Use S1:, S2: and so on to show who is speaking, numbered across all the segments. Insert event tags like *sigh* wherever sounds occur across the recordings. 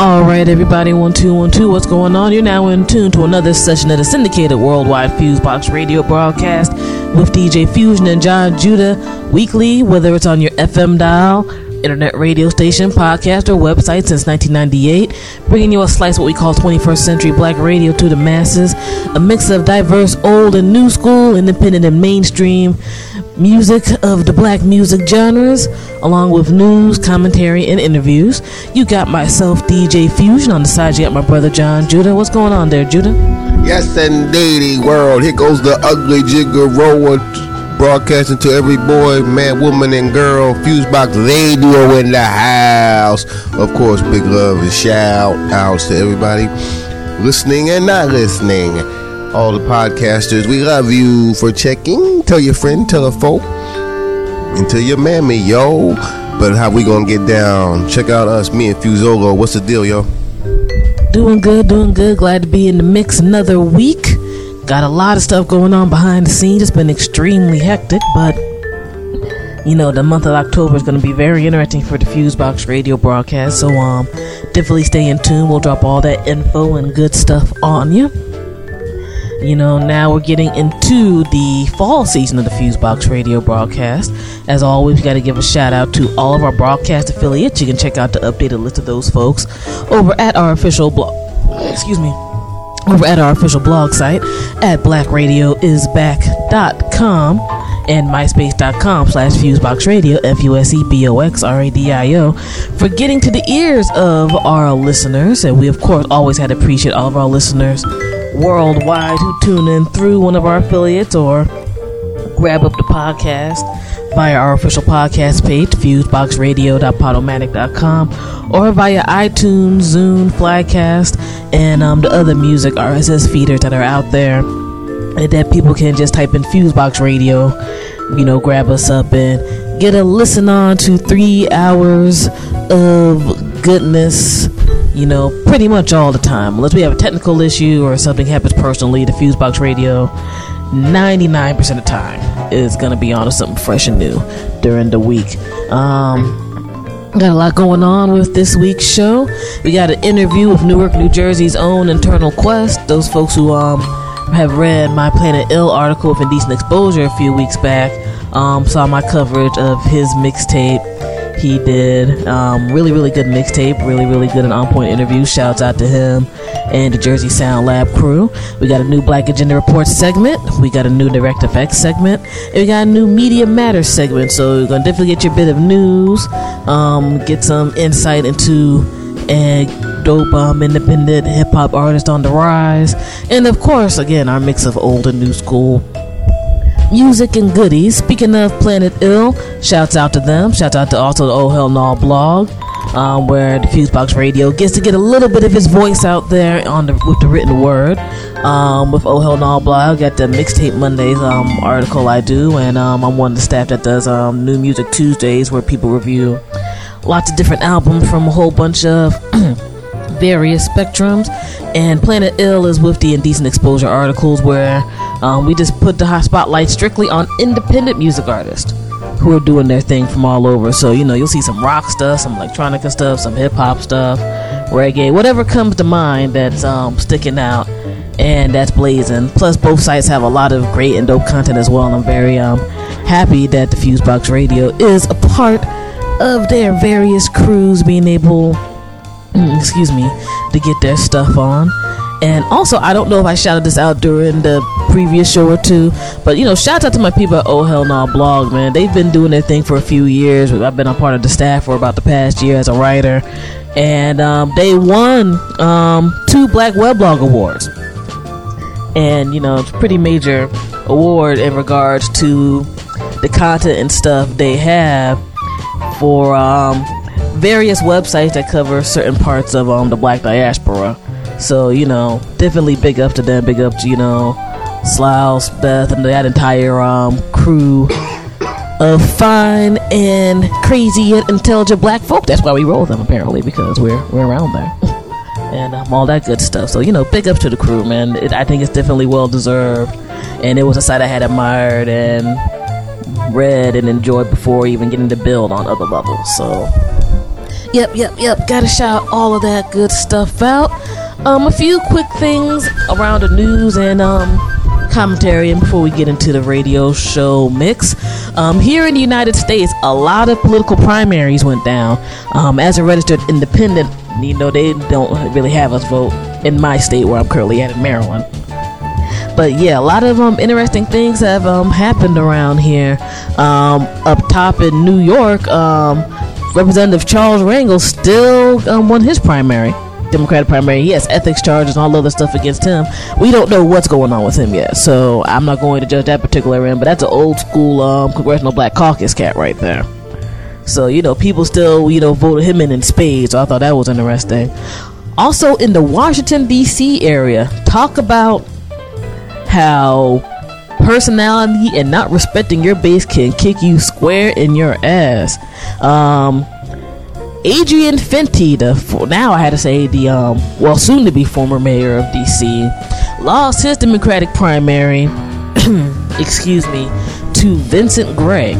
S1: All right, everybody, one two one two. What's going on? You're now in tune to another session of the syndicated worldwide Fusebox radio broadcast with DJ Fusion and John Judah weekly, whether it's on your FM dial, internet radio station, podcast, or website since 1998, bringing you a slice of what we call 21st century black radio to the masses, a mix of diverse old and new school, independent and mainstream music of the black music genres, along with news, commentary, and interviews. You got myself, DJ Fusion, on the side. You got my brother John Judah. What's going on there, Judah?
S2: Yes, indeedy, world. Here goes the ugly jigger roller broadcasting to every boy, man, woman, and girl. Fusebox Radio in the house. Of course, big love and shout outs to everybody listening and not listening all the podcasters. We love you for checking. Tell your friend, tell a folk, and tell your mammy, yo. But how we gonna get down? Check out us, me and Fuzolo. What's the deal, yo?
S1: Doing good, doing good. Glad to be in the mix another week. Got a lot of stuff going on behind the scenes. It's been extremely hectic, but you know the month of October is going to be very interesting for the Fusebox radio broadcast. So um, definitely stay in tune. We'll drop all that info and good stuff on you. You know, now we're getting into the fall season of the Fusebox radio broadcast. As always, we got to give a shout out to all of our broadcast affiliates. You can check out the updated list of those folks over at our official blog. Excuse me. Over at our official blog site at blackradioisback.com and myspace.com slash fuseboxradio f-u-s-e-b-o-x-r-a-d-i-o for getting to the ears of our listeners. And we of course always had to appreciate all of our listeners worldwide who tune in through one of our affiliates or grab up the podcast via our official podcast page, fuseboxradio.podomatic.com, or via iTunes, Zune, Flycast, and um, the other music RSS feeders that are out there. That people can just type in Fusebox Radio, you know, grab us up and get a listen on to three hours of goodness you know, pretty much all the time. Unless we have a technical issue or something happens personally, the Fusebox Radio, 99% of the time, is going to be on to something fresh and new during the week. Um, Got a lot going on with this week's show. We got an interview with Newark, New Jersey's own Internal Quest. Those folks who um have read my Planet Ill article with Indecent Exposure a few weeks back um, saw my coverage of his mixtape he did um, really, really good mixtape, really, really good and on point interview. Shouts out to him and the Jersey Sound Lab crew. We got a new Black Agenda Report segment. We got a new Direct Effects segment. And we got a new Media Matters segment. So you're gonna definitely get your bit of news, um, get some insight into a dope um, independent hip hop artist on the rise, and of course, again, our mix of old and new school music and goodies. Speaking of Planet Ill, shouts out to them. Shouts out to also the Oh Hell No blog, um, where the Fusebox Radio gets to get a little bit of his voice out there on the with the written word. Um, with Oh Hell No blog, got the Mixtape Mondays um, article I do, and um, I'm one of the staff that does um, New Music Tuesdays, where people review lots of different albums from a whole bunch of *clears throat* various spectrums. And Planet Ill is with the Indecent Exposure articles, where um, we just put the hot spotlight strictly on independent music artists who are doing their thing from all over. So, you know, you'll see some rock stuff, some electronica stuff, some hip hop stuff, reggae, whatever comes to mind that's um, sticking out and that's blazing. Plus, both sites have a lot of great and dope content as well. And I'm very um, happy that the Fusebox Radio is a part of their various crews being able, excuse me, to get their stuff on. And also, I don't know if I shouted this out during the previous show or two, but you know, shout out to my people at Oh Hell No blog, man. They've been doing their thing for a few years. I've been a part of the staff for about the past year as a writer, and um, they won um, two Black Weblog awards. And you know, it's a pretty major award in regards to the content and stuff they have for um, various websites that cover certain parts of um, the Black diaspora. So, you know, definitely big up to them, big up to, you know, Slouch, Beth, and that entire um, crew of fine and crazy yet intelligent black folk. That's why we roll them apparently because we're we're around there. *laughs* and um, all that good stuff. So you know, big up to the crew, man. It, I think it's definitely well deserved, and it was a site I had admired and read and enjoyed before even getting to build on other levels. So, yep, yep, yep. Got to shout all of that good stuff out. Um, a few quick things around the news and um commentary and before we get into the radio show mix um, here in the united states a lot of political primaries went down um, as a registered independent you know they don't really have us vote in my state where i'm currently at in maryland but yeah a lot of um, interesting things have um, happened around here um, up top in new york um, representative charles rangel still um, won his primary Democratic primary. Yes, ethics charges and all other stuff against him. We don't know what's going on with him yet, so I'm not going to judge that particular end. But that's an old school um, congressional black caucus cat right there. So you know, people still you know voted him in in spades. So I thought that was interesting. Also in the Washington D.C. area, talk about how personality and not respecting your base can kick you square in your ass. Um, Adrian Fenty, the now I had to say the um, well soon to be former mayor of DC, lost his Democratic primary, *clears throat* excuse me, to Vincent Gray.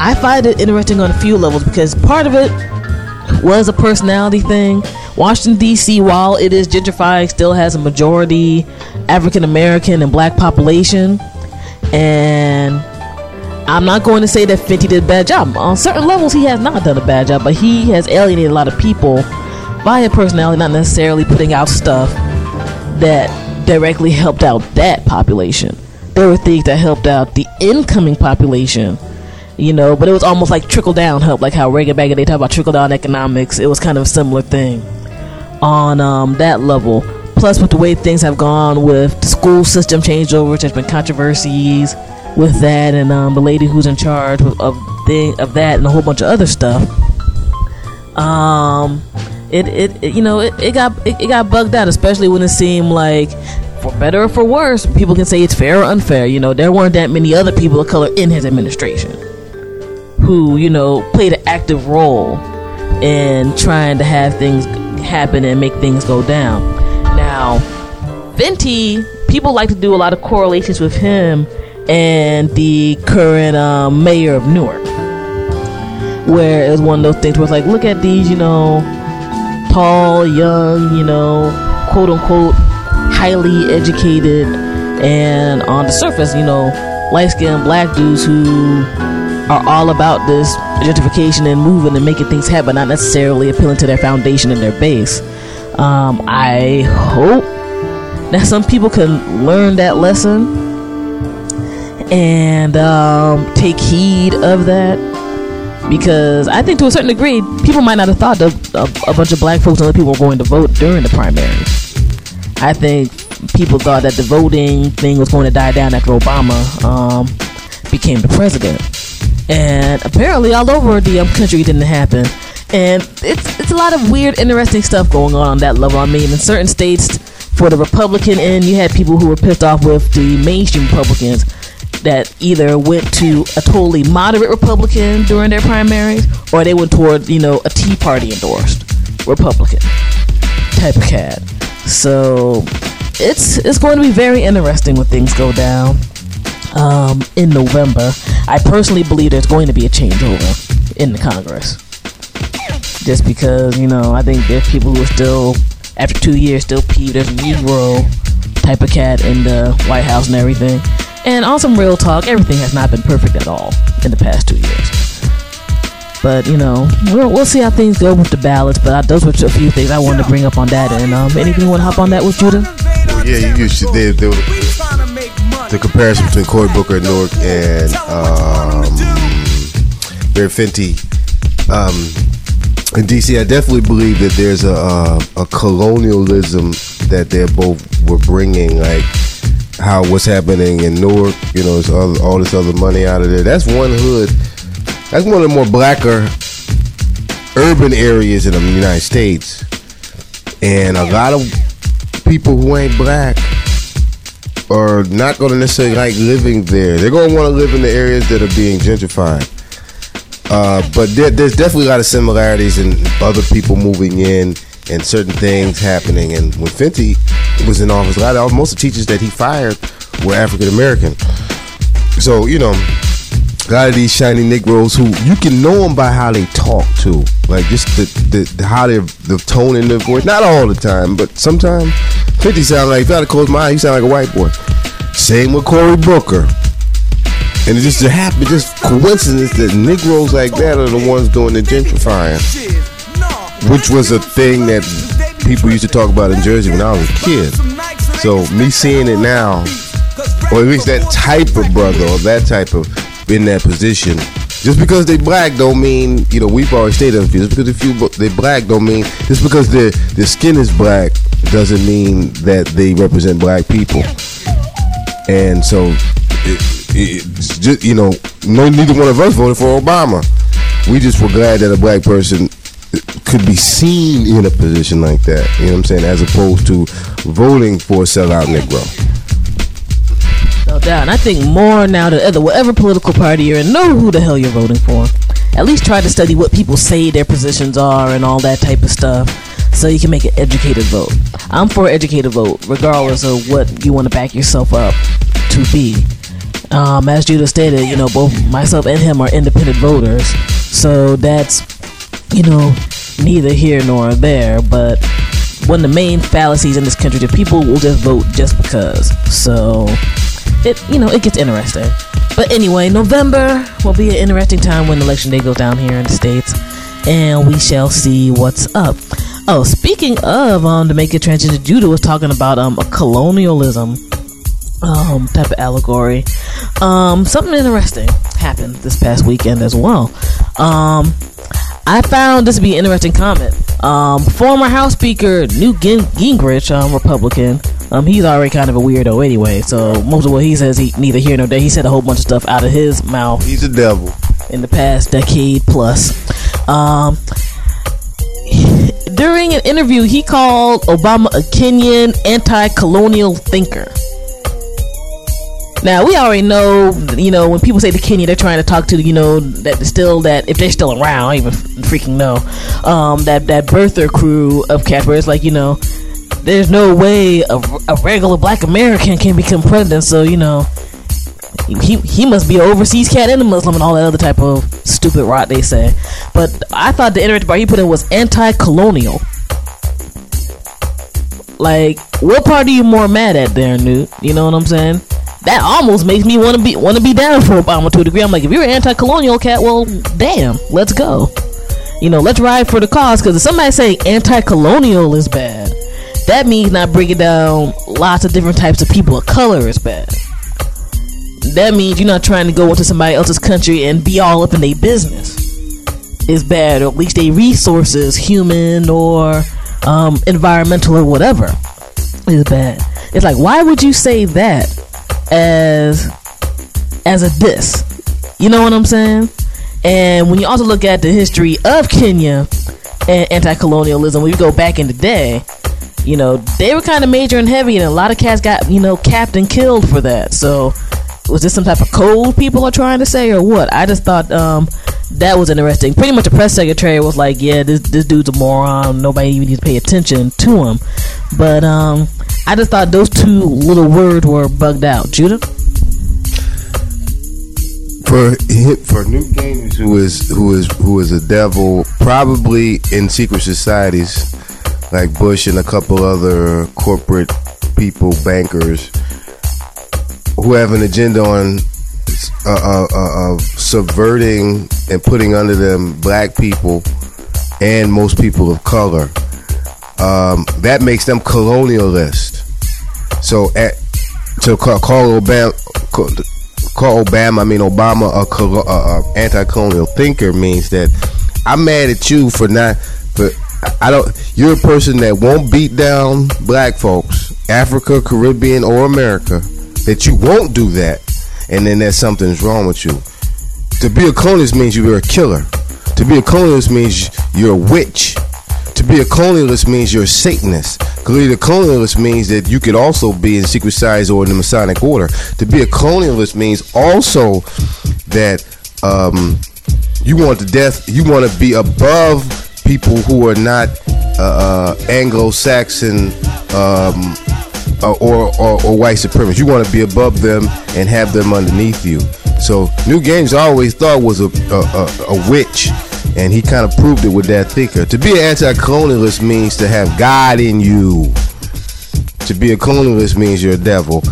S1: I find it interesting on a few levels because part of it was a personality thing. Washington D.C., while it is gentrified, still has a majority African American and Black population, and I'm not going to say that Fenty did a bad job. On certain levels, he has not done a bad job, but he has alienated a lot of people via personality, not necessarily putting out stuff that directly helped out that population. There were things that helped out the incoming population, you know, but it was almost like trickle down help, like how Reagan back they talk about trickle down economics. It was kind of a similar thing on um, that level. Plus, with the way things have gone with the school system changeovers, there's been controversies with that, and um, the lady who's in charge of the, of that, and a whole bunch of other stuff. Um, it, it, it you know it, it got it, it got bugged out, especially when it seemed like for better or for worse, people can say it's fair or unfair. You know, there weren't that many other people of color in his administration who, you know, played an active role in trying to have things happen and make things go down. Now, Fenty, people like to do a lot of correlations with him and the current um, mayor of Newark. Where it's one of those things where it's like, look at these, you know, tall, young, you know, quote unquote, highly educated, and on the surface, you know, light skinned black dudes who are all about this gentrification and moving and making things happen, not necessarily appealing to their foundation and their base. Um, I hope that some people can learn that lesson and um, take heed of that because I think to a certain degree, people might not have thought of, of a bunch of black folks and other people were going to vote during the primaries. I think people thought that the voting thing was going to die down after Obama um, became the president, and apparently all over the um, country it didn't happen. And it's it's a lot of weird, interesting stuff going on on that level. I mean, in certain states, for the Republican end, you had people who were pissed off with the mainstream Republicans that either went to a totally moderate Republican during their primaries, or they went toward you know a Tea Party endorsed Republican type of cat. So it's it's going to be very interesting when things go down um, in November. I personally believe there's going to be a changeover in the Congress, just because you know I think there's people who are still after two years still peeved. There's a Negro type of cat in the White House and everything. And on some real talk, everything has not been perfect at all in the past two years. But you know, we'll, we'll see how things go with the ballots. But I, those were a few things I wanted to bring up on that. And um, anything you want to hop on that with Judah?
S2: Well, yeah, you used to there, there was the comparison between Cory Booker and Newark and um, Mayor Fenty. Um, in DC, I definitely believe that there's a uh, a colonialism that they both were bringing, like how what's happening in Newark, you know, it's all, all this other money out of there. That's one hood. That's one of the more blacker urban areas in the United States, and a lot of people who ain't black are not going to necessarily like living there. They're going to want to live in the areas that are being gentrified. Uh, but there, there's definitely a lot of similarities in other people moving in and certain things happening. And when Fenty was in office, a lot of most of the teachers that he fired were African American. So you know, a lot of these shiny Negroes who you can know them by how they talk too, like just the, the, how they the tone in their voice. Not all the time, but sometimes. Fenty sound like if I had to close my eyes, he sound like a white boy. Same with Cory Booker. And it just happened, just coincidence that Negroes like that are the ones doing the gentrifying, which was a thing that people used to talk about in Jersey when I was a kid. So me seeing it now, or at least that type of brother or that type of in that position, just because they black don't mean you know we've always stated just because if you they black don't mean just because their their skin is black doesn't mean that they represent black people, and so. It, just you know, no neither one of us voted for Obama. We just were glad that a black person could be seen in a position like that. You know what I'm saying? As opposed to voting for a sellout Negro.
S1: No doubt. And I think more now than ever, whatever political party you're in, know who the hell you're voting for. At least try to study what people say their positions are and all that type of stuff so you can make an educated vote. I'm for an educated vote, regardless of what you want to back yourself up to be. Um, as Judah stated, you know, both myself and him are independent voters, so that's, you know, neither here nor there. But one of the main fallacies in this country that people will just vote just because. So it, you know, it gets interesting. But anyway, November will be an interesting time when election day goes down here in the states, and we shall see what's up. Oh, speaking of, um, to make it transition, Judah was talking about um a colonialism um, type of allegory. Um, something interesting happened this past weekend as well. Um, I found this to be an interesting comment. Um, former House Speaker Newt Gingrich, um, Republican, um, he's already kind of a weirdo anyway. So most of what he says, he neither here nor there. He said a whole bunch of stuff out of his mouth.
S2: He's a devil.
S1: In the past decade plus. Um, during an interview, he called Obama a Kenyan anti-colonial thinker. Now we already know, you know, when people say the Kenya, they're trying to talk to, you know, that still that if they're still around, I even freaking know, um, that that birther crew of catbirds, like, you know, there's no way a, a regular Black American can become president, so you know, he he must be an overseas cat and a Muslim and all that other type of stupid rot they say. But I thought the interesting part he put in was anti-colonial. Like, what part are you more mad at there, Newt? You know what I'm saying? that almost makes me want to be want to be down for Obama to a degree. I'm like, if you're an anti-colonial cat, well, damn, let's go. You know, let's ride for the cause. Because if somebody say anti-colonial is bad, that means not bringing down lots of different types of people of color is bad. That means you're not trying to go into somebody else's country and be all up in their business. Is bad, or at least their resources, human or um, environmental or whatever, is bad. It's like, why would you say that as as a diss. You know what I'm saying? And when you also look at the history of Kenya and anti-colonialism, when you go back in the day, you know they were kind of major and heavy, and a lot of cats got you know capped and killed for that. So was this some type of code people are trying to say, or what? I just thought um, that was interesting. Pretty much, the press secretary was like, "Yeah, this this dude's a moron. Nobody even needs to pay attention to him." But um, I just thought those two little words were bugged out. Judah.
S2: For for Newt Gingrich, who is who is who is a devil, probably in secret societies like Bush and a couple other corporate people, bankers, who have an agenda on uh, uh, uh, subverting and putting under them black people and most people of color. Um, that makes them colonialist. So at, to call, call Obama, call, call, Obama, I mean Obama, a, a, a anti-colonial thinker means that I'm mad at you for not. For I don't. You're a person that won't beat down black folks, Africa, Caribbean, or America. That you won't do that, and then that something's wrong with you. To be a colonialist means you're a killer. To be a colonialist means you're a witch. To be a colonialist means you're a Satanist. The colonialist means that you could also be in secret societies or in the Masonic order. To be a colonialist means also that um, you want the death. You want to be above people who are not uh, uh, Anglo-Saxon um, uh, or, or, or white supremacists. You want to be above them and have them underneath you. So New Games I always thought was a, a, a, a witch and he kind of proved it with that thinker. To be an anti-colonialist means to have God in you. To be a colonialist means you're a devil,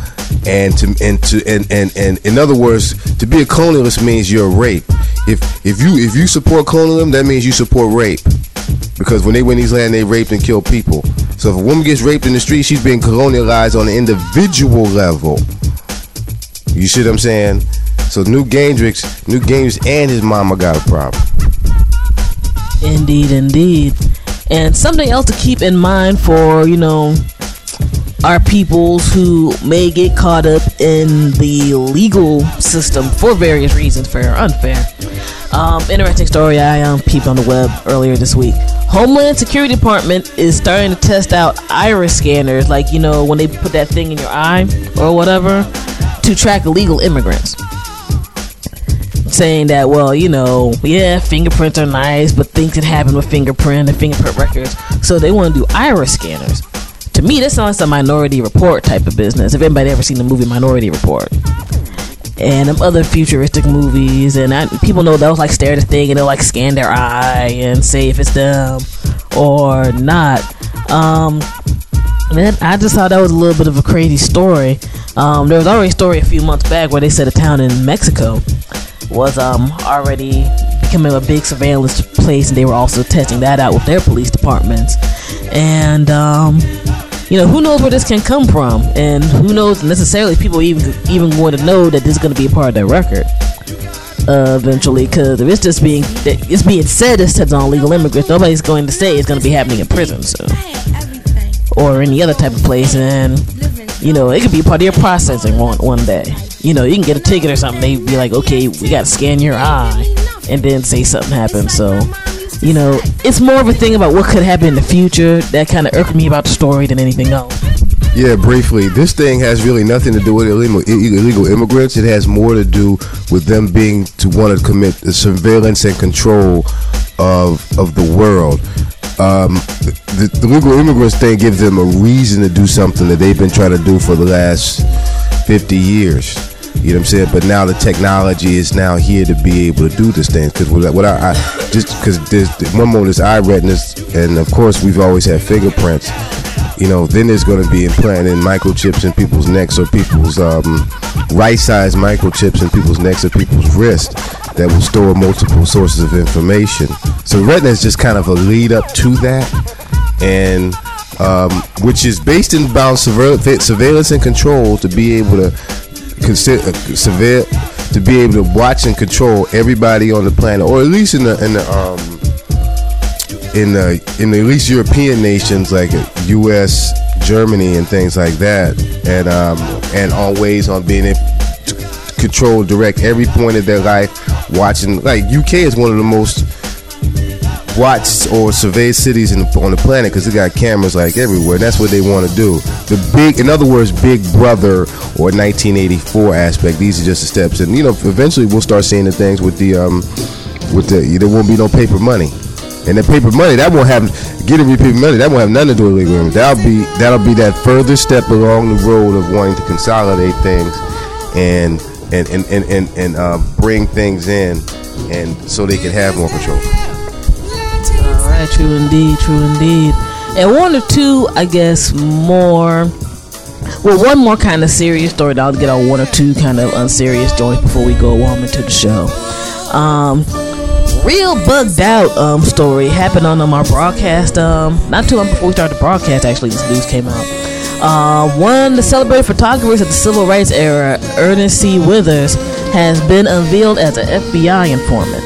S2: and to and to and and, and in other words, to be a colonialist means you're a rape. If if you if you support colonialism, that means you support rape, because when they win these land, they raped and killed people. So if a woman gets raped in the street, she's being colonialized on an individual level. You see what I'm saying? So Newt Gingrich, Newt Gingrich, and his mama got a problem.
S1: Indeed, indeed. And something else to keep in mind for, you know, our peoples who may get caught up in the legal system for various reasons, fair or unfair. Um, interesting story I um, peeped on the web earlier this week. Homeland Security Department is starting to test out iris scanners, like, you know, when they put that thing in your eye or whatever, to track illegal immigrants saying that, well, you know, yeah, fingerprints are nice, but things can happen with fingerprint and fingerprint records. So they want to do iris scanners. To me, that sounds like a Minority Report type of business. If anybody ever seen the movie Minority Report, and other futuristic movies, and I, people know they'll like stare at the thing and they'll like scan their eye and say if it's them or not. Um, I just thought that was a little bit of a crazy story. Um, there was already a story a few months back where they said a town in Mexico was um already becoming a big surveillance place, and they were also testing that out with their police departments. And um, you know, who knows where this can come from, and who knows necessarily people even even going to know that this is going to be a part of their record. Uh, eventually, because if it's just being it's being said it's on illegal immigrants, nobody's going to say it's going to be happening in prison, so or any other type of place, and you know, it could be part of your processing one one day. You know, you can get a ticket or something. They'd be like, okay, we got to scan your eye, and then say something happened. So, you know, it's more of a thing about what could happen in the future that kind of irked me about the story than anything else.
S2: Yeah, briefly, this thing has really nothing to do with illegal, illegal immigrants. It has more to do with them being to want to commit the surveillance and control of of the world. Um, the, the legal immigrants thing gives them a reason to do something that they've been trying to do for the last 50 years. You know what I'm saying? But now the technology is now here to be able to do this thing. Because what I, I just because there's one more is eye retinas, and of course we've always had fingerprints. You know, then there's going to be implanted microchips in people's necks or people's um, right-sized microchips in people's necks or people's wrists that will store multiple sources of information. So retina is just kind of a lead up to that, and um, which is based in about surveillance and control to be able to consider uh, surveil to be able to watch and control everybody on the planet, or at least in the in the um, in the in the at least European nations like U.S., Germany, and things like that, and um, and on ways on being able to control, direct every point of their life, watching. Like UK is one of the most watched or surveyed cities the, on the planet because they got cameras like everywhere. That's what they want to do. The big, in other words, Big Brother or 1984 aspect. These are just the steps, and you know, eventually we'll start seeing the things with the um, with the there won't be no paper money. And the paper money that won't have getting paper money that won't have nothing to do with legal That'll be that'll be that further step along the road of wanting to consolidate things and and and and and, and uh, bring things in and so they can have more control.
S1: All right, true indeed, true indeed. And one or two, I guess, more. Well, one more kind of serious story. That I'll get on one or two kind of unserious joints before we go on into the show. Um, real bugged out um story happened on um, our broadcast. Um, not too long before we started the broadcast. Actually, this news came out. Uh, one of the celebrated photographers of the civil rights era, Ernest C. Withers, has been unveiled as an FBI informant.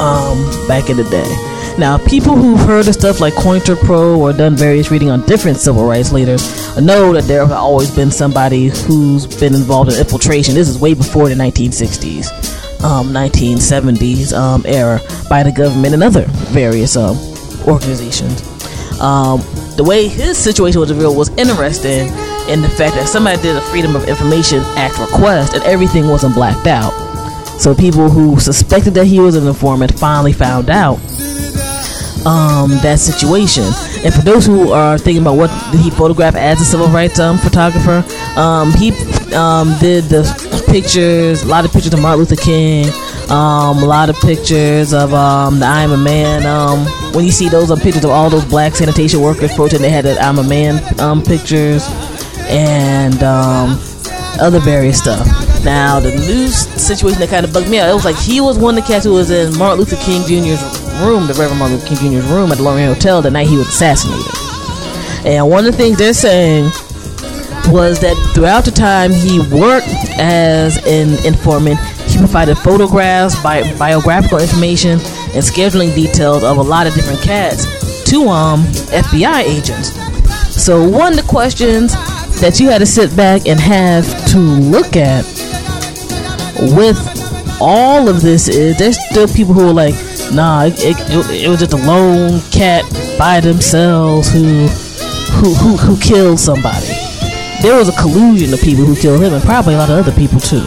S1: Um, back in the day. Now, people who've heard of stuff like COINTELPRO or done various reading on different civil rights leaders know that there have always been somebody who's been involved in infiltration. This is way before the 1960s, um, 1970s um, era by the government and other various um, organizations. Um, the way his situation was revealed was interesting in the fact that somebody did a Freedom of Information Act request and everything wasn't blacked out. So people who suspected that he was an informant finally found out um, that situation. And for those who are thinking about what he photograph as a civil rights um, photographer, um, he um, did the pictures, a lot of pictures of Martin Luther King, um, a lot of pictures of um, the I'm a Man. Um, when you see those um, pictures of all those black sanitation workers protesting, they had the I'm a Man um, pictures and um, other various stuff. Now, the news situation that kind of bugged me out, it was like he was one of the cats who was in Martin Luther King Jr.'s room, the Reverend Martin Luther King Jr.'s room at the Lorraine Hotel the night he was assassinated. And one of the things they're saying was that throughout the time he worked as an informant, he provided photographs, bi- biographical information, and scheduling details of a lot of different cats to um FBI agents. So one of the questions that you had to sit back and have to look at with all of this is there's still people who are like, nah, it, it, it was just a lone cat by themselves who who who, who killed somebody. There was a collusion of people who killed him and probably a lot of other people too.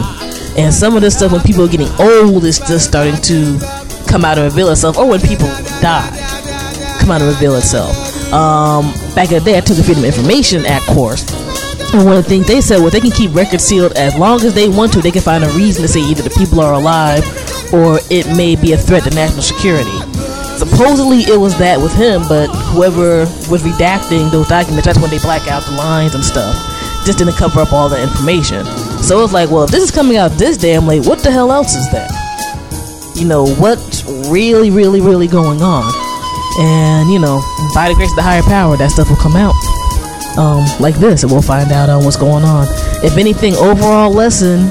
S1: And some of this stuff when people are getting old is just starting to come out and reveal itself, or when people die, come out and reveal itself. Um, back in the day, I took a Freedom of Information Act course, and one of the things they said was they can keep records sealed as long as they want to. They can find a reason to say either the people are alive or it may be a threat to national security. Supposedly it was that with him, but whoever was redacting those documents, that's when they black out the lines and stuff. Just didn't cover up all the information. So it's like, well, if this is coming out this damn late, what the hell else is there? You know, what's really, really, really going on? And, you know, by the grace of the higher power, that stuff will come out um, like this, and we'll find out um, what's going on. If anything, overall lesson,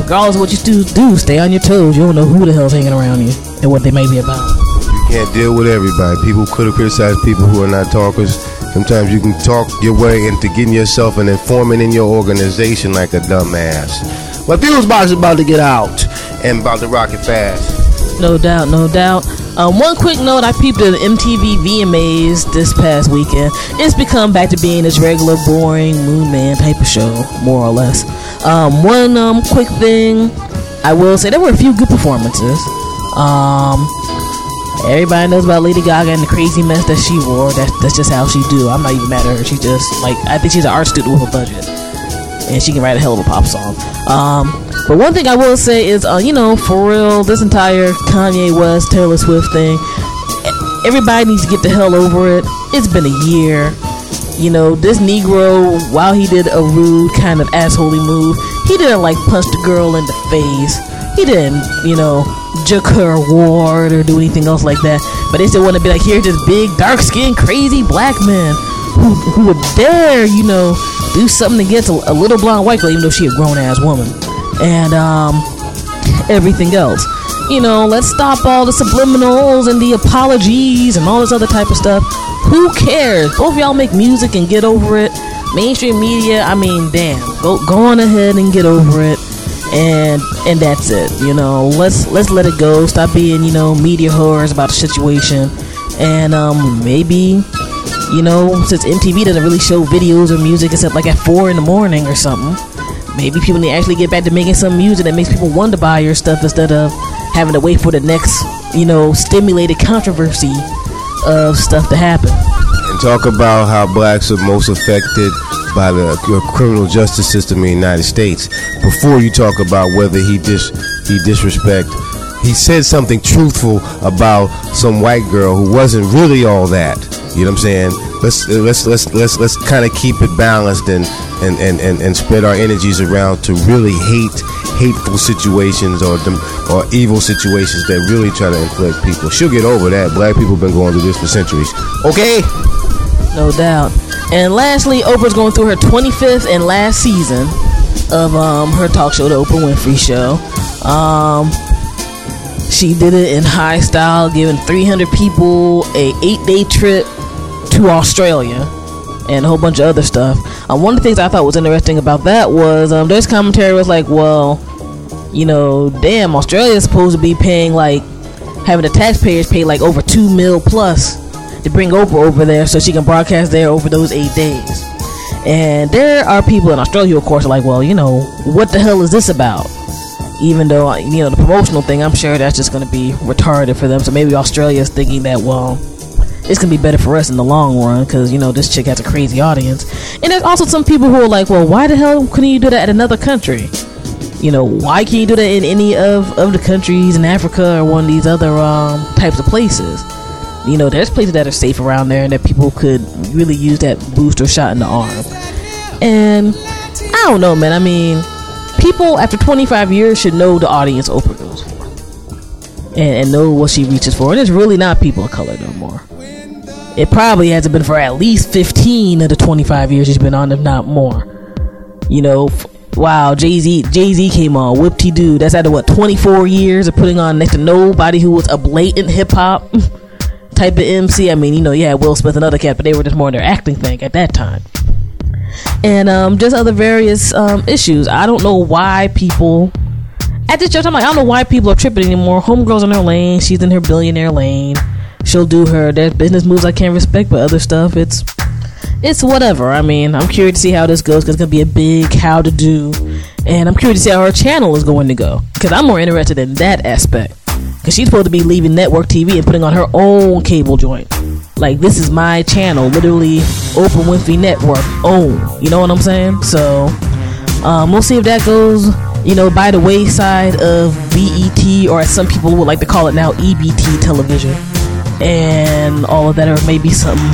S1: regardless of what you do, do stay on your toes. You don't know who the hell's hanging around you and what they may be about.
S2: You can't deal with everybody. People could have criticized people who are not talkers. Sometimes you can talk your way into getting yourself an informant in your organization like a dumbass. But Fusebox is about to get out and about to rock it fast.
S1: No doubt, no doubt. Um, one quick note: I peeped at the MTV VMAs this past weekend. It's become back to being this regular, boring Moon Man of show, more or less. Um, one um, quick thing I will say: there were a few good performances. Um, everybody knows about Lady Gaga and the crazy mess that she wore. That's that's just how she do. I'm not even mad at her. She just like I think she's an art student with a budget, and she can write a hell of a pop song. But one thing I will say is, uh, you know, for real, this entire Kanye West, Taylor Swift thing, everybody needs to get the hell over it. It's been a year. You know, this Negro, while he did a rude kind of assholey move, he didn't like punch the girl in the face. He didn't, you know, jerk her award or do anything else like that. But they still want to be like, here's this big, dark skinned, crazy black man who, who would dare, you know, do something against a, a little blonde white girl, even though she a grown ass woman. And, um, everything else. You know, let's stop all the subliminals and the apologies and all this other type of stuff. Who cares? Both y'all make music and get over it. Mainstream media, I mean, damn, go go on ahead and get over it. And and that's it. You know, let's let's let it go. Stop being, you know, media horrors about the situation. And um maybe you know, since MTV doesn't really show videos or music except like at four in the morning or something, maybe people need to actually get back to making some music that makes people want to buy your stuff instead of having to wait for the next, you know, stimulated controversy of stuff to happen.
S2: And talk about how blacks are most affected by the criminal justice system in the United States. Before you talk about whether he dis he disrespect, he said something truthful about some white girl who wasn't really all that. You know what I'm saying? Let's let's let's let's let's kind of keep it balanced and, and and, and and spread our energies around to really hate hateful situations or dem- or evil situations that really try to inflict people. She'll get over that. Black people been going through this for centuries. Okay.
S1: No doubt. And lastly, Oprah's going through her 25th and last season of um, her talk show, The Oprah Winfrey Show. Um, she did it in high style, giving 300 people a eight-day trip to Australia and a whole bunch of other stuff. Um, one of the things I thought was interesting about that was um, there's commentary was like, well, you know, damn, Australia is supposed to be paying like having the taxpayers pay like over two mil plus to bring Oprah over there so she can broadcast there over those eight days. And there are people in Australia, of course, are like, well, you know, what the hell is this about? Even though, you know, the promotional thing, I'm sure that's just going to be retarded for them. So maybe Australia is thinking that, well, it's going to be better for us in the long run because, you know, this chick has a crazy audience. And there's also some people who are like, well, why the hell couldn't you do that at another country? You know, why can't you do that in any of, of the countries in Africa or one of these other um, types of places? You know, there's places that are safe around there and that people could really use that booster shot in the arm. And I don't know, man. I mean, people after 25 years should know the audience Oprah goes for and, and know what she reaches for. And it's really not people of color no more. It probably hasn't been for at least 15 of the 25 years she's been on, if not more. You know, f- wow, Jay Z Jay Z came on, whoop de doo. That's after what 24 years of putting on next to nobody who was a blatant hip hop *laughs* type of MC. I mean, you know, yeah, Will Smith and other cats, but they were just more in their acting thing at that time. And um, just other various um, issues. I don't know why people at this juncture. I'm like, I don't know why people are tripping anymore. Homegirl's in her lane. She's in her billionaire lane. She'll do her. There's business moves I can't respect, but other stuff, it's it's whatever. I mean, I'm curious to see how this goes because it's gonna be a big how to do, and I'm curious to see how her channel is going to go because I'm more interested in that aspect because she's supposed to be leaving network TV and putting on her own cable joint. Like this is my channel, literally Oprah Winfrey Network own. You know what I'm saying? So um, we'll see if that goes. You know, by the wayside of BET, or as some people would like to call it now, EBT television, and all of that, or maybe something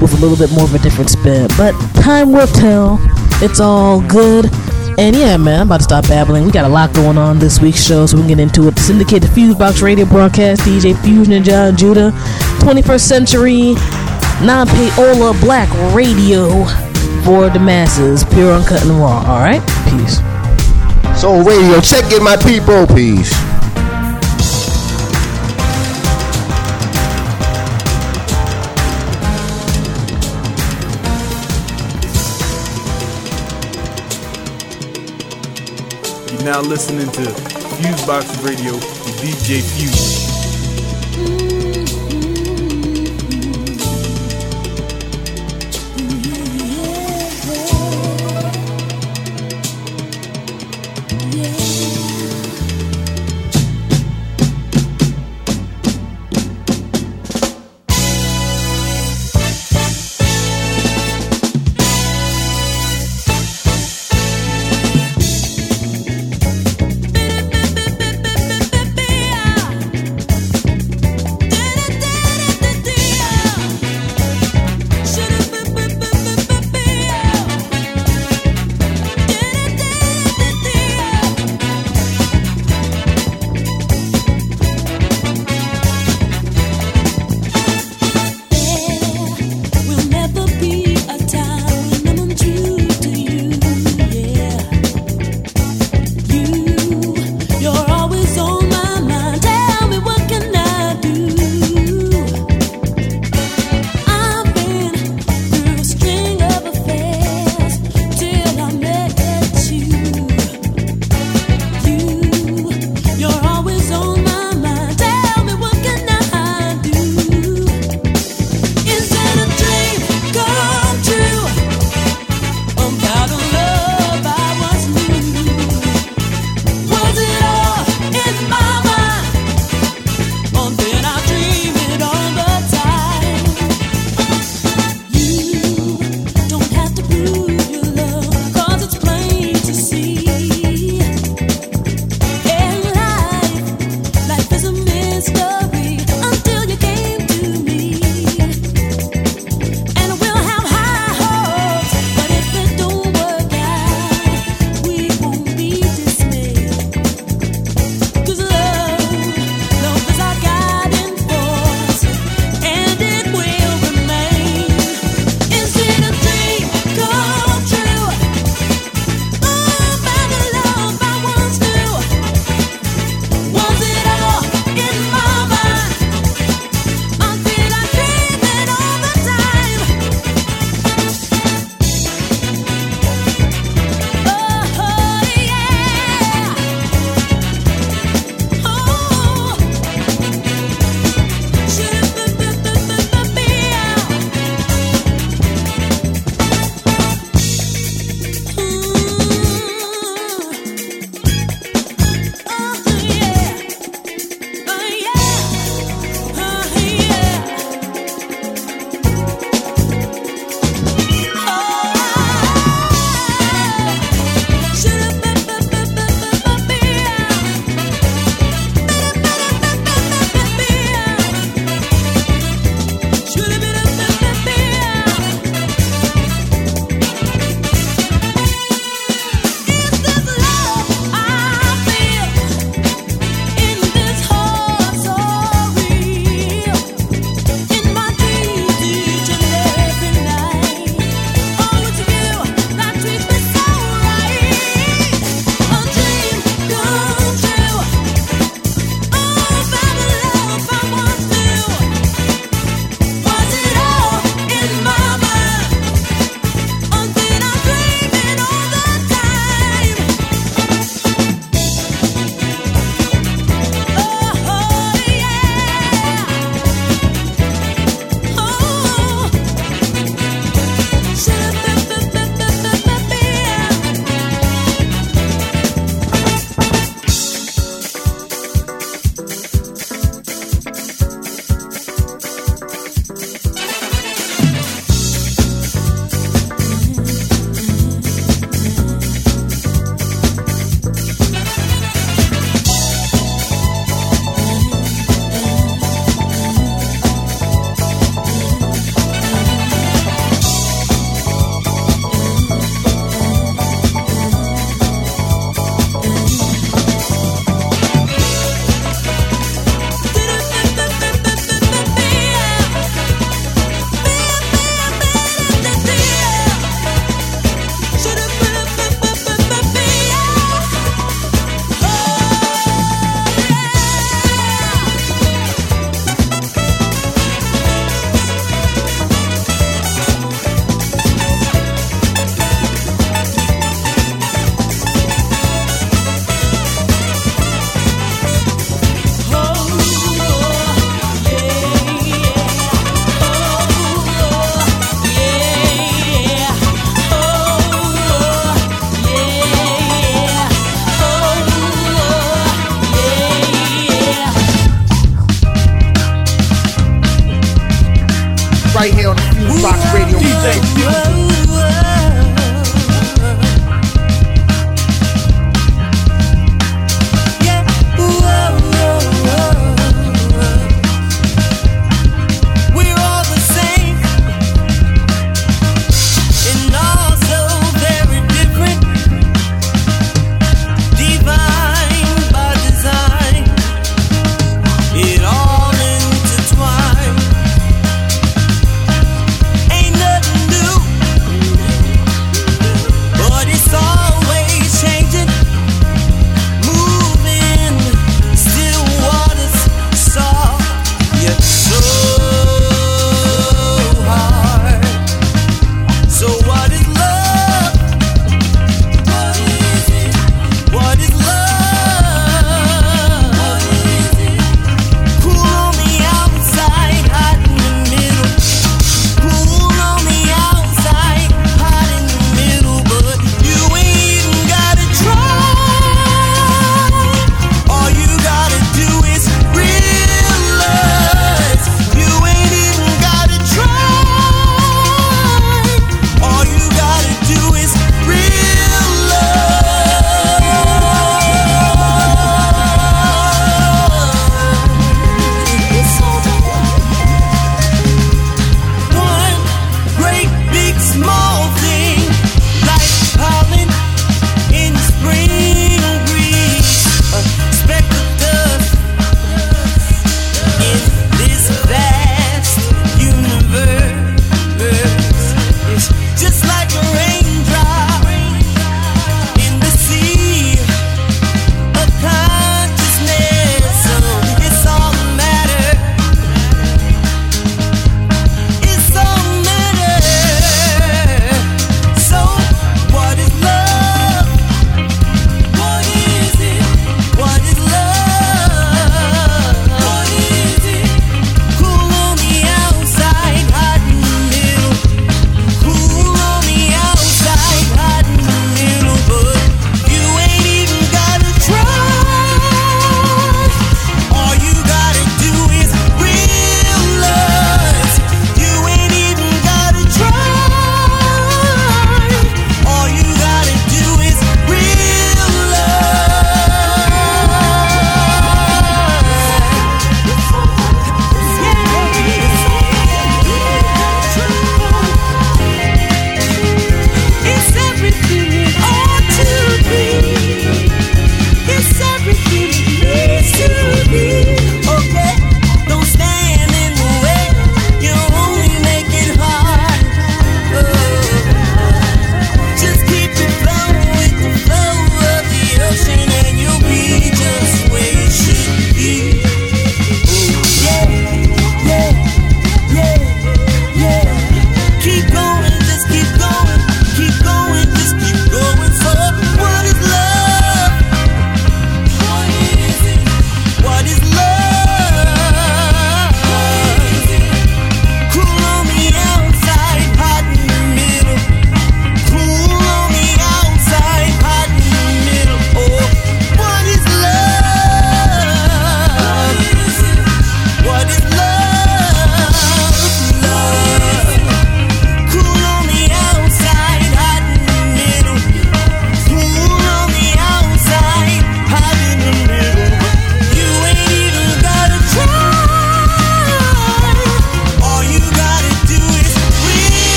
S1: with a little bit more of a different spin. But time will tell. It's all good. And yeah, man, I'm about to stop babbling. We got a lot going on this week's show, so we can get into it. Syndicate the syndicated Fusebox radio broadcast, DJ Fusion and John Judah, 21st century, non payola black radio for the masses, pure, uncut, and raw. All right, peace.
S2: So, Radio, check it, my people. Peace.
S3: Now listening to Fusebox Radio with DJ Fuse.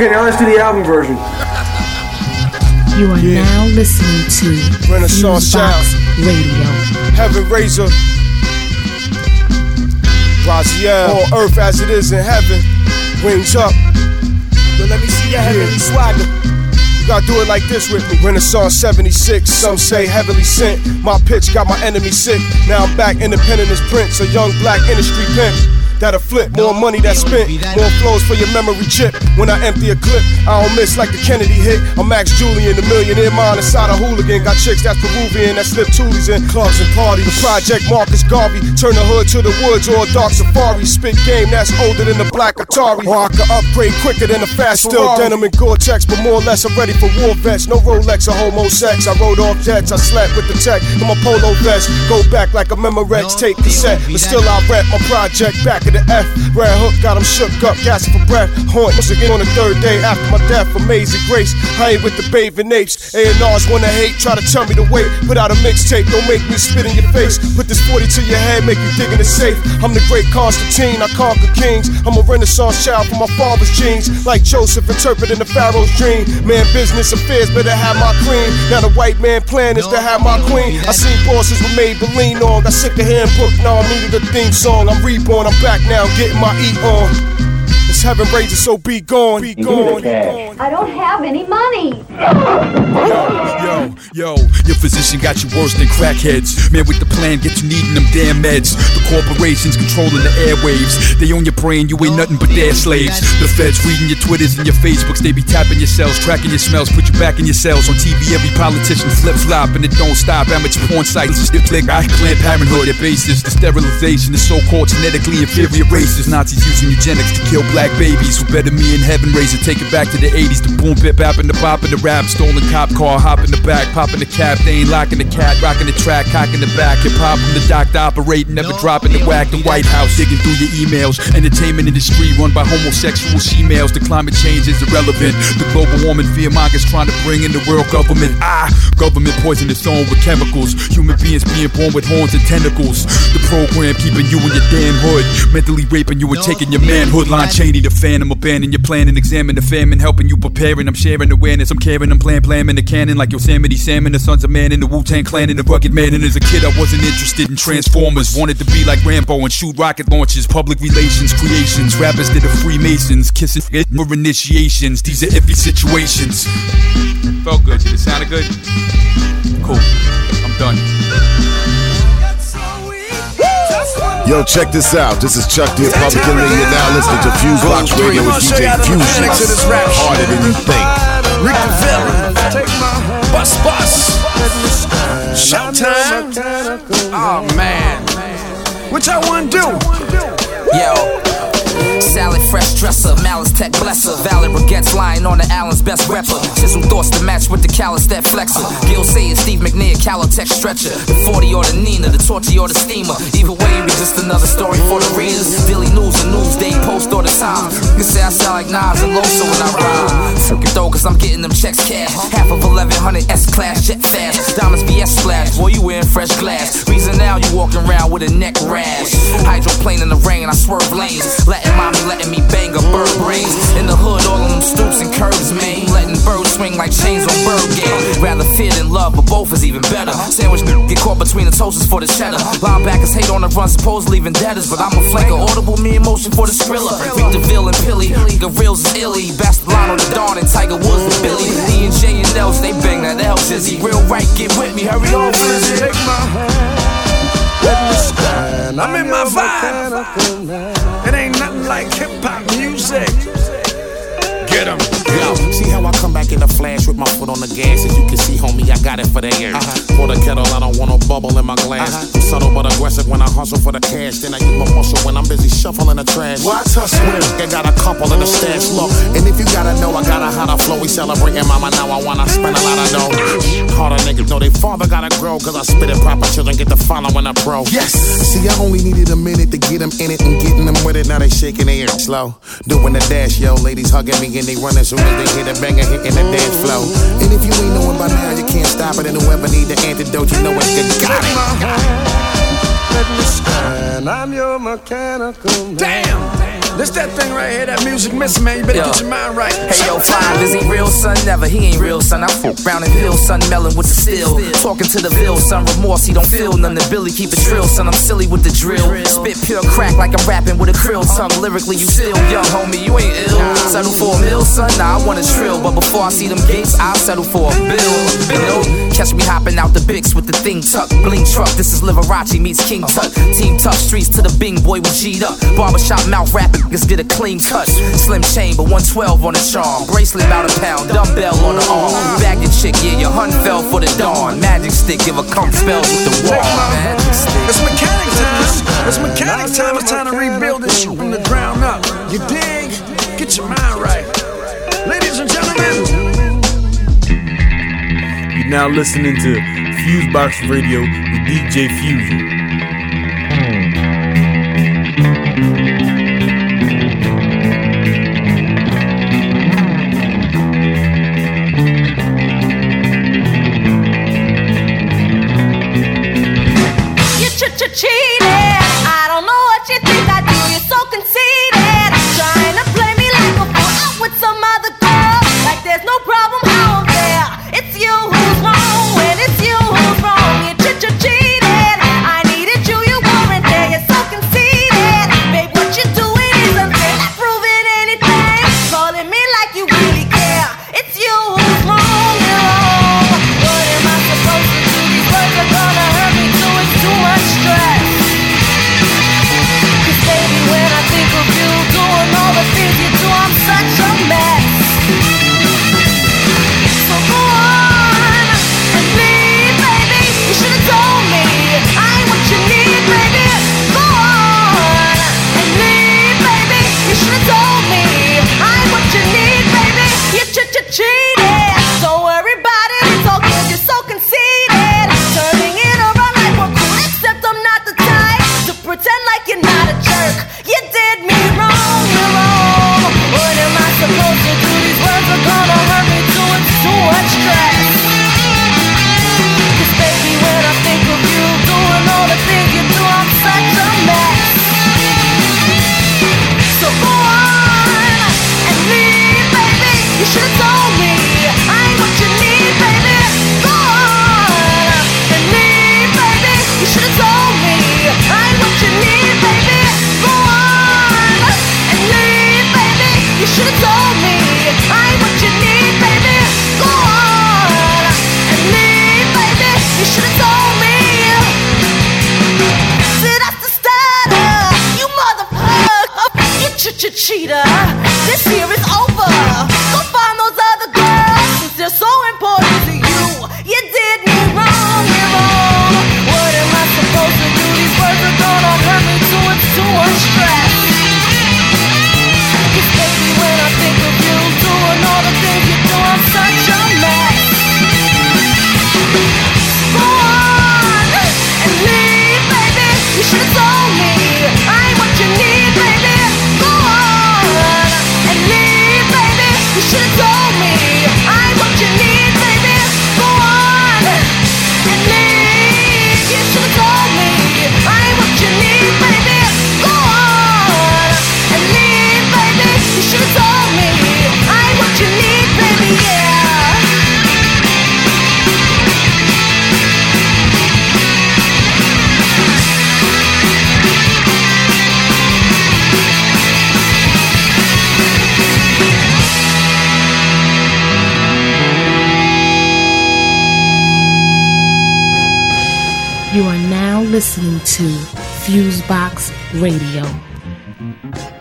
S4: Okay, now let's do the album version.
S5: You are now listening to
S6: Renaissance
S5: Fusebox Radio.
S6: Heaven Razah. Raziel. On earth as it is in heaven. Wings up.
S7: Yo, let me see your heavenly swagger.
S6: You gotta do it like this with me. Renaissance 76, some say heavily sent. My pitch got my enemy sick. Now I'm back independent as Prince, a young black industry pimp. That'll flip, more money that's spent, more flows for your memory chip. When I empty a clip, I don't miss like the Kennedy hit. I'm Max Julien, the millionaire mind inside a hooligan. Got chicks that's Peruvian that slip toolies in clubs and parties. The project Marcus Garvey, turn the hood to the woods or a dark safari. Spit game that's older than the black Atari. Or I upgrade quicker than a fast still denim and Gore-Tex, but more or less I'm ready for war vets. No Rolex or homo sex. I rode off jets, I slept with the tech in my polo vest. Go back like a Memorex tape cassette, but still I rap my project back of the F. Red Hook got him shook up, gasping for breath. Haunt once again on the third day after my death. Amazing grace, I ain't with the bathing apes. A&Rs wanna hate, try to tell me to wait. Put out a mixtape, don't make me spit in your face. Put this 40 to your head, make you dig in the safe. I'm the great Constantine, I conquer kings. I'm a renaissance child from my father's genes. Like Joseph interpreting the Pharaoh's dream. Man, business affairs better have my cream. Now the white man plan is to have my queen. I seen bosses with Maybelline on. Got sick of hearing book, now I'm needed a theme song. I'm reborn, I'm back now, getting my eat on. The It's heaven raising, so be gone. Be gone.
S8: I don't have any money.
S9: Yo, yo, yo, your physician got you worse than crackheads. Man with the plan, get you needing them damn meds. The corporations controlling the airwaves. They own your brain, you ain't nothing but their slaves. The feds reading your Twitters and your Facebooks. They be tapping your cells, tracking your smells, put you back in your cells. On TV, every politician flip flop and it don't stop. Amateur porn sites, just click, I Planned Parenthood, their basis. The sterilization, the so called genetically inferior races. Nazis using eugenics to kill black babies. Who better me in heaven raise it? Take it back to the 80s. The boom, bip, bap, and the bop, and the rap. Stolen cop car, hop in the back, popping the cap. They ain't locking the cat, rocking the track, cocking the back. Hip hop from the dock doctor operating, never dropping the whack. The White House digging through your emails. Entertainment industry run by homosexual she-males. The climate change is irrelevant. The global warming fear mongers trying to bring in the world government. Ah, government poison its own with chemicals. Human beings being born with horns and tentacles. The program keeping you in your damn hood. Mentally raping you and taking your manhood. Lynne Cheney, the phantom, abandoning your plan and examine the famine. Helping you preparing. I'm sharing awareness. I'm caring. I'm playing, playing in the cannon like Yosemite Salmon. The sons of man in the Wu Tang clan and the rugged man. And as a kid, I wasn't interested in Transformers. Wanted to be like Rambo and shoot rocket launches. Public relations, creations. Rappers did the Freemasons. Kissing more initiations. These are iffy situations. Felt good. Did it sound good? Cool. I'm done.
S2: Yo, check this out. This is Chuck the Republican, and you're now listening to Fuse Fusebox Radio with DJ Fusion. Harder than you think.
S10: Rick the villain. Bus bus. Showtime. Oh man. What y'all wanna do?
S11: Yo. Salad, fresh dresser, malice tech blesser. Valid regrets lying on the Allen's best rapper. Chisel thoughts to match with the callous that flexer. Gil say it's Steve McNair, Calotech stretcher. The 40 or the Nina, the torchy or the steamer. Either way, we just another story for the readers. Daily news, the newsday, post or the time. You say I sound like Nas and Loso when I rhyme. Fuck it though, cause I'm getting them checks cash. Half of 1100 S class, jet fast. Diamonds VS splash, boy, you wearing fresh glass. Reason now you walking around with a neck rash. Hydroplane in the rain, I swerve lanes. Letting mommy letting me bang a bird brains. In the hood, all of them stoops and curves, man. Letting birds swing like chains on bird game. Rather fear than love, but both is even better. Sandwich get caught between the toasters for the cheddar. Linebackers hate on the run, supposedly leaving debtors, but I'm a flanker. Audible me emotion for the. Freak the villain, Pilly. The reals is illy. On the Dawn and Tiger Woods the Billy. D and J and Nels, they bang that L Jizzy. Real right, get with me, hurry on, Flizzy.
S10: Take my hand. Let me stand. I'm in my vibe. Like hip hop music. Get 'em.
S12: Yo, see how I come back in a flash with my foot on the gas? As you can see, homie, I got it for the air. Uh-huh. Pour the kettle, I don't want no bubble in my glass. Uh-huh. I'm subtle but aggressive when I hustle for the cash. Then I use my muscle when I'm busy shuffling the trash.
S10: Why tussle?
S12: I got a couple in the stash. Look, and if you gotta know, I got a how to flow. We celebrating mama now. I wanna spend a lot of dough. Harder niggas know they father gotta grow. Cause I spit it proper. Children get the following a pro.
S10: Yes.
S12: See, I only needed a minute to get them in it and getting them with it. Now they shaking their air slow. Doing the dash, yo. Ladies hugging me and they running soon as they hit a banger hitting the dance flow. And if you ain't knowing by now, you can't stop it. And whoever need the antidote, you know it's good. Got it.
S10: Let me stand. I'm your mechanical man. Damn. This that thing right here, that music missing, man. You better get your mind right.
S11: Hey yo, five, is he real son? Never, he ain't real son. I fuck round and hill, son, melon with the steel. Talking to the bill, son, remorse, he don't feel none. The Billy keep it trill, son, I'm silly with the drill. Spit pure crack like I'm rapping with a krill tongue. Lyrically, you still young, homie, you ain't ill. Settle for a mill, son, nah, I want a trill. But before I see them gates, I'll settle for a bill. You know, catch me hopping out the Bix with the thing tucked. Bling truck, this is Liberace meets King Tut. Team tough streets to the Bing boy with G'd up. Barbershop mouth rapping, niggas get a clean cut. Slim chain, but 112 on the charm. Bracelet about a pound, dumbbell on the arm. Bag your chick, yeah, your hun fell for the dawn. Magic stick, give a cum spell with the wall. Magic stick.
S10: It's mechanic time. It's mechanic time. It's time to rebuild this shit from the ground up. You dig? Get your mind right. Ladies and gentlemen.
S3: You're now listening to Fusebox Radio with DJ Fusion.
S13: Ch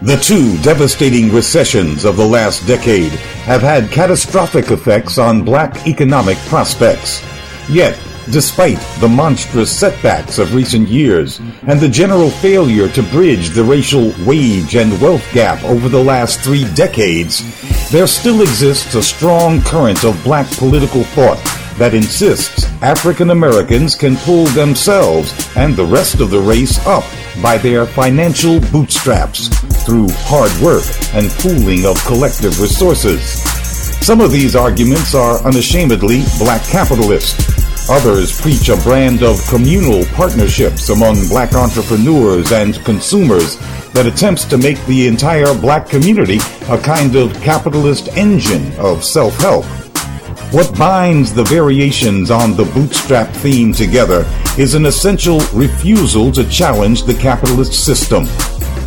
S14: The two devastating recessions of the last decade have had catastrophic effects on black economic prospects. Yet, despite the monstrous setbacks of recent years and the general failure to bridge the racial wage and wealth gap over the last three decades, there still exists a strong current of black political thought that insists African Americans can pull themselves and the rest of the race up by their financial bootstraps through hard work and pooling of collective resources. Some of these arguments are unashamedly black capitalist. Others preach a brand of communal partnerships among black entrepreneurs and consumers that attempts to make the entire black community a kind of capitalist engine of self-help. What binds the variations on the bootstrap theme together is an essential refusal to challenge the capitalist system.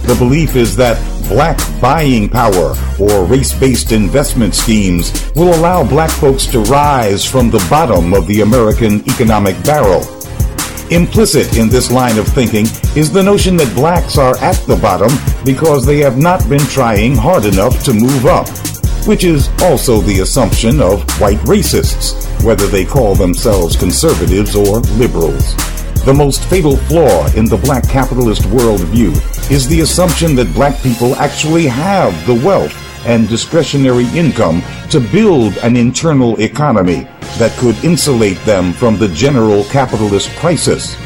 S14: The belief is that black buying power or race-based investment schemes will allow black folks to rise from the bottom of the American economic barrel. Implicit in this line of thinking is the notion that blacks are at the bottom because they have not been trying hard enough to move up which is also the assumption of white racists, whether they call themselves conservatives or liberals. The most fatal flaw in the black capitalist worldview is the assumption that black people actually have the wealth and discretionary income to build an internal economy that could insulate them from the general capitalist crisis.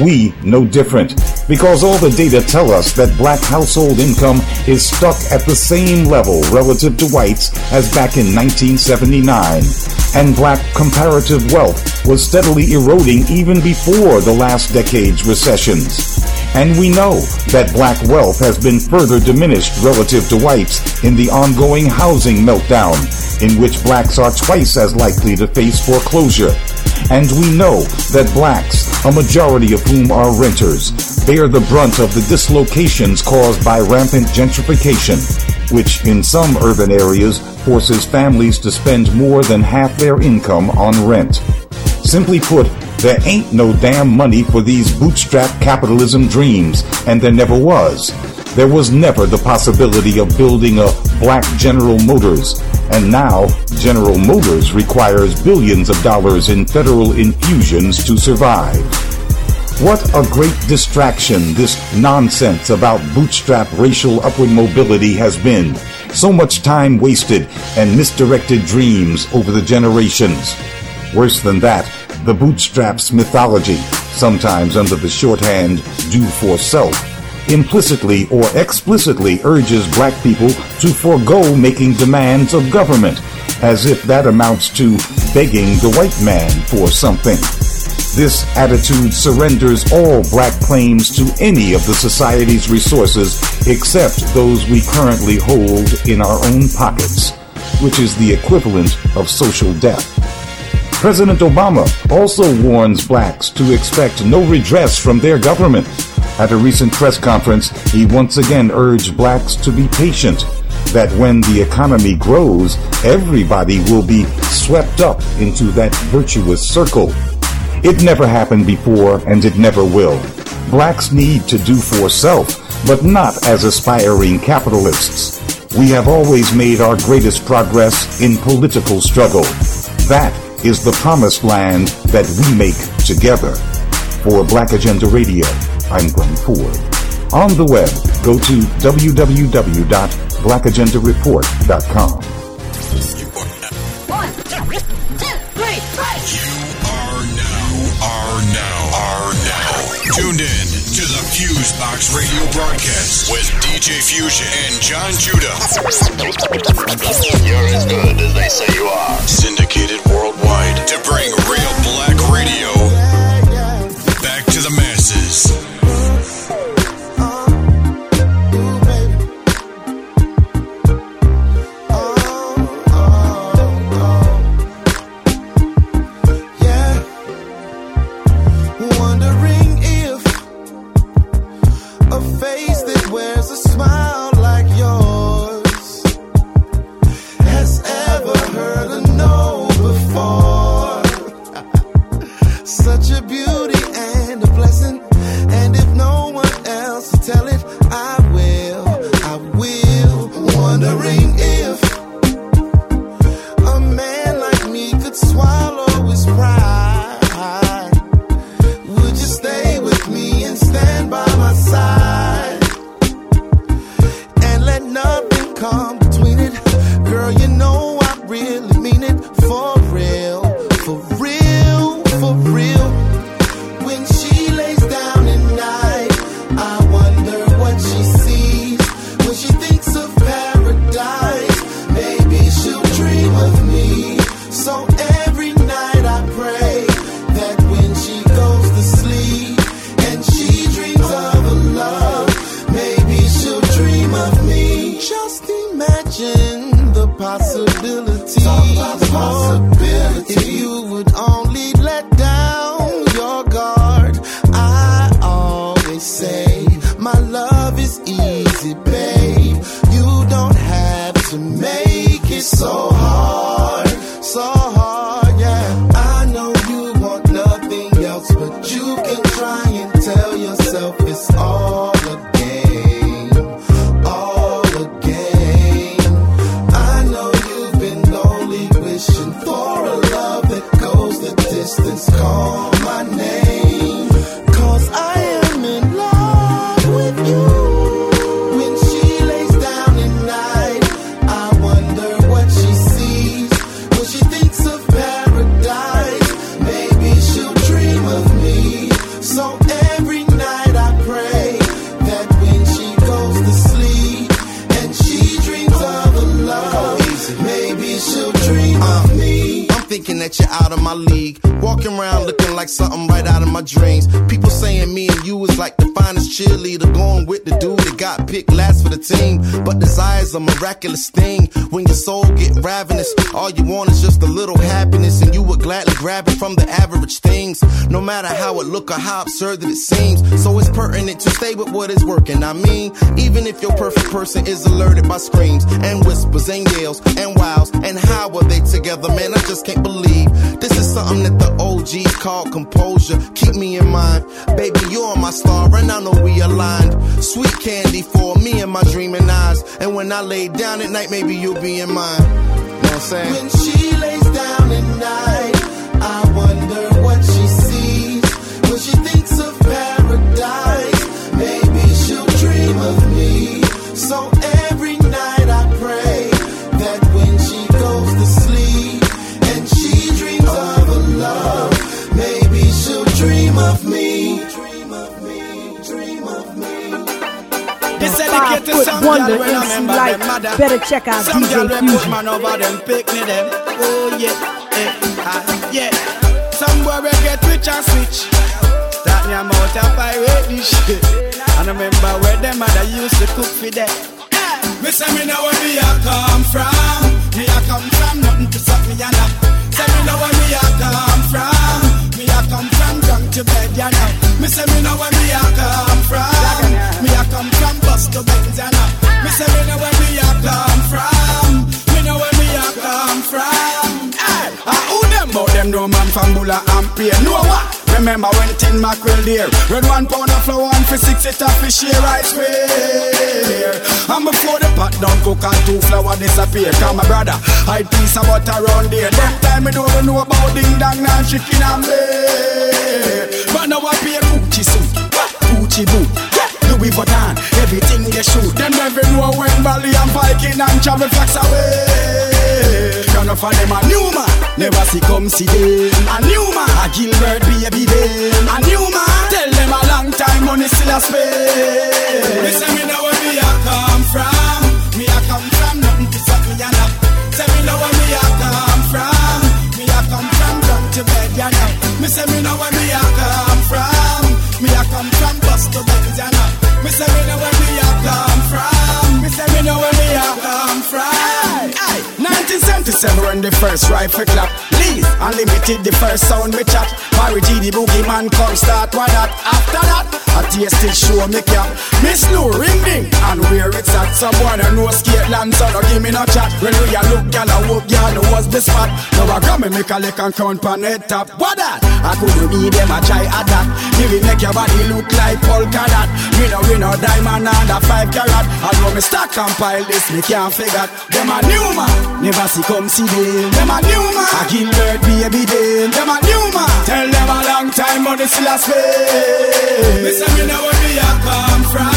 S14: We no different because all the data tell us that black household income is stuck at the same level relative to whites as back in 1979 and black comparative wealth was steadily eroding even before the last decade's recessions. And we know that black wealth has been further diminished relative to whites in the ongoing housing meltdown, in which blacks are twice as likely to face foreclosure. And we know that blacks, a majority of whom are renters, bear the brunt of the dislocations caused by rampant gentrification, which in some urban areas forces families to spend more than half their income on rent. Simply put, there ain't no damn money for these bootstrap capitalism dreams, and there never was. There was never the possibility of building a black General Motors, and now General Motors requires billions of dollars in federal infusions to survive. What a great distraction this nonsense about bootstrap racial upward mobility has been. So much time wasted and misdirected dreams over the generations. Worse than that, the bootstraps mythology, sometimes under the shorthand do for self, implicitly or explicitly urges black people to forego making demands of government, as if that amounts to begging the white man for something. This attitude surrenders all black claims to any of the society's resources except those we currently hold in our own pockets, which is the equivalent of social death. President Obama also warns blacks to expect no redress from their government. At a recent press conference, he once again urged blacks to be patient, that when the economy grows, everybody will be swept up into that virtuous circle. It never happened before, and it never will. Blacks need to do for self, but not as aspiring capitalists. We have always made our greatest progress in political struggle. That is the promised land that we make together. For Black Agenda Radio, I'm Glen Ford. On the web, go to www.blackagendareport.com.
S15: Fusebox Radio broadcast with DJ Fusion and John Judah. You're as good as they say you are. Syndicated worldwide to bring real black radio
S16: how absurd that it seems. So it's pertinent to stay with what is working. I mean, even if your perfect person is alerted by screams and whispers and yells and wows. And how are they together, man? I just can't believe this is something that the OGs call composure. Keep me in mind, baby, you're my star, and I know we aligned. Sweet candy for me and my dreaming eyes. And when I lay down at night, maybe you'll be in mine. You know what I'm saying?
S17: When she lays down at night,
S18: Better check out
S7: Some girl
S18: DJ
S7: when put
S18: Fusion.
S7: man over them, pick me them. Oh yeah, eh, ah, yeah. Some boy will get rich and switch. Start me out and pirate this shit. And I remember where them mother used to cook for them. Me say me know where me a come from. Me a come from nothing to stop me and up. Say me know where me a come from. Me a come from drunk to bed ya know. Me say me know where me a come from. Me a come from bus to Benz ya know. Me say me know where me a come from. Me know where me a come from. Hey, ah, who them bout them no man from Bulla and Pier? Know what? Remember when tin mackerel there? Red one pound of flour and for six it off fish share I swear. And before the pot down cook and two flour disappear. Come my brother, I piece of butter around there. Them time me don't know about ding dong and chicken and beer. But now I pay Gucci suit, Gucci boot. Louis Vuitton, they shoot. Them never know when Valley and Viking and travel flax away. None of them a new man, never see come see them. A new man, a Gilbert baby them. A new man, tell them a long time money still a pay. Me say me know where me a come from. Me a come from nothing to suck me a nap. Say me know where me a come from. Me a come from down to bed ya now. Me say me know where me a come from. Me a come from bust to bed ya now. Me say me know where 1977 when the first rifle clap. Leave unlimited the first sound me chat. Barry G the boogie man come start what that. After that, I taste it show me cap. Miss Lou ring ding and where it's at. Someone I know skate land so no give me no chat. When we a look gal I walk gal know what's the spot. Now I grab me make a lick and count pan head top. What that? I couldn't be them I try adapt. Give it make your body look like polka dot. Me no we no diamond and under five carat. I know me stack and pile this me can't figure. Them a new man, never see come see them. Them a new man, a Gilbert baby them. Them a new man, tell them a long time they still a spend. Me say me know where me a come from.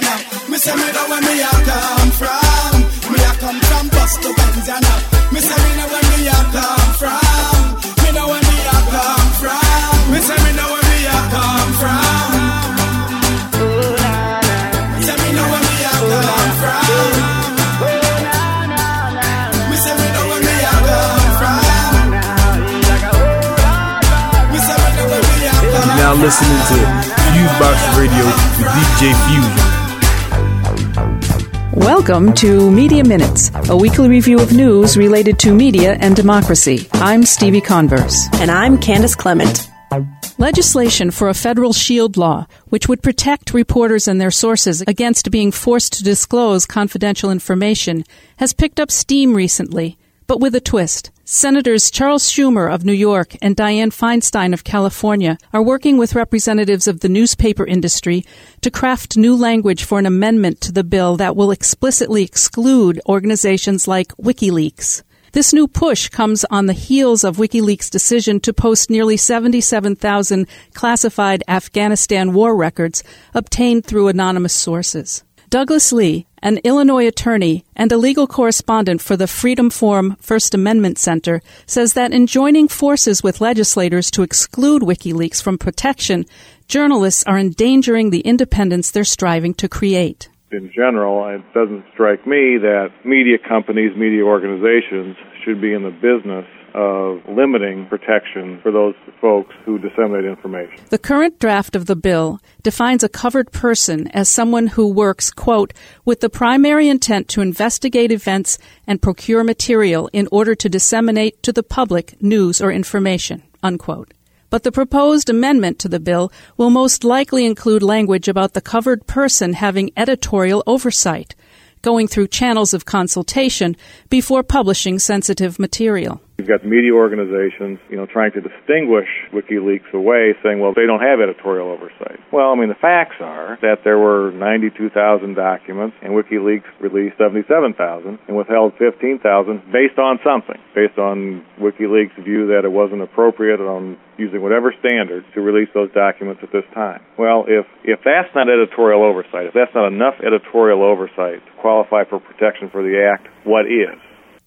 S7: Now. Me say me know where me a come from. Me a come from to. Me say me know where me a come from. Me know where me a come from. Me say me know where me a come from.
S3: Now listening to Fusebox Radio with DJ Fusion.
S18: Welcome to Media Minutes, a weekly review of news related to media and democracy. I'm Stevie Converse.
S19: And I'm Candace Clement.
S18: Legislation for a federal shield law, which would protect reporters and their sources against being forced to disclose confidential information, has picked up steam recently, but with a twist. Senators Charles Schumer of New York and Dianne Feinstein of California are working with representatives of the newspaper industry to craft new language for an amendment to the bill that will explicitly exclude organizations like WikiLeaks. This new push comes on the heels of WikiLeaks' decision to post nearly 77,000 classified Afghanistan war records obtained through anonymous sources. Douglas Lee, an Illinois attorney and a legal correspondent for the Freedom Forum First Amendment Center, says that in joining forces with legislators to exclude WikiLeaks from protection, journalists are endangering the independence they're striving to create.
S20: In general, it doesn't strike me that media companies, media organizations should be in the business of limiting protection for those folks who disseminate information.
S18: The current draft of the bill defines a covered person as someone who works, quote, with the primary intent to investigate events and procure material in order to disseminate to the public news or information, unquote. But the proposed amendment to the bill will most likely include language about the covered person having editorial oversight, going through channels of consultation before publishing sensitive material.
S20: You've got media organizations, you know, trying to distinguish WikiLeaks away, saying, well, they don't have editorial oversight. Well, I mean, the facts are that there were 92,000 documents, and WikiLeaks released 77,000 and withheld 15,000 based on something, based on WikiLeaks' view that it wasn't appropriate on using whatever standard to release those documents at this time. Well, if, if that's not editorial oversight, if that's not enough editorial oversight to qualify for protection for the Act, what is?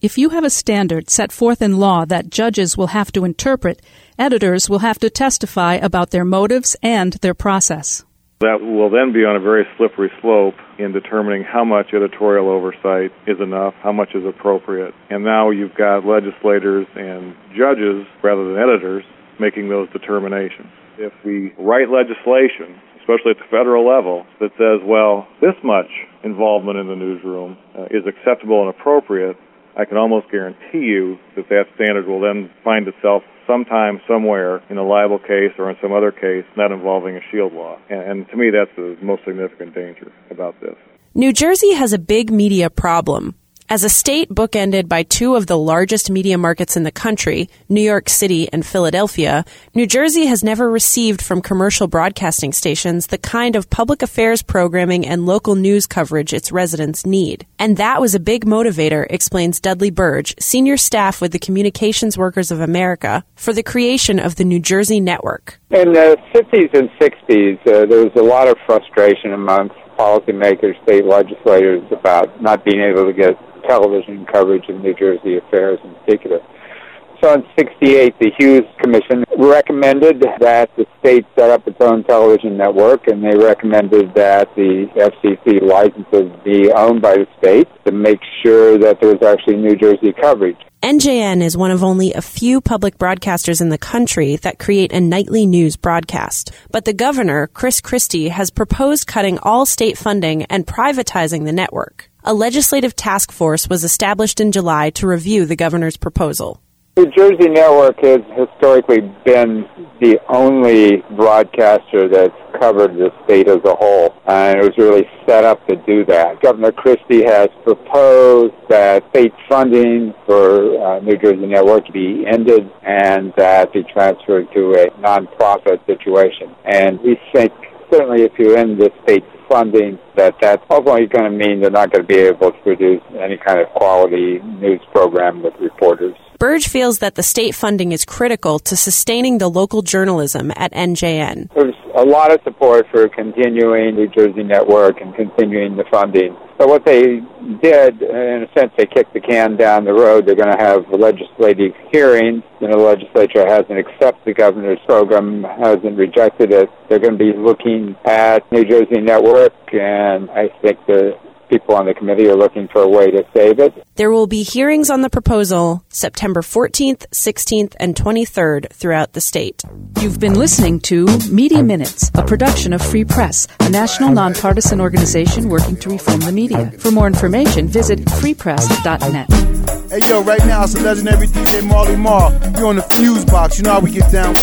S18: If you have a standard set forth in law that judges will have to interpret, editors will have to testify about their motives and their process.
S20: That will then be on a very slippery slope in determining how much editorial oversight is enough, how much is appropriate. And now you've got legislators and judges, rather than editors, making those determinations. If we write legislation, especially at the federal level, that says, well, this much involvement in the newsroom uh, is acceptable and appropriate, I can almost guarantee you that that standard will then find itself sometime, somewhere, in a libel case or in some other case not involving a shield law. And, and to me, that's the most significant danger about this.
S19: New Jersey has a big media problem. As a state bookended by two of the largest media markets in the country, New York City and Philadelphia, New Jersey has never received from commercial broadcasting stations the kind of public affairs programming and local news coverage its residents need. And that was a big motivator, explains Dudley Burge, senior staff with the Communications Workers of America, for the creation of the New Jersey Network.
S21: In the 50s and 60s, uh, there was a lot of frustration amongst policymakers, state legislators about not being able to get television coverage of New Jersey affairs in particular. So in 68, the Hughes Commission recommended that the state set up its own television network, and they recommended that the FCC licenses be owned by the state to make sure that there was actually New Jersey coverage.
S19: NJN is one of only a few public broadcasters in the country that create a nightly news broadcast. But the governor, Chris Christie, has proposed cutting all state funding and privatizing the network. A legislative task force was established in July to review the governor's proposal.
S21: The Jersey Network has historically been the only broadcaster that's covered the state as a whole, and it was really set up to do that. Governor Christie has proposed that state funding for uh, New Jersey Network be ended and that be transferred to a nonprofit situation. And we think certainly if you end the state funding, that that's ultimately going to mean they're not going to be able to produce any kind of quality news program with reporters.
S19: Burge feels that the state funding is critical to sustaining the local journalism at NJN.
S21: There's a lot of support for continuing New Jersey Network and continuing the funding. But what they did, uh, in a sense, they kicked the can down the road. They're going to have legislative hearings. You know, the legislature hasn't accepted the governor's program, hasn't rejected it. They're going to be looking at New Jersey Network, and I think the people on the committee are looking for a way to save it.
S19: There will be hearings on the proposal September 14th, 16th, and 23rd throughout the state.
S18: You've been listening to Media Minutes, a production of Free Press, a national nonpartisan organization working to reform the media. For more information, visit freepress.net.
S3: Hey yo, right now it's a legendary DJ Marley Marl. You on the fuse box, you know how we get down.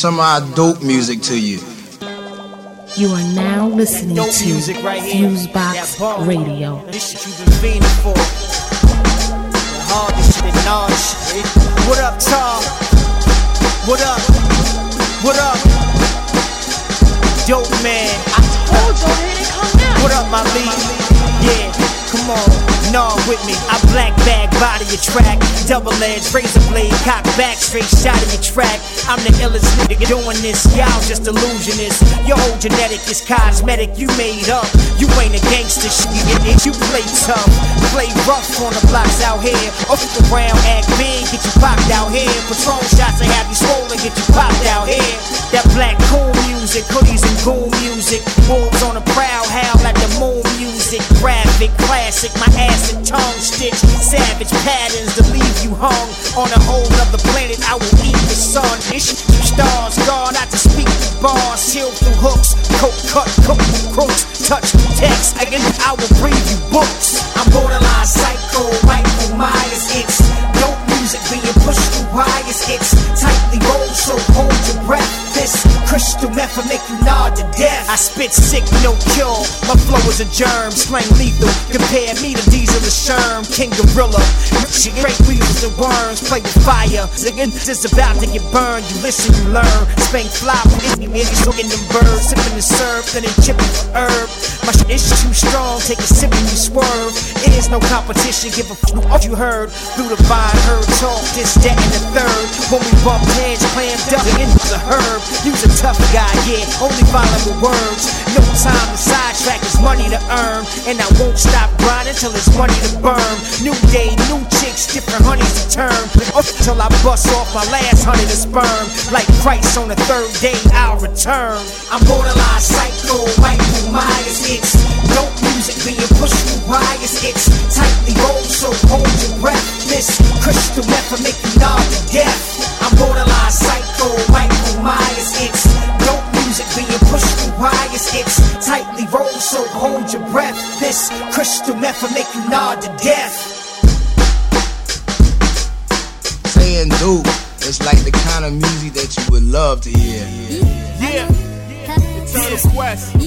S22: Some of our dope music to you.
S5: You are now listening to Fusebox Radio.
S23: This shit you been fiending for. The hardest shit, the gnarly shit. Eh? What up, Tom? What up? What up? Dope man. What up, my lead? Yeah, come on. Gnaw with me. I black bag, body your track. Double edge, razor blade, cock back, straight shot in your track. I'm the illest nigga doing this. Y'all just illusionists. Your whole genetic is cosmetic. You made up. You ain't a gangster shit. You play tough. Play rough on the blocks out here. Off the ground, act big, get you popped out here. Patrol shots and have you swollen, get you popped out here. That black cool music, hoodies and cool music. Wolves on the prowl, howl at the moon music. Graphic, classic, my ass and tongue stitch. Savage patterns to leave you hung on a whole other planet. I will eat the sun. Issue stars, guard out to speak the bars. Seal through hooks, coat cut, coat crooks. Touch text, again, I will bring you books. I spit sick, no cure. My flow is a germ, slang lethal. Compare me to Diesel and Sherm, King Gorilla. Great weasels and worms, play with fire. Is about to get burned. You listen, you learn. Spank fly, me, me, soaking them birds, sipping the syrup, then they chipping for herb. My shit is too strong, take a sip and you swerve. It is no competition, give a f what you heard. Through the vine, heard talk, this, that, and the third. When we bump heads, clammed up into the herb. You's a tough guy, yeah, only violent with words. No time to sidetrack, it's money to earn. And I won't stop grinding till it's money to burn. New day, new chicks, different honeys to turn. Up till I bust off my last honey to sperm. Like Christ on the third day, I'll return. I'm borderline psycho, Michael Myers. It's dope music being pushed through wires. It's tightly rolled, so hold your breath. This crystal meth will make you nod to death. I'm borderline psycho, Michael Myers. It's dope music being pushed through wires. It's tightly rolled, so hold your breath. This crystal meth will make you nod to death.
S22: Saying dope, it's like the kind of music that you would love to hear.
S3: Yeah, Eternal Quest. And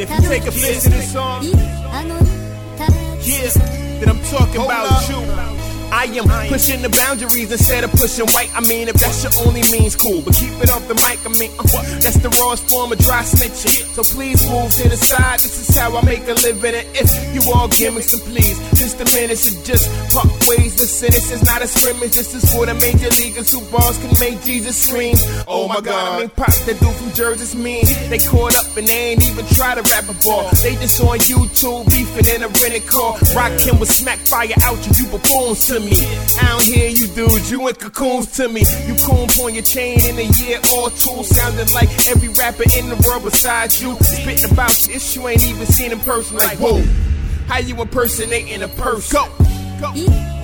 S3: if you take offense to this song, yeah, then I'm talking about you. I am pushing the boundaries instead of pushing white. I mean, if that's your only means, cool. But keep it off the mic. I mean, uh, that's the rawest form of dry snitching. So please move to the side. This is how I make a living. And if you all gimmicks, then please, just a minute just part ways. Listen, this is not a scrimmage. This is for the major leaguers who balls can make Jesus scream. Oh my God, I mean, pop that dude from Jersey's mean. They caught up and they ain't even try to rap a ball. They just on YouTube beefing in a rented car. Rockin' with smack fire out you, you buffoons to me. I don't hear you dudes, you in cocoons to me. You coon on your chain in a year or two. Sounding like every rapper in the world besides you. Spitting about this you ain't even seen in person. Like, whoa, how you impersonating a person? Go! Go.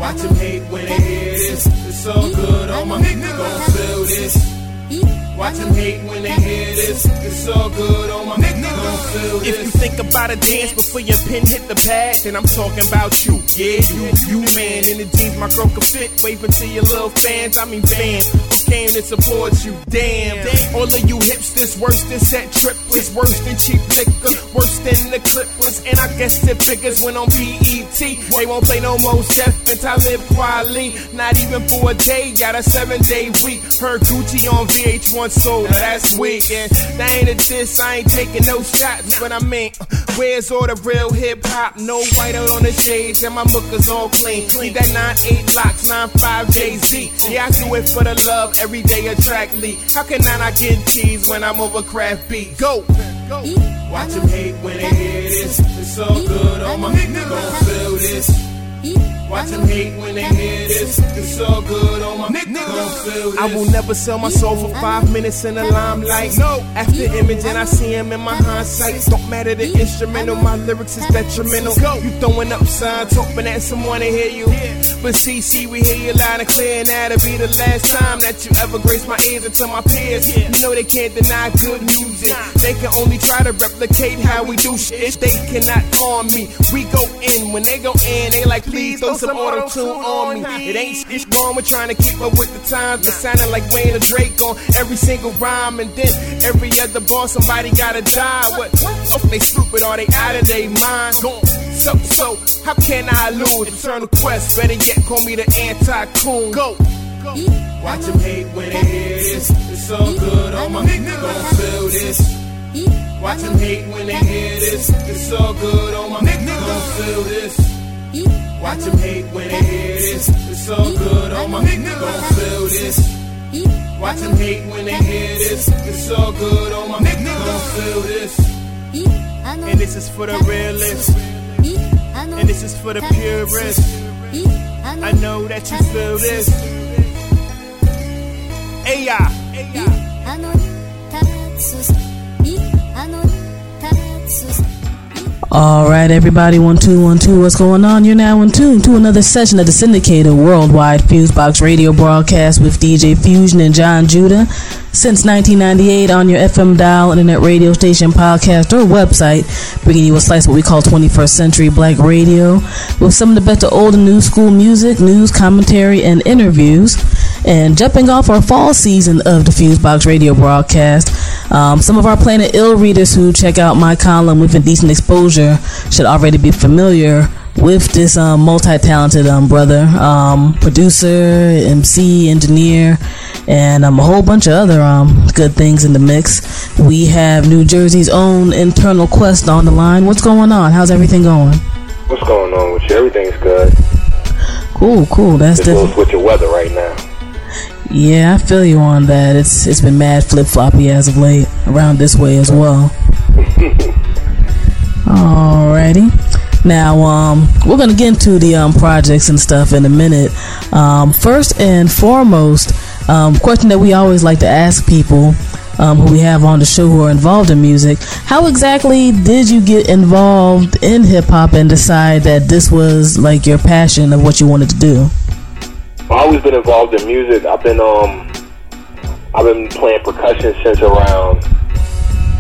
S3: Watch them hate when they hear this. It's so good on my nigga gon' feel this. Watch them hate when they hear this. It's so good on my nigga feel. If you think about a dance before your pen hit the pad, then I'm talking about you. Yeah, you, you man. In the jeans my girl can fit. Waving to your little fans. I mean, fans who came to support you. Damn. All of you hipsters worse than set triplets. Worse than cheap liquor. Worse than the clippers. And I guess the figures went on BET. They won't play no more Chef and I live quietly, Not even for a day. Got a seven day week. Heard Gucci on VH1 soul. Now that's weak. And that ain't a diss. I ain't taking no shots. But I mean, where's all the real hip hop? No whiter on the shades. And my muckers all clean. Need that 9-8 locks, 9-5 Jay-Z. Yeah, I do it for the love. Every day a track Lee. How can I not get cheese when I'm over craft beat? Go! Go! Watch them hate when they hear this. It's so good on my nigga gon' feel this. Watch them hate when they hear this. It's so good on my nigga gon' feel this. I will never sell my soul for five minutes in the limelight. No. After imaging, I see him in my hindsight. Don't matter the instrumental, my lyrics is detrimental. You throwing up signs, hoping that someone to hear you. But see, see, we hear you loud and clear, and that'll be the last time that you ever grace my ears and until my peers. You know they can't deny good music. They can only try to replicate how we do shit. They cannot harm me. We go in when they go in, they like, please don't some auto tune on me. It ain't it's wrong with trying to keep up with the times, but sounding like Wayne or Drake on every single rhyme, and then every other bar somebody gotta die. What? Oh, they stupid? Are they out of their mind? So, so, how can I lose? Eternal quest, better yet, call me the anti-coon. Go. Watch them hate when they hear this. It's so good on my nigga. Gon' feel this. Watch them hate when they hear this. It's so good on my nigga. Gon' feel this. Watch them hate when they hear this. It's so good on my nigga. Gon' feel this. Watch them hate when they hear this. It's so good on my nigga. Gon' feel this. And this is for the realists. And this is for the purists. I know that you feel this. Yeah.
S1: All right, everybody, one two one two. What's going on? You're now in tune to another session of the syndicated worldwide Fusebox radio broadcast with DJ Fusion and John Judah. Since 1998, on your FM dial, internet radio station, podcast, or website, bringing you a slice of what we call 21st century black radio, with some of the best of old and new school music, news, commentary, and interviews. And jumping off our fall season of the Fusebox radio broadcast, um, some of our Planet Ill readers who check out my column with indecent exposure should already be familiar with this um, multi-talented um, brother, um, producer, MC, engineer, and um, a whole bunch of other um, good things in the mix. We have New Jersey's own Eternal Quest on the line. What's going on? How's everything going?
S24: What's going on with you? Everything's good.
S1: Cool, cool. That's
S24: Just
S1: different.
S24: switch of weather right now.
S1: Yeah, I feel you on that. It's it's been mad flip floppy as of late around this way as well. *laughs* Alrighty. Now, um, we're gonna get into the um, projects and stuff in a minute. Um, first and foremost, um, question that we always like to ask people um, who we have on the show who are involved in music: How exactly did you get involved in hip hop and decide that this was like your passion of what you wanted to do?
S24: I've always been involved in music. I've been um, I've been playing percussion since around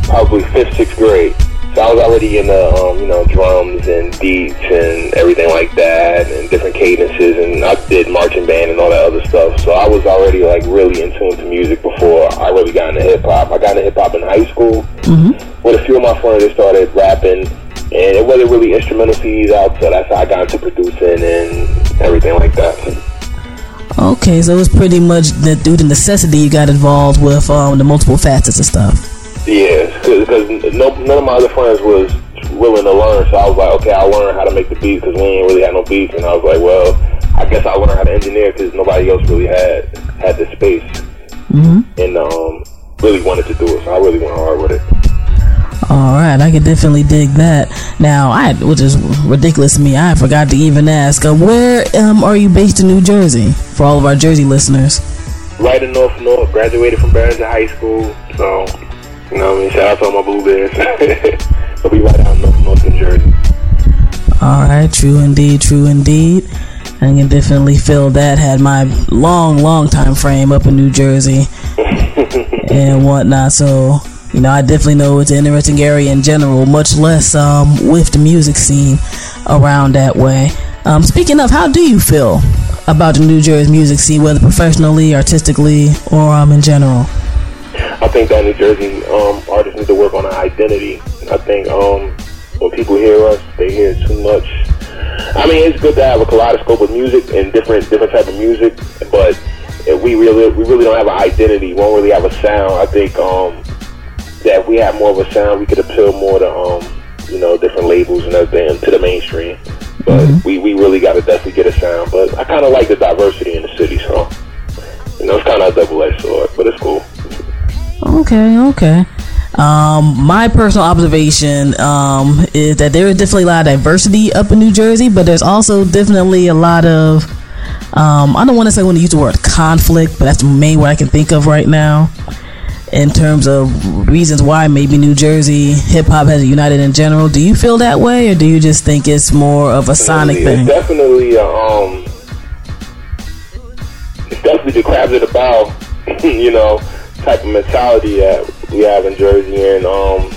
S24: probably fifth, sixth grade. So I was already into um, you know drums and beats and everything like that, and different cadences, and I did marching band and all that other stuff. So I was already like really in tune to music before I really got into hip hop. I got into hip hop in high school with a few of my friends. They started rapping, and it wasn't really instrumental CDs out, so that's how I got into producing and everything like that.
S1: Okay, so it was pretty much that due to necessity you got involved with um, the multiple facets and stuff.
S24: Yeah, because no, none of my other friends was willing to learn, so I was like, okay, I'll learn how to make the beats because we ain't really had no beats, and I was like, well, I guess I'll learn how to engineer because nobody else really had had the space
S1: Mm-hmm.
S24: and um, really wanted to do it, so I really went hard with it.
S1: All right, I can definitely dig that. Now, I which is ridiculous to me. I forgot to even ask, uh, where um, are you based in New Jersey? For all of our Jersey listeners.
S24: Right in North North, graduated from Barringer High School, so you know, what I mean, shout out to all my blue bears. I'll be right out in North, North New Jersey.
S1: All right, true indeed, true indeed. I can definitely feel that. Had my long, long time frame up in New Jersey *laughs* and whatnot. So, you know, I definitely know it's an interesting area in general, much less um, with the music scene around that way. Um, speaking of, how do you feel about the New Jersey music scene, whether professionally, artistically, or um, in general?
S24: I think that New Jersey um, artists need to work on an identity. I think um, when people hear us, they hear too much. I mean, it's good to have a kaleidoscope of music and different different type of music, but we really we really don't have an identity. We don't really have a sound. I think um, that we have more of a sound, we could appeal more to um, you know different labels and everything to the mainstream. But we, we really got to definitely get a sound. But I kind of like the diversity in the city, so you know it's kind of a double edged sword, but it's cool.
S1: Okay, okay. Um, my personal observation um, is that there is definitely a lot of diversity up in New Jersey, but there's also definitely a lot of um, I don't want to say I want to use the word conflict, but that's the main word I can think of right now in terms of reasons why maybe New Jersey hip hop has united in general. Do you feel that way, or do you just think it's more of a sonic
S24: It's
S1: thing?
S24: definitely uh, um, it's definitely the crabs at the bow, *laughs* you know, type of mentality that we have in Jersey, and um,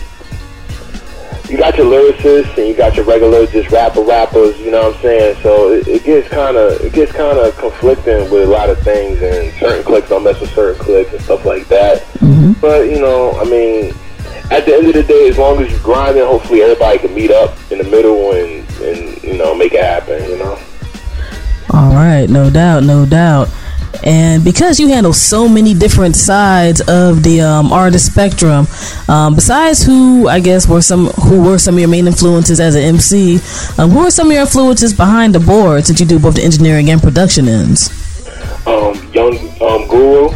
S24: you got your lyricists and you got your regular just rapper rappers. You know what I'm saying? So it, it gets kind of it gets kind of conflicting with a lot of things, and certain clicks don't mess with certain clicks and stuff like that. Mm-hmm. But you know, I mean, at the end of the day, as long as you grind grinding, hopefully everybody can meet up in the middle and and you know make it happen. You know.
S1: All right, no doubt, no doubt. And because you handle so many different sides of the um, artist spectrum, um, besides who I guess were some who were some of your main influences as an MC, um, who are some of your influences behind the board since you do both the engineering and production ends?
S24: um, young um, guru,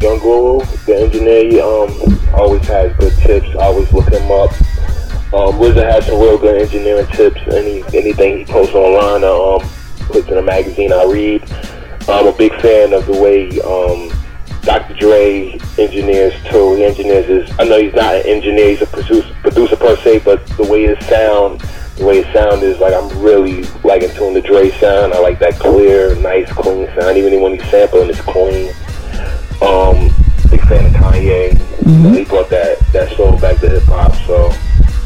S24: young guru, the engineer. Um, always has good tips. I always look him up. Um, Wizard has some real good engineering tips. Any anything he posts online, um, puts in a magazine, I read. I'm a big fan of the way um, Dr. Dre engineers too. He engineers his. I know he's not an engineer; he's a producer, producer per se, but the way his sound, the way his sound is, like I'm really like in tune to Dre sound. I like that clear, nice, clean sound. Even when he's sampling, it's clean. Um, big fan of Kanye. You know, he brought that that soul back to hip hop. So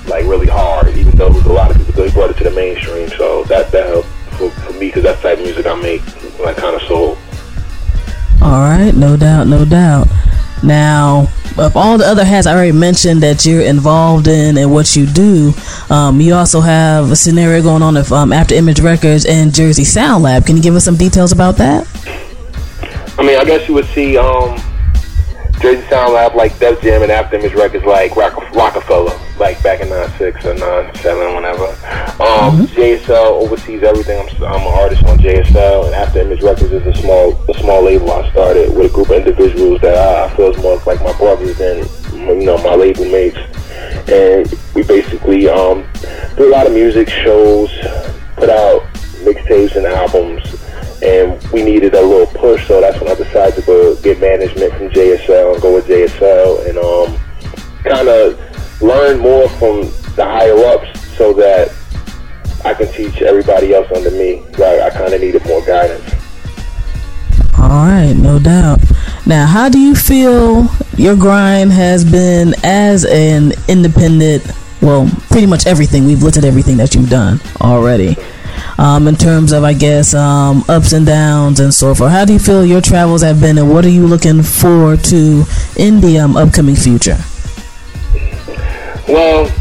S24: like really hard, even though it was a lot of people. He brought it to the mainstream. So that that helped for, for me because that's the type of music I make, like kind of soul.
S1: All right, no doubt, no doubt. Now, of all the other hats I already mentioned that you're involved in and what you do, um, you also have a scenario going on of um, After Image Records and Jersey Sound Lab. Can you give us some details about that?
S24: I mean, I guess you would see um, Jersey Sound Lab like Def Jam and After Image Records like Rock- Roc-A-Fella, like back in '96 or '97, whenever. Um, JSL oversees everything. I'm, I'm an artist on JSL, and After Image Records is a small a small label I started with a group of individuals that I, I feel is more like my brothers than you know my label mates. And we basically um, do a lot of music shows, put out mixtapes and albums and we needed a little push, so that's when I decided to go get management from JSL and go with JSL and um, kind of learn more from the higher ups so that I can teach everybody else under me. Like I kind of needed more guidance.
S1: All right, no doubt. Now, how do you feel your grind has been as an independent? Well, pretty much everything. We've looked at everything that you've done already. Um, in terms of, I guess, um, ups and downs and so forth. How do you feel your travels have been, and what are you looking forward to in the um, upcoming future?
S24: Well,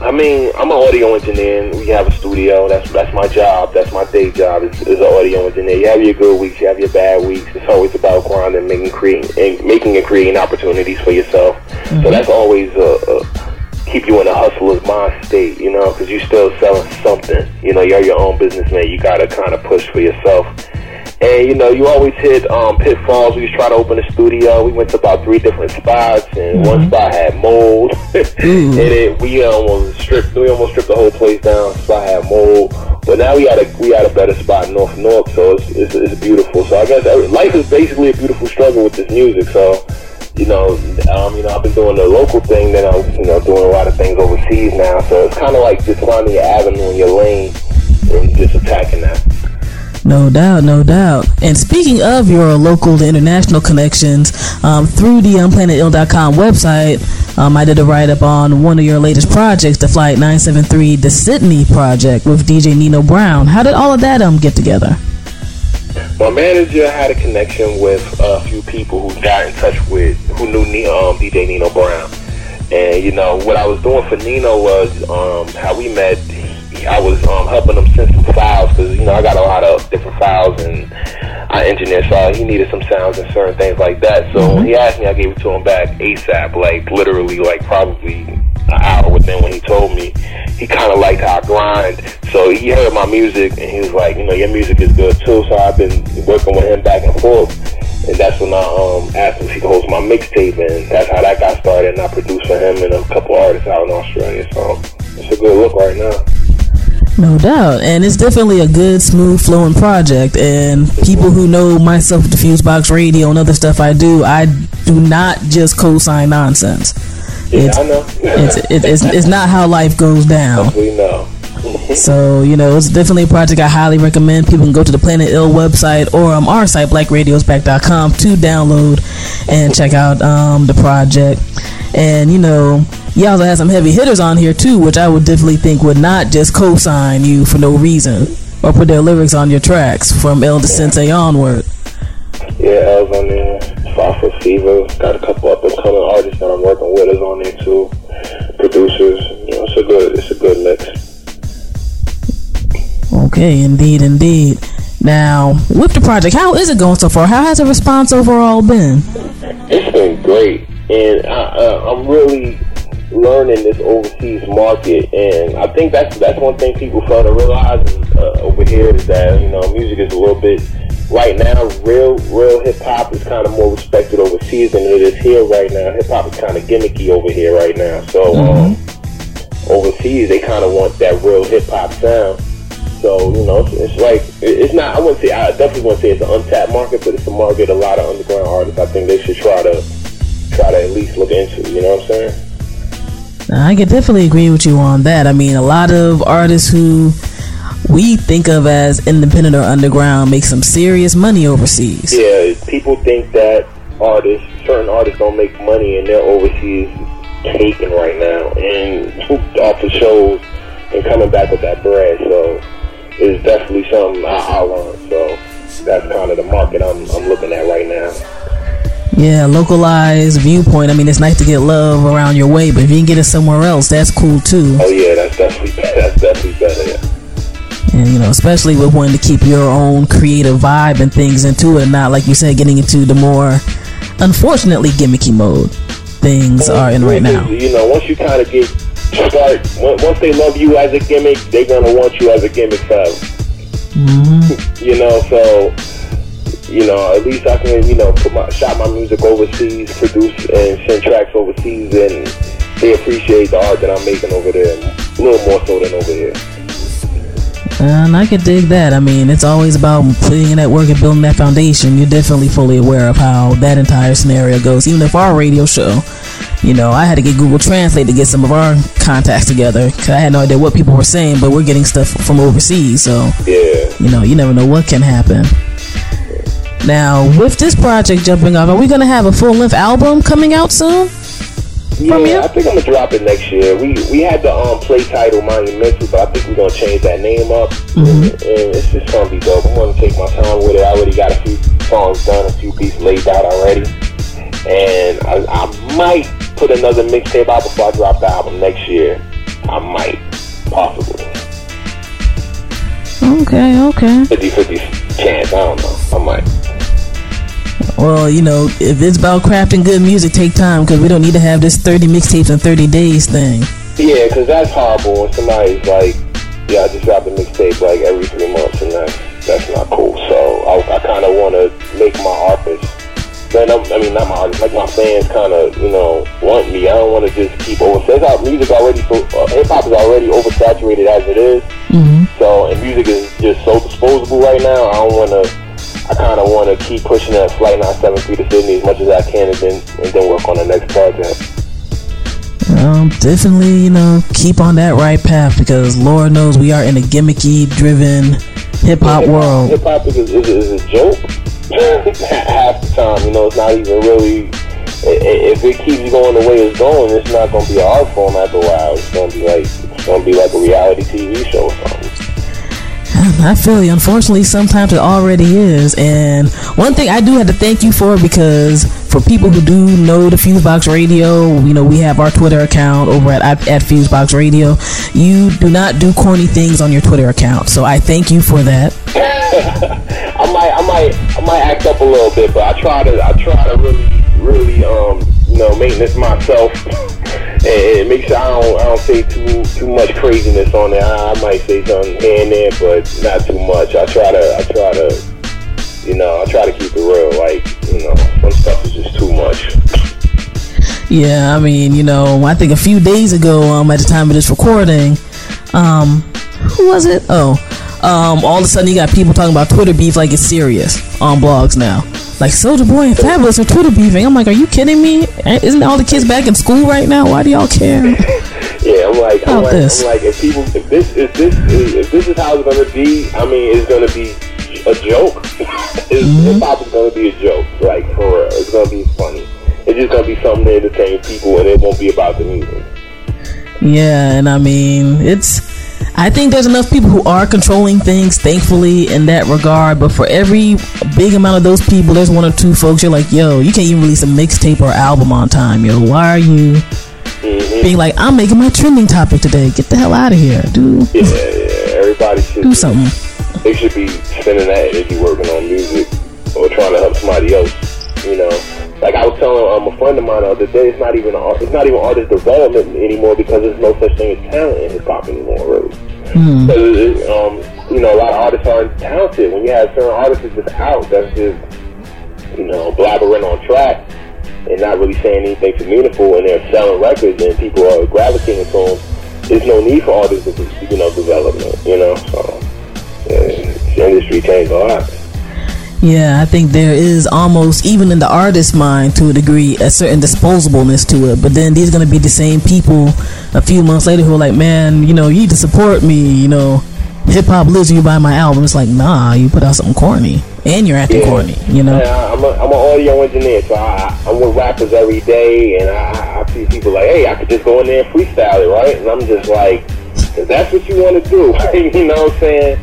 S24: I mean, I'm an audio engineer. And we have a studio. That's that's my job. That's my day job. Is, is an audio engineer. You have your good weeks. You have your bad weeks. It's always about grinding, making creating, and making and creating opportunities for yourself. So that's always a, a keep you in a hustler's mind state. You know, because you're still selling something. You know, you're your own businessman. You got to kind of push for yourself. And you know, you always hit um, pitfalls. We was trying to open a studio. We went to about three different spots, and one spot had mold, *laughs* and it, we almost stripped. We almost stripped the whole place down. Spot had mold, but now we had a we had a better spot in North North, so it's, it's, it's beautiful. So I guess life is basically a beautiful struggle with this music. So you know, um, you know, I've been doing the local thing, then I'm you know doing a lot of things overseas now. So it's kind of like just finding your avenue and your lane and just attacking that.
S1: No doubt, no doubt. And speaking of your local to international connections, um, through the PlanetIll.com website, um, I did a write up on one of your latest projects, the Flight 973, the Sydney project with DJ Nino Brown. How did all of that um get together?
S24: My manager had a connection with a few people who got in touch with, who knew um, DJ Nino Brown. And, you know, what I was doing for Nino was um, how we met. I was um, helping him send some files because, you know, I got a lot of different files and I engineer, so he needed some sounds and certain things like that. So when he asked me, I gave it to him back ASAP, like literally, like probably an hour within when he told me. He kind of liked how I grind. So he heard my music and he was like, you know, your music is good too. So I've been working with him back and forth. And that's when I um, asked him if he could host my mixtape, and that's how that got started. And I produced for him and a couple artists out in Australia. So it's a good look right now.
S1: No doubt. And it's definitely a good, smooth flowing project. And people who know myself, the Fusebox Radio, and other stuff I do, I do not just co sign nonsense.
S24: Yeah,
S1: it's,
S24: I know.
S1: it's, it, it's, it's not how life goes down. *laughs*
S24: We know. *laughs*
S1: So, you know, it's definitely a project I highly recommend. People can go to the Planet Ill website or um, our site, blackradiosback.com, to download and check out um, the project. And, you know, you also have some heavy hitters on here, too, which I would definitely think would not just co sign you for no reason or put their lyrics on your tracks from El Sensei onward.
S24: Yeah, L's on there. Phosphorus Fever. Got a couple up and coming artists that I'm working with is on there too. Producers. You know, it's a good it's a good mix.
S1: Okay, indeed, indeed. Now, with the project, how is it going so far? How has the response overall been?
S24: It's been great, and I, uh, I'm really learning this overseas market, and I think that's that's one thing people fail to realize uh, over here is that you know music is a little bit right now. Real real hip hop is kind of more respected overseas than it is here right now. Hip hop is kind of gimmicky over here right now, so um, overseas they kind of want that real hip hop sound. So you know, it's, it's like it's not. I wouldn't say. I definitely wouldn't say it's an untapped market, but it's a market a lot of underground artists. I think they should try to try to at least look into. You know what I'm saying?
S1: I can definitely agree with you on that. I mean, a lot of artists who we think of as independent or underground make some serious money overseas.
S24: Yeah, people think that artists, certain artists, don't make money and they're overseas taking right now and *laughs* off the shows and coming back with that bread. So it's definitely something I, I learned. So that's kind of the market I'm, I'm looking at right now.
S1: Yeah, localized viewpoint. I mean, it's nice to get love around your way, but if you can get it somewhere else, that's cool too.
S24: Oh yeah, that's definitely that's definitely better. Yeah.
S1: And you know, especially with wanting to keep your own creative vibe and things into it, and not like you said, getting into the more unfortunately gimmicky mode things are in right now.
S24: You know, once you kind of get start, once they love you as a gimmick, they're gonna want you as a gimmick forever.
S1: Mm-hmm.
S24: You know, so you know, at least I can, you know, put my shot my music overseas, produce and send tracks overseas, and they appreciate the art that I'm making over there a little more so than over here.
S1: And I can dig that. I mean, it's always about putting in that work and building that foundation. You're definitely fully aware of how that entire scenario goes. Even if our radio show, you know, I had to get Google Translate to get some of our contacts together because I had no idea what people were saying, but we're getting stuff from overseas. So,
S24: yeah.
S1: you know, you never know what can happen. Now, with this project jumping off, are we going to have a full length album coming out soon?
S24: Yeah, I think I'm gonna drop it next year. We we had the um play title Monumental, but I think we're gonna change that name up,
S1: Mm-hmm.
S24: and, and it's just gonna be dope. I'm gonna take my time with it. I already got a few songs done, a few beats laid out already, and I, I might put another mixtape out before I drop the album next year. I might, possibly.
S1: Okay, okay.
S24: 50-50 chance. I don't know. I might.
S1: Well, you know, if it's about crafting good music, take time because we don't need to have this 30 mixtapes in 30 days thing.
S24: Yeah, because that's horrible when somebody's like, yeah, I just dropped a mixtape like every three months, and that's that's not cool. So I, I kind of want to make my artists, man, I'm, I mean not my artists, like my fans, kind of you know want me. I don't want to just keep over. Since our music already, so uh, hip hop is already oversaturated as it is.
S1: Mm-hmm.
S24: So and music is just so disposable right now. I don't want to. I kind of want to keep pushing that flight 973 to Sydney as much as I can, and then and then work on the next project.
S1: Um, definitely, you know, keep on that right path because Lord knows we are in a gimmicky driven hip hop world.
S24: Hip hop is, is, is a joke half the time. You know, it's not even really. i- i- If it keeps going the way it's going, it's not going to be an art form after a while. It's going to be like it's going to be like a reality TV show or something. *laughs*
S1: I feel you. Unfortunately, sometimes it already is. And one thing I do have to thank you for because for people who do know the Fusebox Radio, you know, we have our Twitter account over at, at Fusebox Radio. You do not do corny things on your Twitter account. So I thank you for that. *laughs* *laughs*
S24: I might, I might, I might act up a little bit, but I try to, I try to really, really, um, you know, maintenance myself *laughs* and, and make sure I don't, I don't say too, too much craziness on there. I, I might say something here and there, but not too much. I try to, I try to, you know, I try to keep it real. Like, you know, some stuff is just too much.
S1: Yeah, I mean, you know, I think a few days ago, um, at the time of this recording, um, who was it? Oh, um, all of a sudden you got people talking about Twitter beef like it's serious on blogs now. Like Soulja Boy and Fabolous are Twitter beefing. I'm like, are you kidding me? Isn't all the kids back in school right now? Why do y'all care? *laughs*
S24: Yeah, I'm like, I'm like,
S1: this.
S24: I'm like, if people, if this, if this, if this is how it's gonna be, I mean, it's gonna be a joke. *laughs* it's,
S1: Mm-hmm.
S24: Hip hop is gonna be a joke, like for real. It's gonna be funny. It's just gonna be something to entertain people, and it won't be about the music.
S1: Yeah, and I mean, it's. I think there's enough people who are controlling things, thankfully, in that regard. But for every big amount of those people, there's one or two folks you're like, yo, you can't even release a mixtape or album on time, yo. Why are you
S24: Mm-hmm.
S1: being like, I'm making my trending topic today? Get the hell out of here, dude.
S24: Yeah, yeah. Everybody should
S1: Do something.
S24: They should be spending that energy working on music or trying to help somebody else. You know, like I was telling um, a friend of mine the other day, it's not even art- it's not even artist development anymore because there's no such thing as talent in hip hop anymore, really.
S1: Hmm.
S24: So, it- um, you know, a lot of artists aren't talented. When you have certain artists that's just out, that's just, you know, blabbering on track and not really saying anything too meaningful, and they're selling records and people are gravitating to them, there's no need for artists you know, development, you know, so, yeah, the industry changed a lot.
S1: Yeah, I think there is almost, even in the artist's mind to a degree, a certain disposableness to it. But then these are going to be the same people a few months later who are like, man, you know, you need to support me, you know. Hip hop lives when you buy my album. It's like, nah, you put out something corny. And you're acting
S24: Yeah.
S1: corny, you know?
S24: Yeah, I'm, a, I'm an audio engineer, so I, I'm with rappers every day, and I, I see people like, hey, I could just go in there and freestyle it, right? And I'm just like, if that's what you want to do, *laughs* you know what I'm saying?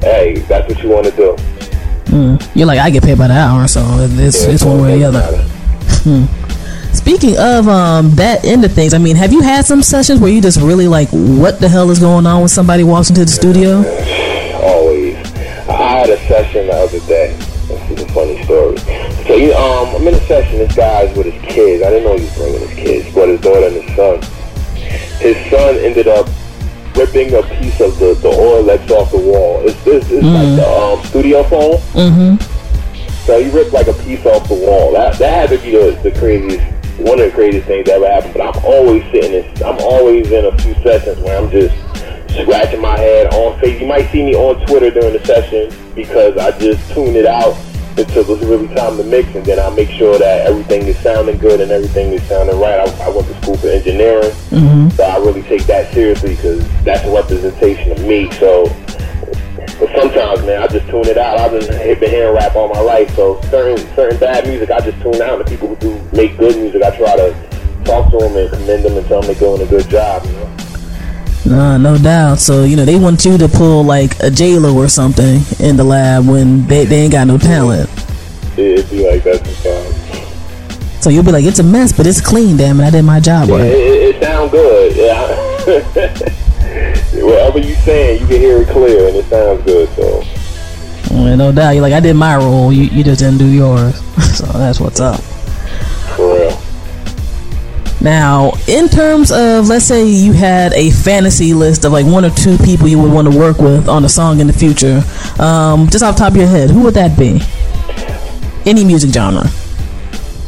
S24: Hey, that's what you want to do.
S1: Mm. You're like, I get paid by the hour, so it's,
S24: Yeah,
S1: it's one way or the other. Hmm. Speaking of um, that end of things, I mean, have you had some sessions where you just really like, what the hell is going on when somebody walks into the studio?
S24: Always. I had a session the other day. This is a funny story. So, you, um, I'm in a session. This guy's with his kids. I didn't know he was bringing his kids. but his daughter and his son. His son ended up ripping a piece of the, the oil that's off the wall. It's, it's, it's like the um, studio phone.
S1: Mm-hmm.
S24: So he ripped like a piece off the wall. That that had to be the, the craziest, one of the craziest things that ever happened. But I'm always sitting in, I'm always in a few sessions where I'm just scratching my head on face. You might see me on Twitter during the session because I just tune it out until it's really time to mix, and then I make sure that everything is sounding good and everything is sounding right. I, I went to school for engineering,
S1: Mm-hmm.
S24: so I really take that seriously because that's a representation of me. So, but sometimes, man, I just tune it out. I've been, been hearing rap all my life, so certain certain bad music, I just tune out. The people who do make good music, I try to talk to them and commend them and tell them they're doing a good job. You know?
S1: Nah, no doubt. So, you know, they want you to pull like a J-Lo or something in the lab when they, they ain't got no talent.
S24: It'd be like that sometimes.
S1: So you'll be like, it's a mess, but it's clean, damn it. I did my job
S24: Yeah,
S1: right.
S24: it, it, sounds good. Yeah. *laughs* Whatever you saying, you can hear it clear, and it sounds good. So.
S1: Well, no doubt. You're like, I did my role. You, you just didn't do yours. *laughs* so that's what's up. Now, in terms of, let's say you had a fantasy list of like one or two people you would want to work with on a song in the future, um, just off the top of your head, who would that be? Any music genre.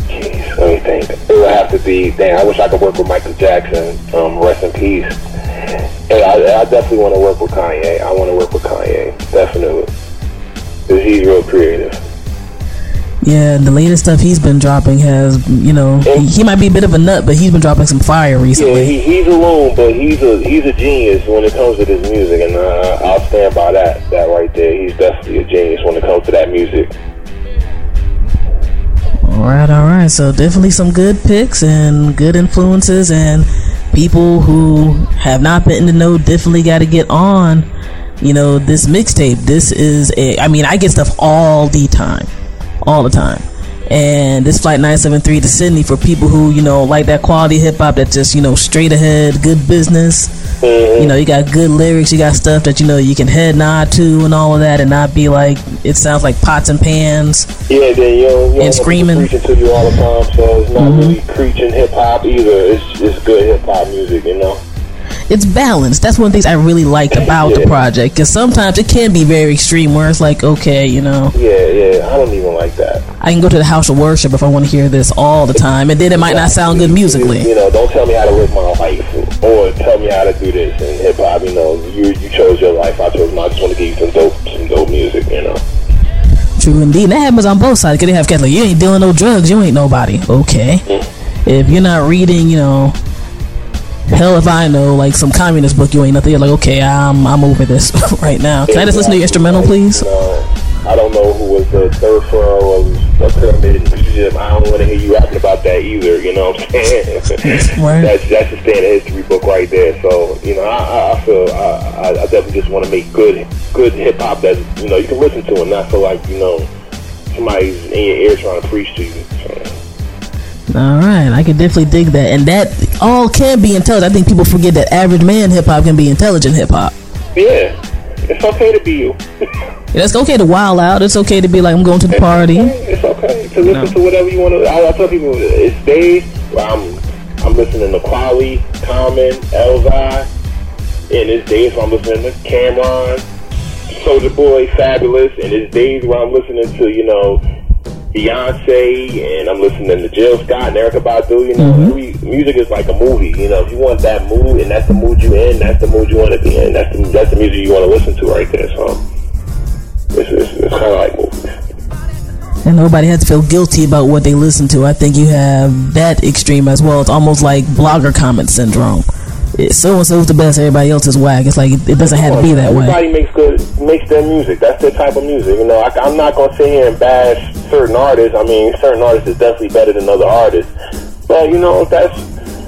S24: Jeez, let me think. It would have to be. Damn, I wish I could work with Michael Jackson. Um, rest in peace. And I, I definitely want to work with Kanye. I want to work with Kanye, definitely, because he's real creative.
S1: Yeah, the latest stuff he's been dropping has, you know, he, he might be a bit of a nut, but he's been dropping some fire
S24: Yeah,
S1: recently.
S24: he, he's alone, but he's a he's a genius when it comes to his music, and uh, I'll stand by that. That right there, he's definitely a genius when it comes to that music.
S1: All right, all right. So definitely some good picks and good influences, and people who have not been in the know definitely got to get on. You know, this mixtape. This is a. I mean, I get stuff all the time, all the time. And this flight 973 to Sydney for people who you know like that quality hip hop that just you know straight ahead, good business. You know, you got good lyrics, you got stuff that you know you can head nod to and all of that, and not be like it sounds like pots and pans.
S24: Yeah, then you you
S1: And screaming.
S24: preaching to you all the time, so it's not
S1: Mhm.
S24: really preaching hip hop either. It's it's good hip hop music, you know.
S1: It's balanced. That's one of the things I really liked about the project because sometimes it can be very extreme where it's like, okay, you know,
S24: Yeah, yeah, I don't even like that.
S1: I can go to the house of worship if I want to hear this all the time, and then it might not sound good musically.
S24: You know, don't tell me how to live my life or tell me how to do this in hip hop. You know, you you chose your life, I chose mine. I just want to give you some dope some dope music. You know.
S1: True indeed. And that happens on both sides because they have cats like, you ain't dealing no drugs, you ain't nobody. Okay. Mm. If you're not reading, you know, hell if I know, like some communist book, you ain't nothing. You're like, okay, I'm I'm over this *laughs* right now. Can I just listen to your instrumental, uh, please?
S24: I don't know who was the third pharaoh of the pyramid in Egypt. I don't want to hear you rapping about that either. You know what I'm saying? *laughs*
S1: Right.
S24: That's that's in the history book right there. So you know, I, I- feel I, I definitely just want to make good good hip hop that you know you can listen to and not feel like you know somebody's in your ear trying to preach to you.
S1: All right, I can definitely dig that, and that all can be intelligent. I think people forget that average man hip hop can be intelligent hip hop.
S24: Yeah, it's okay to be you.
S1: Yeah, *laughs* It's okay to wild out. It's okay to be like I'm going to the party.
S24: It's okay to listen to whatever you want to. I, I tell people it's days where I'm I'm listening to Kweli, Common, Elvi, and it's days where I'm listening to Cam'ron, Soulja Boy, Fabolous, and it's days where I'm listening to you know Beyonce, and I'm listening to Jill Scott and Erykah Badu. You know, mm-hmm. every music is like a movie. You know, if you want that mood and that's the mood you in, that's the mood you want to be in. That's the that's the music you want to listen to right there. So it's it's, it's kind of like movies.
S1: And nobody has to feel guilty about what they listen to. I think you have that extreme as well. It's almost like blogger comment syndrome. So and so's the best, everybody else is whack. It's like it doesn't have to be that way.
S24: Everybody makes good makes their music. That's their type of music. You know, I, I'm not gonna sit here and bash certain artists. I mean, certain artists is definitely better than other artists. But you know, if that's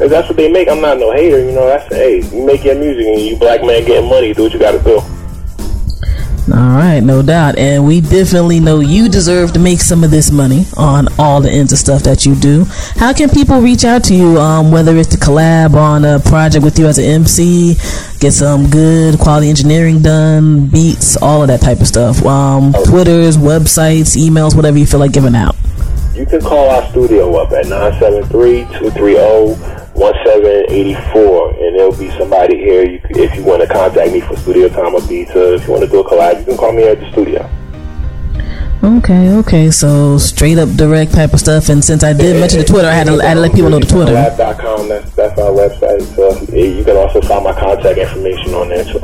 S24: if that's what they make, I'm not no hater. You know, that's hey, you make your music and you black man getting money, do what you got to do.
S1: All right, no doubt. And we definitely know you deserve to make some of this money on all the ends of stuff that you do. How can people reach out to you, um, whether it's to collab on a project with you as an MC, get some good quality engineering done, beats, all of that type of stuff? Um, Twitters, websites, emails, whatever you feel like giving out.
S24: You can call our studio up at 973-230-1784 and there'll be somebody here you, if you want to contact me for studio time or pizza. If you want to do a collab, you can call me at the studio.
S1: Okay, okay. So straight up direct type of stuff. And since I did mention the Twitter, I had to, I had to let people know the Twitter.
S24: That's, that's our website. So you can also find my contact information on there too.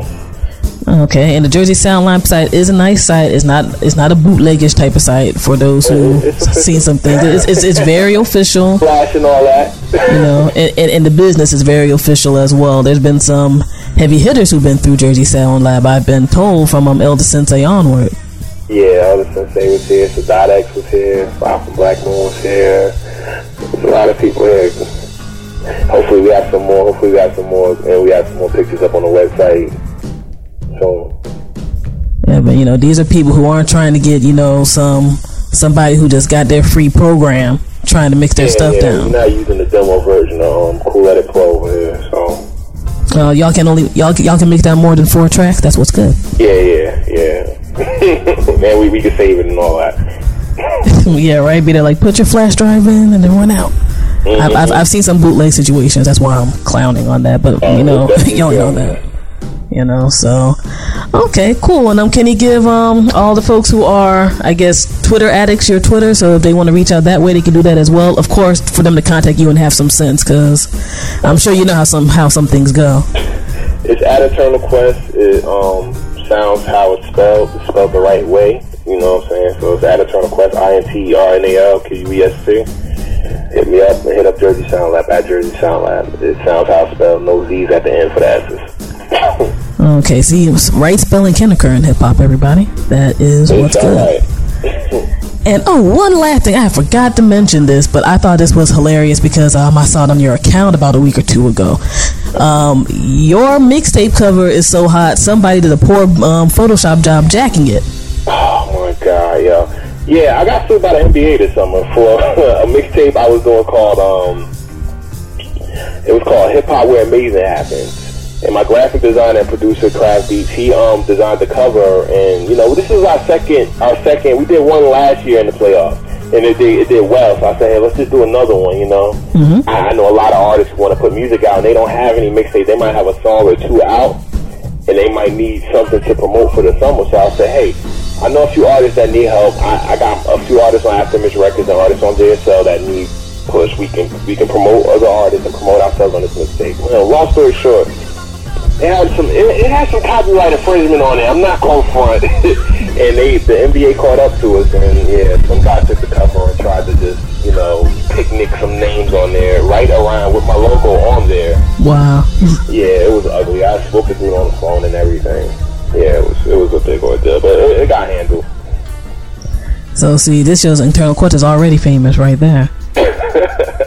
S1: Okay, and the Jersey Sound Lab site is a nice site. It's not it's not a bootleggish type of site for those who seen some things. It's, it's, it's very official.
S24: Flash and all that.
S1: You know, and, and, and the business is very official as well. There's been some heavy hitters who've been through Jersey Sound Lab. I've been told from um, El Da Sensei onward.
S24: Yeah, El Da Sensei was here, Sadat was here, Bob from Black Moon was here. There's a lot of people here. Hopefully we have some more. Hopefully we have some more, and we have some more pictures up on the website. So
S1: Yeah, but you know, these are people who aren't trying to get you know some somebody who just got their free program trying to mix their
S24: yeah,
S1: stuff
S24: yeah,
S1: down.
S24: We're not using the demo version of um, Cool Edit Pro over here. So
S1: Uh, y'all can only y'all y'all can mix down more than four tracks. That's what's good.
S24: yeah, yeah, yeah. *laughs* Man, we we can save it and all that. *laughs*
S1: yeah, right. Be there like put your flash drive in and then run out. I've, I've I've seen some bootleg situations. That's why I'm clowning on that. But you know, *laughs* y'all know that. You know, so okay, cool. And um, can you give um all the folks who are, I guess, Twitter addicts your Twitter, so if they want to reach out that way, they can do that as well. Of course, for them to contact you and have some sense, because I'm sure you know how some how some things go.
S24: It's at Eternal Quest. It um, sounds how it's spelled. It's spelled the right way. You know what I'm saying? So it's at Eternal Quest. I N T E R N A L Q U E S T. Hit me up and hit up Jersey Sound Lab at Jersey Sound Lab. It sounds how it's spelled. No Z's at the end for the S's. *laughs*
S1: Okay, see, right spelling can occur in hip hop. Everybody, that is what's good. And oh, one last thing, I forgot to mention this, but I thought this was hilarious because um, I saw it on your account about a week or two ago. Um, your mixtape cover is so hot, somebody did a poor um, Photoshop job jacking it.
S24: Oh my god, yo. Yeah, I got sued by the NBA this summer for *laughs* a mixtape I was doing called um it was called Hip Hop Where Amazing Happens. And my graphic designer and producer Craft Beats, he um designed the cover and you know, this is our second our second we did one last year in the playoffs. And it did it did well, so I said, Hey, let's just do another one, you know.
S1: Mm-hmm.
S24: I, I know a lot of artists who want to put music out and they don't have any mixtape. They might have a song or two out and they might need something to promote for the summer. So I said, hey, I know a few artists that need help. I, I got a few artists on Aftermath Records and artists on JSL that need push. We can we can promote other artists and promote ourselves on this mixtape. Well, long story short, it had some it, it had some copyright infringement on it. I'm not going front. *laughs* and they the NBA caught up to us, and yeah, some guy took the cover and tried to just you know, Picnik some names on there, right around with my logo on there.
S1: Wow.
S24: Yeah, it was ugly. I spoke to dude on the phone and everything. Yeah, it was it was a big ordeal, but it, it got handled.
S1: So see, this shows Eternal Quest is already famous right there. *laughs*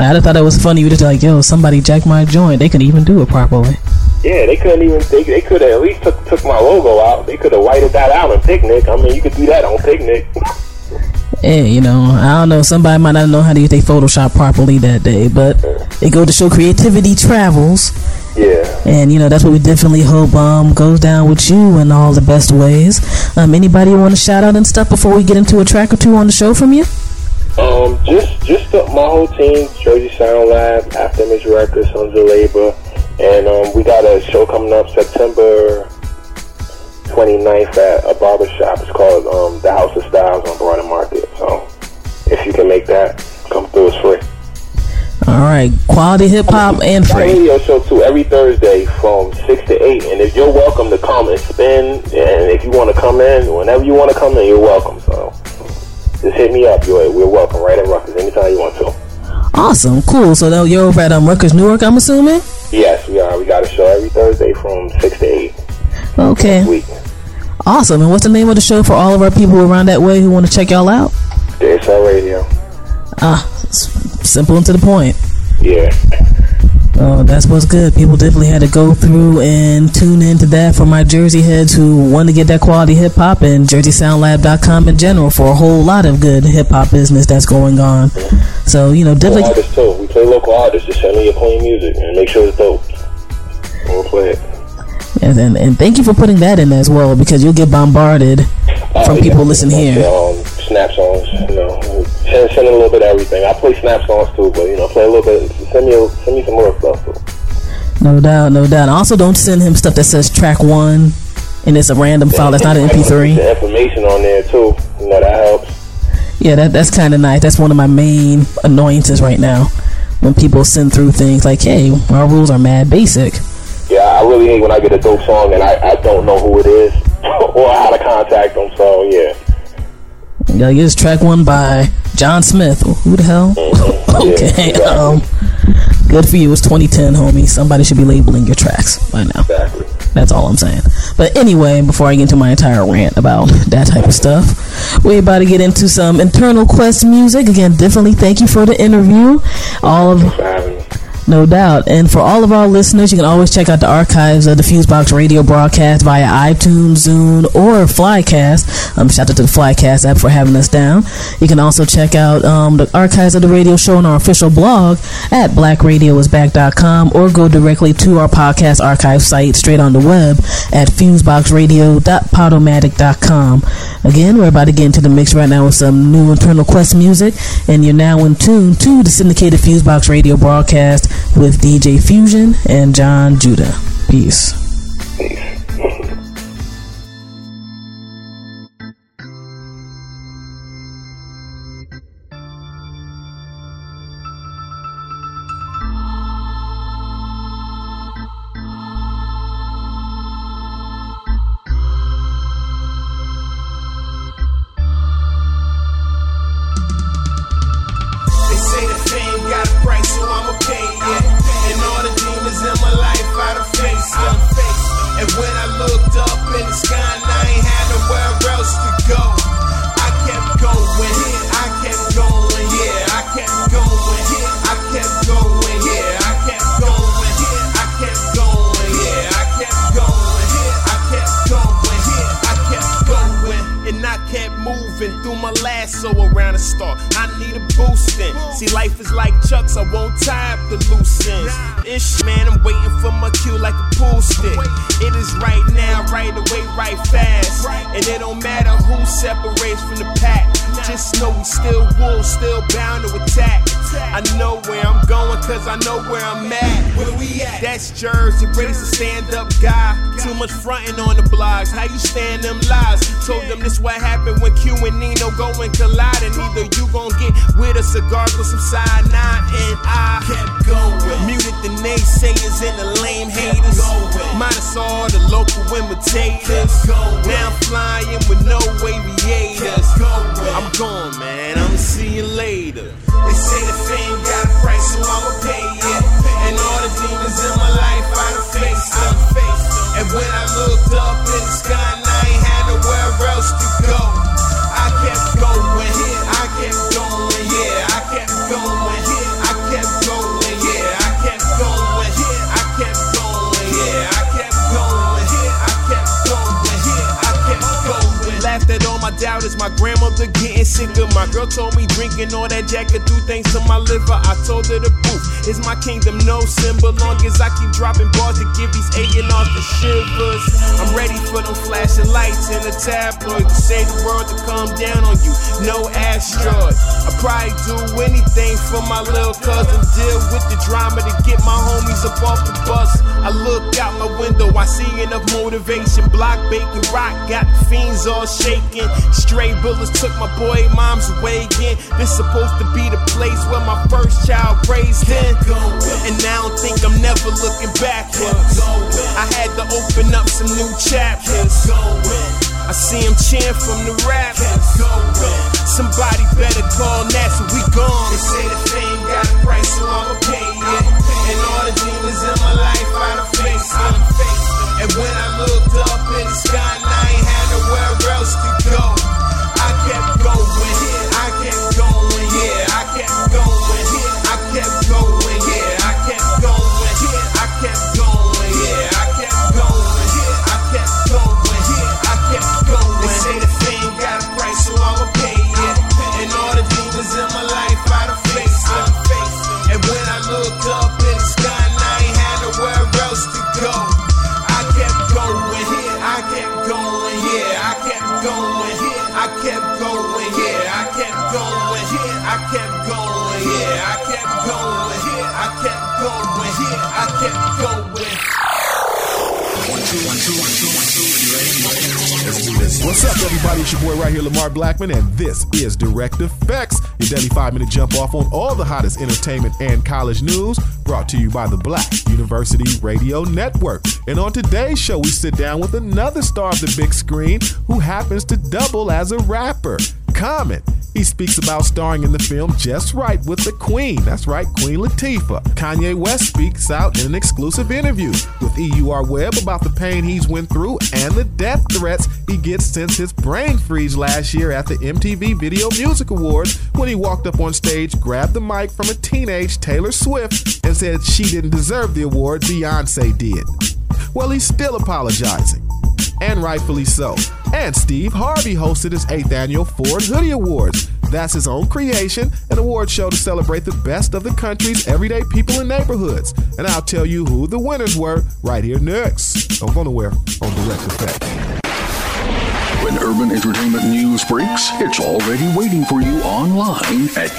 S1: I thought that was funny. You just like, yo, somebody jacked my joint. They couldn't even do it properly.
S24: Yeah, they couldn't even. They, they could have at least took, took my logo out. They could have whited that out on Picnik. I mean, you could do that on Picnik. *laughs*
S1: Hey, you know, I don't know. Somebody might not know how to use their Photoshop properly that day, but it go to show creativity travels.
S24: Yeah.
S1: And you know that's what we definitely hope um goes down with you in all the best ways. Um, anybody want to shout out and stuff before we get into a track or two on the show from you?
S24: Um, just just the, my whole team, Jersey Sound Lab, After Image Records, Sons of Labor, and um, we got a show coming up September 29th at a barber shop. It's called um, The House of Styles on Broad and Market. So if you can make that, come through. It's free.
S1: All right, quality hip hop and free.
S24: radio show too every Thursday from six to eight, and if you're welcome to come and spin, and if you want to come in, whenever you want to come in, you're welcome. So just hit me up. You're we're welcome right at Rutgers anytime you want to.
S1: Awesome, cool. So now you're over at um, Rutgers Newark, I'm assuming.
S24: Yes, we are. We got a show every Thursday from six to eight.
S1: Okay.
S24: Week.
S1: Awesome. And what's the name of the show for all of our people around that way who want to check y'all out?
S24: DSL Radio.
S1: Ah, simple and to the point.
S24: Yeah.
S1: Oh, that's what's good. People definitely had to go through and tune into that for my Jersey heads who want to get that quality hip hop and JerseySoundLab.com in general for a whole lot of good hip hop business that's going on. So, you know, definitely.
S24: Local artists too. We play local artists. Just send me your plain music and make sure it's dope. We'll play it.
S1: And, and, and thank you for putting that in as well because you'll get bombarded from
S24: Uh,
S1: people listening here.
S24: Um, snap songs, you know, send, send a little bit of everything. I play snap songs too, but you know, play a little bit. Send me, send me some more stuff. Too.
S1: No doubt, no doubt. Also, don't send him stuff that says track one and it's a random file that's not an MP3.
S24: The information on there too. You know that helps.
S1: Yeah, that that's kind of nice. That's one of my main annoyances right now. When people send through things like, "Hey, our rules are mad basic."
S24: Yeah, I really hate when I get a dope song and I, I don't know who it is *laughs* or how to contact them. So yeah.
S1: Yeah, it's track one by John Smith. Who the hell? *laughs* okay, um, good for you. It's 2010, homie. Somebody should be labeling your tracks by now.
S24: Exactly.
S1: That's all I'm saying. But anyway, before I get into my entire rant about *laughs* that type of stuff, we're about to get into some Eternal Quest music. Again, definitely thank you for the interview. All of no doubt. And for all of our listeners, you can always check out the archives of the Fusebox radio broadcast via iTunes, Zune, or Flycast. Um, shout out to the Flycast app for having us down. You can also check out um, the archives of the radio show on our official blog at blackradioisback.com or go directly to our podcast archive site straight on the web at fuseboxradio.podomatic.com. Again, we're about to get into the mix right now with some new Eternal Quest music, and you're now in tune to the syndicated Fusebox radio broadcast with DJ Fusion and John Judah. Peace.
S3: They tabloid to say the world to come down on you. No asteroid. I probably do anything for my little cousin. Deal with the drama to get my homies up off the bus. I look out my window, I see enough motivation. Block bacon rock, got the fiends all shaking. Stray bullets took my boy mom's away again. This supposed to be the place where my first child raised in. And now I don't think I'm never looking backwards. I had to open up some new chapters. I see him cheering from the rap. Somebody better call NASA, we gone. They say the fame got a price, so I'ma pay it. And all the demons in my life, I done faced them. And when I looked up in the sky, I ain't had nowhere else to go. Going, I kept going.
S25: What's up, everybody? It's your boy right here, Lamar Blackman, and this is Direct Effects, your daily five minute jump off on all the hottest entertainment and college news brought to you by the Black University Radio Network. And on today's show, we sit down with another star of the big screen who happens to double as a rapper. Common. He speaks about starring in the film Just Right with the Queen. That's right, Queen Latifah. Kanye West speaks out in an exclusive interview with EUR Web about the pain he's went through and the death threats he gets since his brain freeze last year at the MTV Video Music Awards when he walked up on stage, grabbed the mic from a teenage Taylor Swift, and said she didn't deserve the award, Beyonce did. Well, he's still apologizing and rightfully so. And Steve Harvey hosted his 8th annual Ford Hoodie Awards. That's his own creation, an award show to celebrate the best of the country's everyday people and neighborhoods. And I'll tell you who the winners were right here next. Don't go nowhere on Direct Effect.
S15: When urban entertainment news breaks, it's already waiting for you online at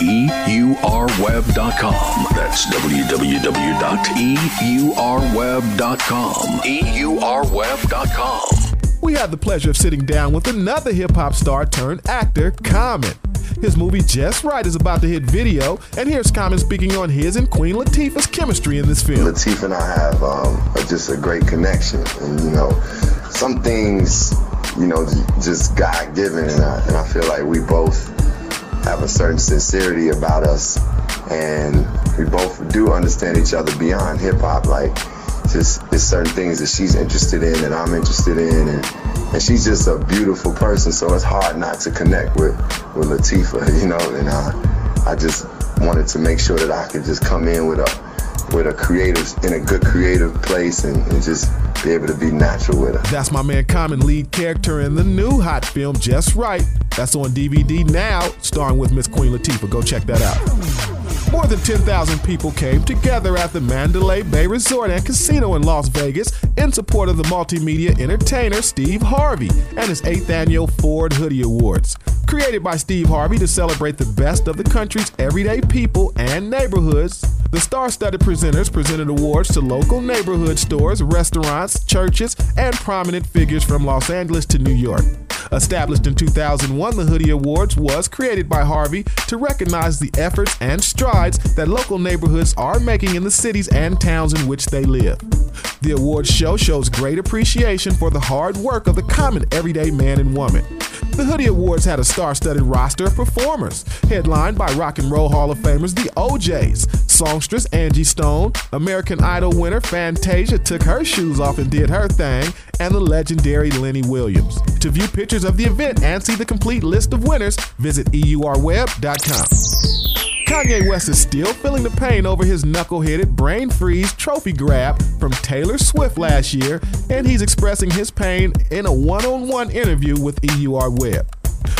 S15: eurweb.com. That's www.eurweb.com. eurweb.com.
S25: We had the pleasure of sitting down with another hip hop star turned actor, Common. His movie Just Right is about to hit video, and here's Common speaking on his and Queen Latifah's chemistry in this film.
S26: Latifah and I have um, just a great connection, and you know, some things, you know, just God given, and I, and I feel like we both have a certain sincerity about us, and we both do understand each other beyond hip hop. Like, just it's certain things that she's interested in and I'm interested in, and and she's just a beautiful person, so it's hard not to connect with with Latifah, *laughs* you know, and uh, I just wanted to make sure that I could just come in with a with a creative in a good creative place and, and just be able to be natural with her.
S25: That's my man Common, lead character in the new hot film Just Right. That's on DVD now, starring with Miss Queen Latifah. Go check that out. More than 10,000 people came together at the Mandalay Bay Resort and Casino in Las Vegas in support of the multimedia entertainer Steve Harvey and his 8th annual Ford Hoodie Awards. Created by Steve Harvey to celebrate the best of the country's everyday people and neighborhoods, the star studded presenters presented awards to local neighborhood stores, restaurants, churches, and prominent figures from Los Angeles to New York. Established in 2001, the Hoodie Awards was created by Harvey to recognize the efforts and strides that local neighborhoods are making in the cities and towns in which they live. The awards show shows great appreciation for the hard work of the common everyday man and woman. The Hoodie Awards had a star studded roster of performers, headlined by Rock and Roll Hall of Famers the O'Jays, songstress Angie Stone, American Idol winner Fantasia took her shoes off and did her thing, and the legendary Lenny Williams. To view pictures of the event and see the complete list of winners, visit EURweb.com. Kanye West is still feeling the pain over his knuckle-headed brain freeze trophy grab from Taylor Swift last year, and he's expressing his pain in a one-on-one interview with EUR Web.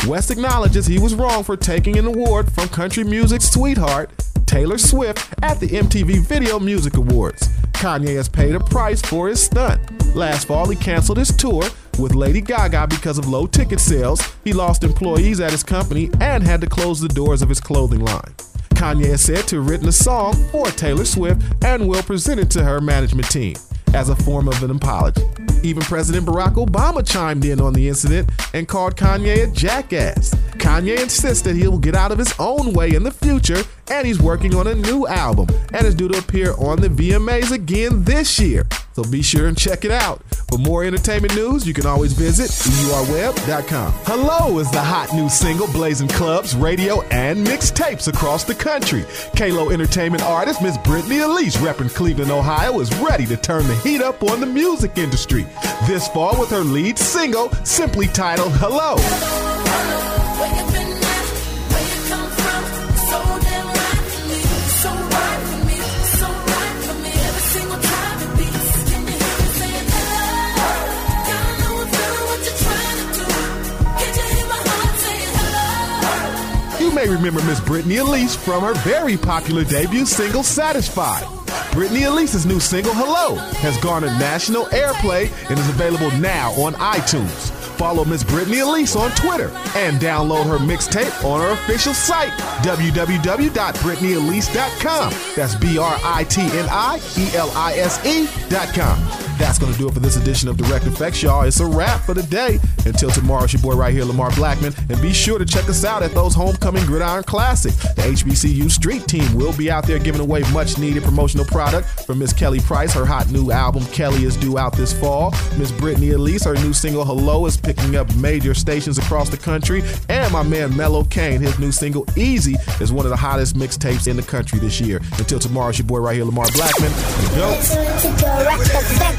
S25: West acknowledges he was wrong for taking an award from country music's sweetheart, Taylor Swift, at the MTV Video Music Awards. Kanye has paid a price for his stunt. Last fall, he canceled his tour with Lady Gaga because of low ticket sales. He lost employees at his company and had to close the doors of his clothing line. Kanye is said to have written a song for Taylor Swift and will present it to her management team as a form of an apology. Even President Barack Obama chimed in on the incident and called Kanye a jackass. Kanye insists that he will get out of his own way in the future, and he's working on a new album and is due to appear on the VMAs again this year. So be sure and check it out. For more entertainment news, you can always visit EURweb.com. Hello is the hot new single blazing clubs, radio, and mixtapes across the country. Kalo Entertainment artist Miss Brittany Elise, repping Cleveland, Ohio, is ready to turn the heat up on the music industry. This fall with her lead single, simply titled Hello. You may remember Miss Brittany Elise from her very popular debut single Satisfied. Brittany Elise's new single Hello has garnered national airplay and is available now on iTunes. Follow Miss Brittany Elise on Twitter and download her mixtape on her official site, www.brittanyelise.com. That's B R I T N I E L I S E.com. That's going to do it for this edition of Direct Effects, y'all. It's a wrap for the day. Until tomorrow, it's your boy right here, Lamar Blackman. And be sure to check us out at those Homecoming Gridiron Classic. The HBCU Street Team will be out there giving away much needed promotional product from Miss Kelly Price. Her hot new album, Kelly, is due out this fall. Miss Brittany Elise, her new single, Hello, is picking up major stations across the country. And my man Mellow Kane, his new single, Easy, is one of the hottest mixtapes in the country this year. Until tomorrow, it's your boy right here, Lamar Blackman. Go.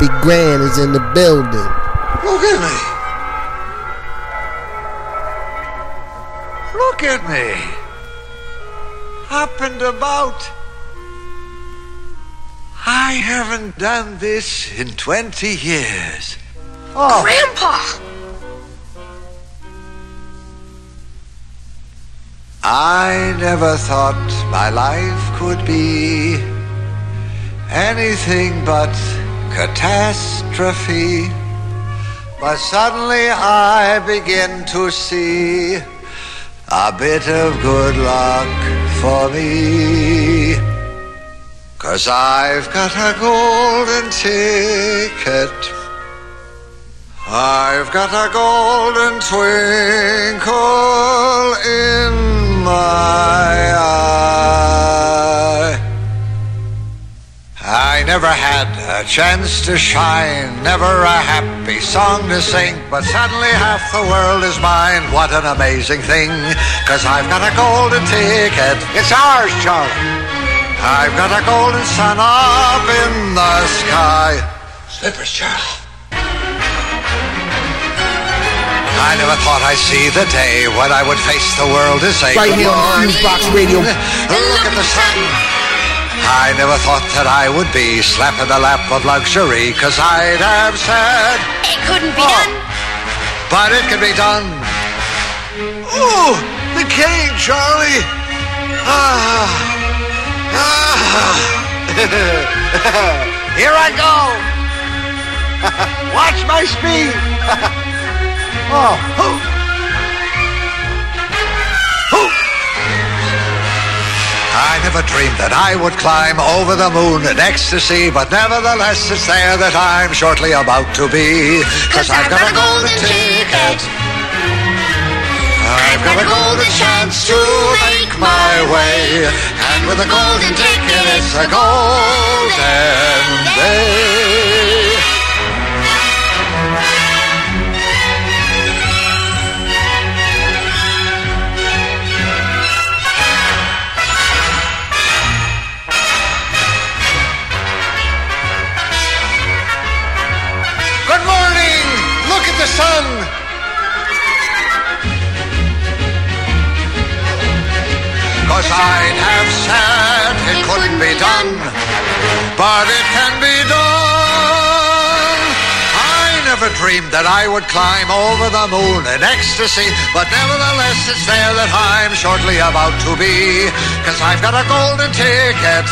S27: Yo, the Nappy Grand is in the building.
S28: Look at me. Look at me. Up and about. I haven't done this in 20 years. Oh.
S29: Grandpa!
S28: I never thought my life could be anything but catastrophe. But suddenly I begin to see a bit of good luck for me. Cause I've got a golden ticket. I've got a golden twinkle in my eye. I never had a chance to shine, never a happy song to sing, but suddenly half the world is mine. What an amazing thing, cause I've got a golden ticket. It's ours, Charlie. I've got a golden sun up in the sky. Slippers, Charlie. I never thought I'd see the day when I would face the world and say,
S27: Right here on Fusebox Radio.
S28: Look at the sun. I never thought that I would be slapping the lap of luxury, cause I'd have said,
S29: It couldn't be done.
S28: but it can be done. Ooh, the cane, Charlie. Ah, ah. *laughs* Here I go. *laughs* Watch my speed. *laughs* oh, I never dreamed that I would climb over the moon in ecstasy, but nevertheless it's there that I'm shortly about to be. Cause I've got a golden ticket. I've got a golden chance to make my way. And with a golden ticket, it's a golden day. The sun! Cause I'd have said it couldn't be done, but it can be done. I never dreamed that I would climb over the moon in ecstasy, but nevertheless it's there that I'm shortly about to be. Cause I've got a golden ticket.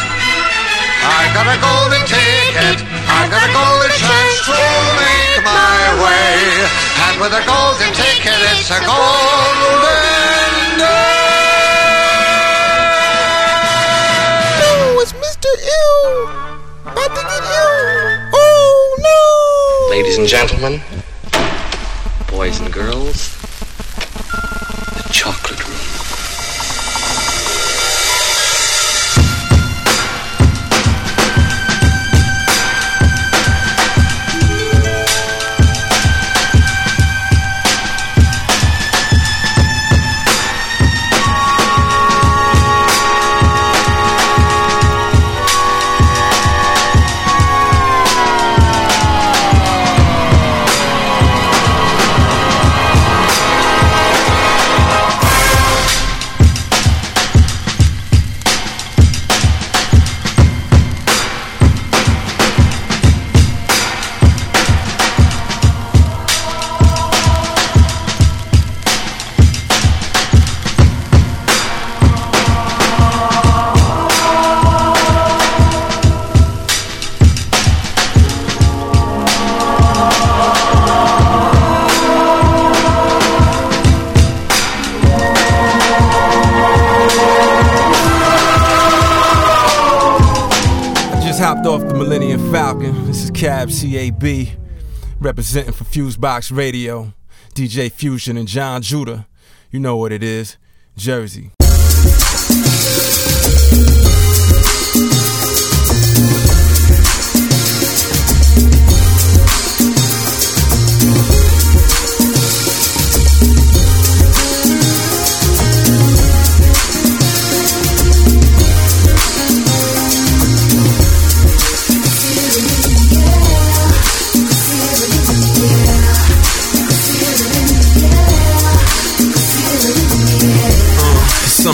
S28: I've got a golden ticket. I've got a golden chance to make my way. And with a golden ticket, it's a golden day.
S27: Oh, it's Mr. Ill. About to get ill. Oh, no.
S30: Ladies and gentlemen, boys and girls,
S31: representing for Fusebox Radio, DJ Fusion and Jon Judah. You know what it is, Jersey.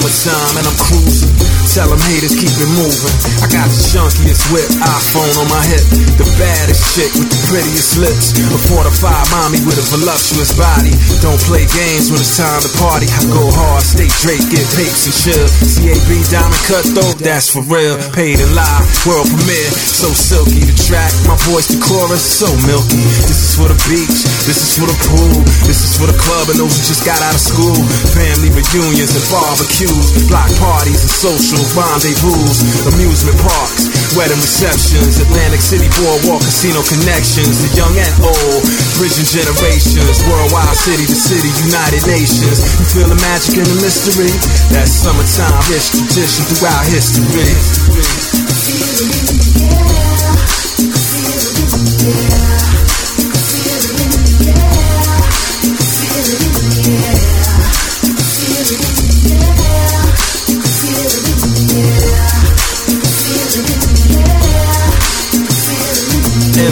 S31: Summertime and I'm cruising. Tell them haters keep it moving. I got the chunkiest whip, iPhone on my hip. The baddest chick with the prettiest lips. A fortified mommy with a voluptuous body. Don't play games when it's time to party. I go hard, stay Drake, get papes and chill. CAB diamond cut though, that's for real. Paid in live, world premiere. So silky the track, my voice the chorus, so milky. This is for the beach, this is for the pool, this is for the club and those who just got out of school. Family reunions and barbecues, block parties and social rendezvous, amusement parks, wedding receptions, Atlantic City boardwalk, casino connections, the young and old, bridging generations, worldwide city to city, United Nations. You feel the magic and the mystery? That's summertime, rich tradition throughout history. The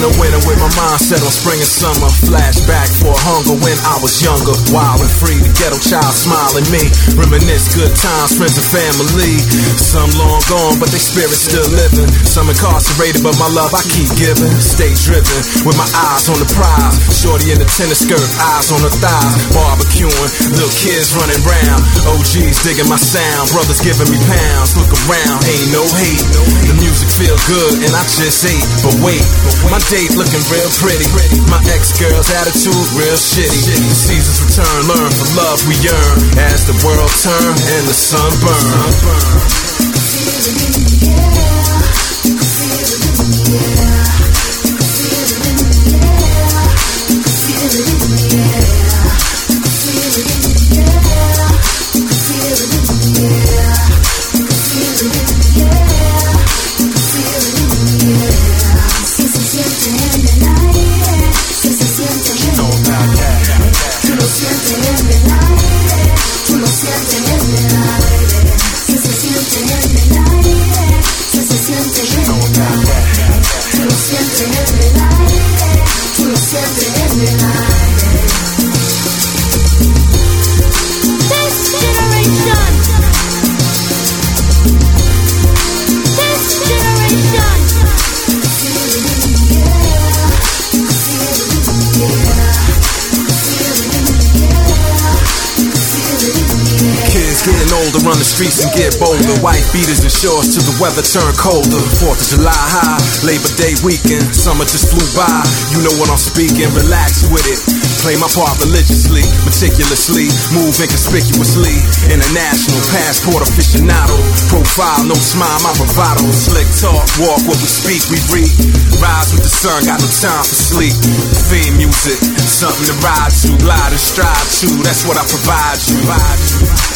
S31: winter with my mindset on spring and summer. Flashback for hunger when I was younger. Wild and free, the ghetto child smiling me. Reminisce good times, friends and family. Some long gone, but their spirits still living. Some incarcerated, but my love I keep giving. Stay driven with my eyes on the prize. Shorty in the tennis skirt, eyes on the thighs. Barbecuing, little kids running round. OGs digging my sound, brothers giving me pounds. Look around, ain't no hate. The music feel good, and I just ate. But wait, my date looking real pretty. My ex-girl's attitude real shitty. The seasons return, learn from love we yearn. As the world turns and the sun burn.
S13: This
S31: streets and get bolder. White beaters and shorts till the weather turn colder. Fourth of July high, Labor Day weekend, summer just flew by. You know what I'm speaking, relax with it. Play my part religiously, meticulously, move inconspicuously. International passport aficionado, profile, no smile, my bravado. Slick talk, walk what we speak, we read. Rise with the sun, got no time for sleep. Theme music, something to ride to, glide and strive to. That's what I provide you. Provide you.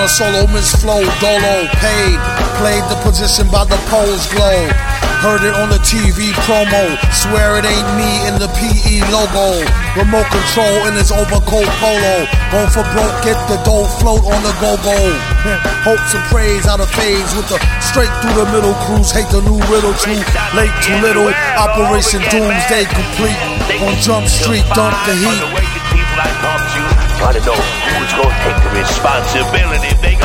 S27: Madonna solo, misflow, dolo, paid. Played the position by the pole's glow. Heard it on the TV promo. Swear it ain't me in the PE logo. Remote control in his overcoat polo. Go for broke, get the dough, float on the go-go. *laughs* Hopes and praise out of phase with the straight through the middle cruise. Hate the new riddle too late, too little. Operation Doomsday complete. On Jump Street, dump the heat
S32: trying to know who's gonna take the responsibility, nigga.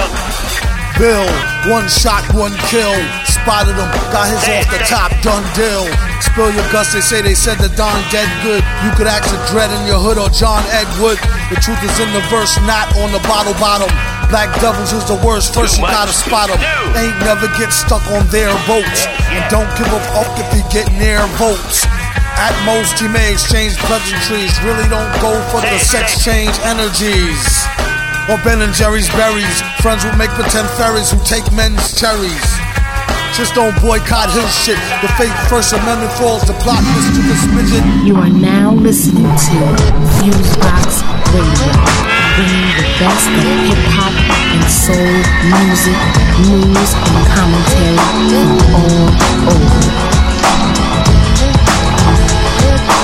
S27: Bill, one shot, one kill. Spotted him, got his off the top, done deal. Spill your guts, they say they said the Don dead good. You could act a dread in your hood or John Edward. The truth is in the verse, not on the bottle bottom. Black Devils is the worst, first you gotta spot them. They ain't never get stuck on their votes. And don't give a fuck if you get near votes. At most, you may exchange pleasantries. Really don't go for the sex change energies. Or Ben and Jerry's berries. Friends will make pretend fairies who take men's cherries. Just don't boycott his shit. The fake First Amendment falls to plot this to this midget.
S5: You are now listening to Fusebox Radio. Bringing the best of hip hop and soul music, news, and commentary from all over.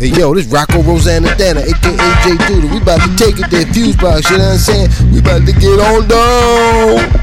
S5: Hey yo, this Rocco Rosanna Dana, aka J Duda. We about to take it there, fuse box, you know what I'm saying? We about to get on down.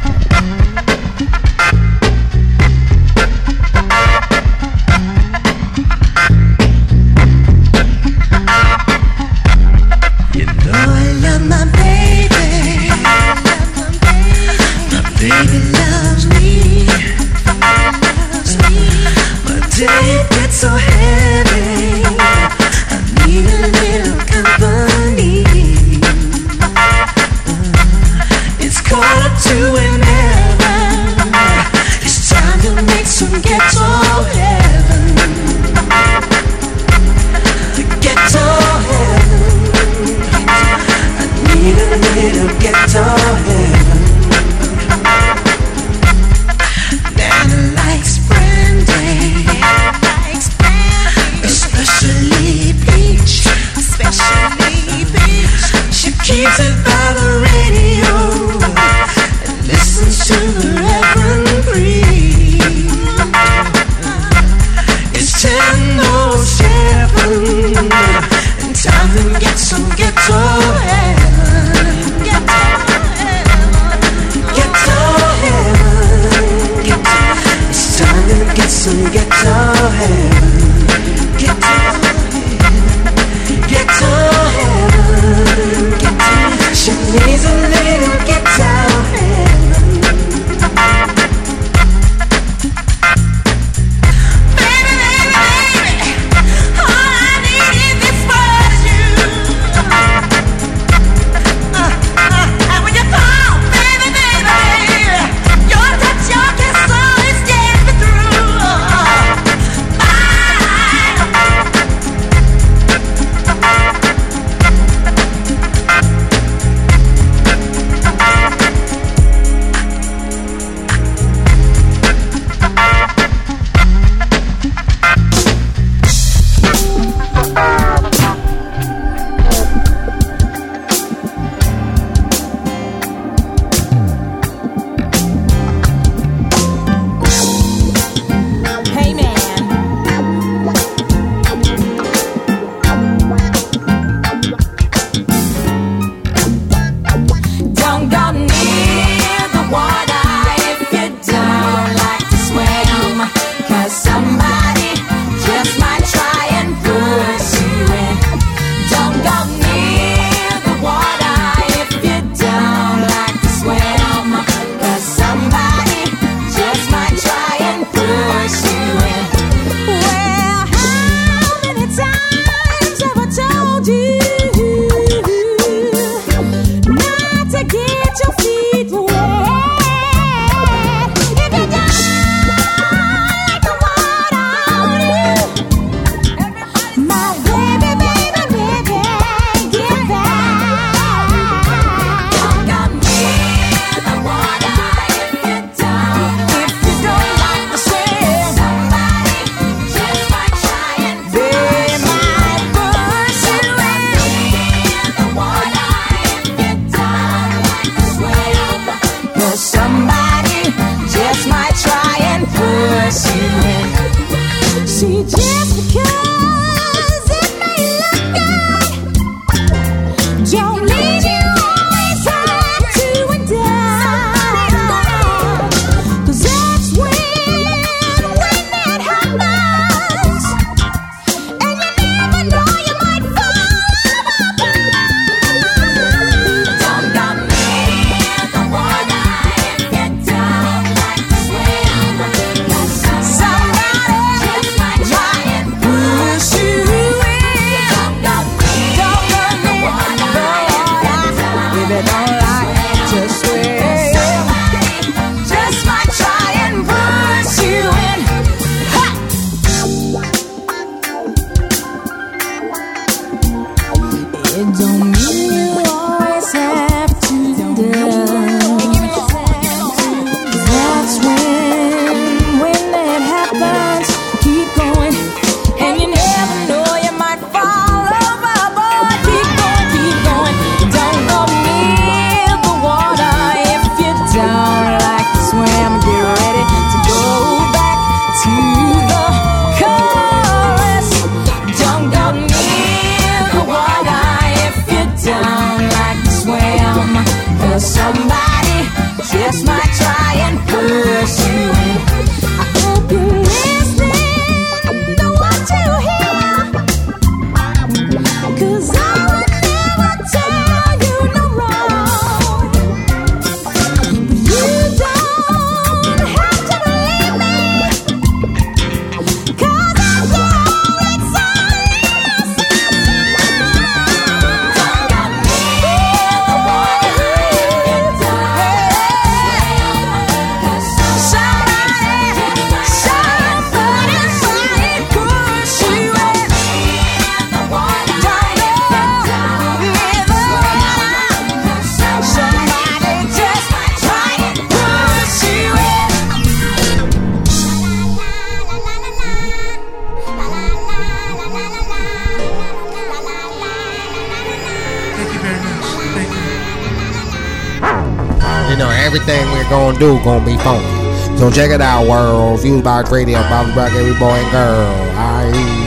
S33: Gonna be funky. So check it out, world. Fusebox Radio, Bobby Brock, every boy and girl. Aye.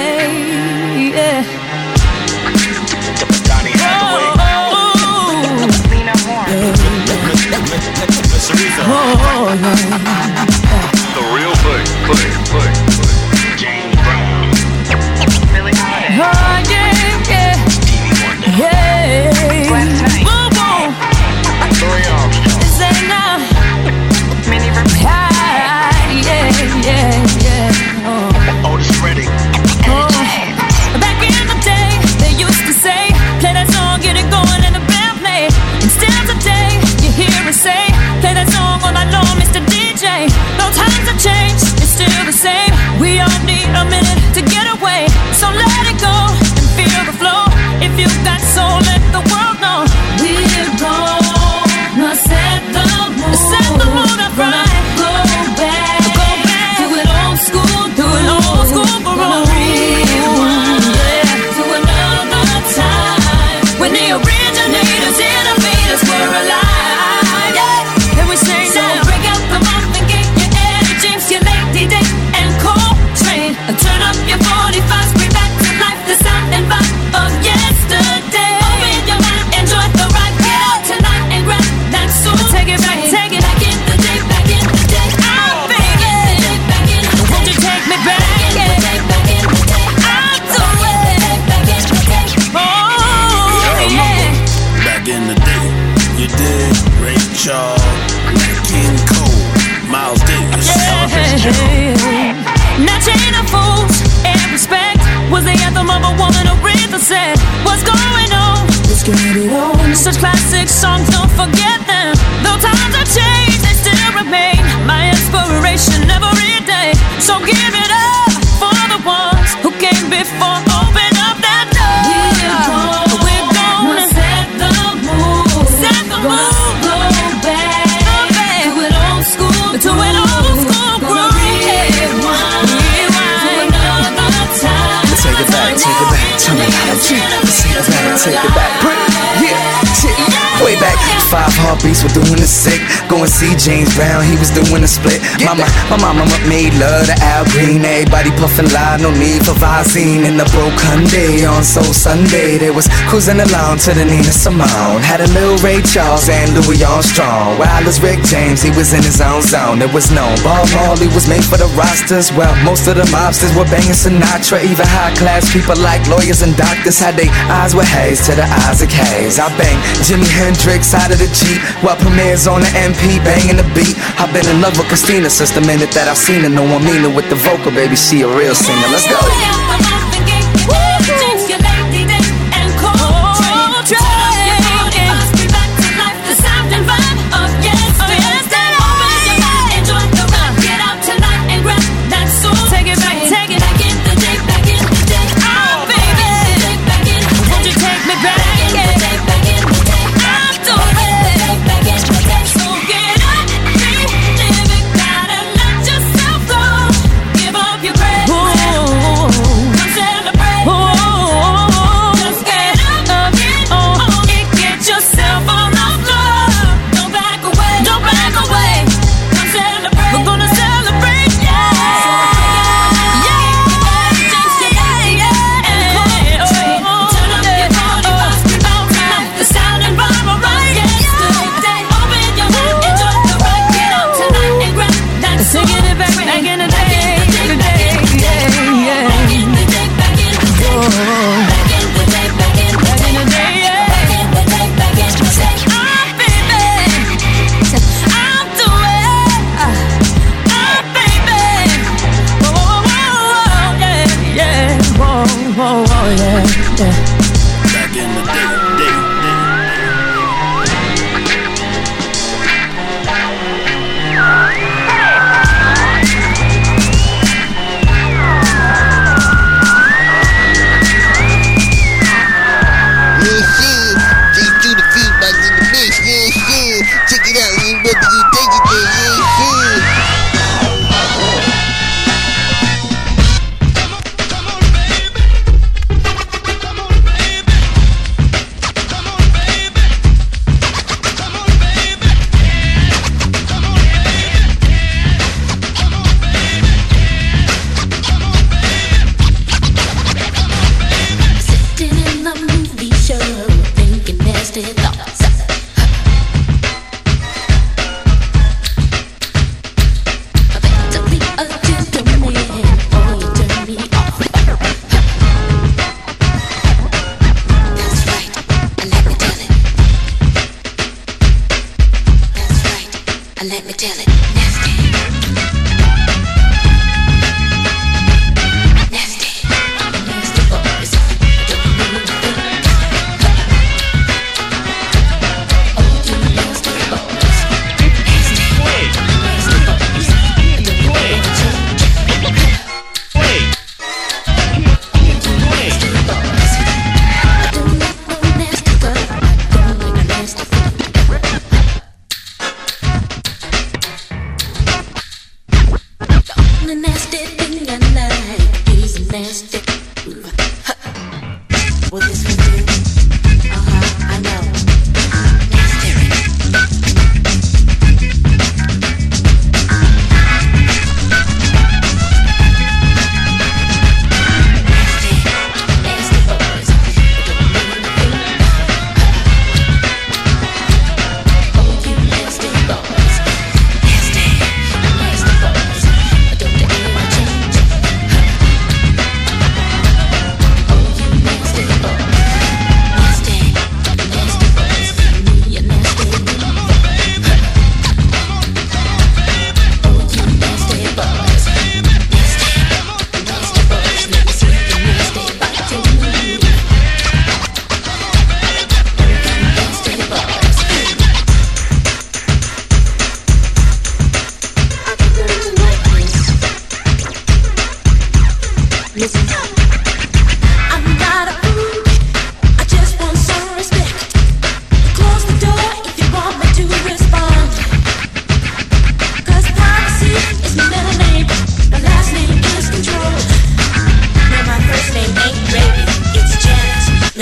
S34: we're doing the sex and
S31: see James Brown, he was doing a split. Mama, my mama made love to Al Green. Everybody puffin' live, no need for Visine. In the day on Soul Sunday, they was cruising along to the Nina Simone. Had a little Ray Charles and Louis Armstrong. While as Rick James, he was in his own zone. It was known. Bob Marley was made for the rosters. Well, most of the mobsters were banging Sinatra. Even high class people like lawyers and doctors had they eyes with haze to the Isaac Hayes. I bang Jimi Hendrix out of the Jeep while Premier's on the MP banging the beat. I've been in love with Christina since the minute that I seen her. No, I mean it with the vocal, baby. She a real singer. Let's go.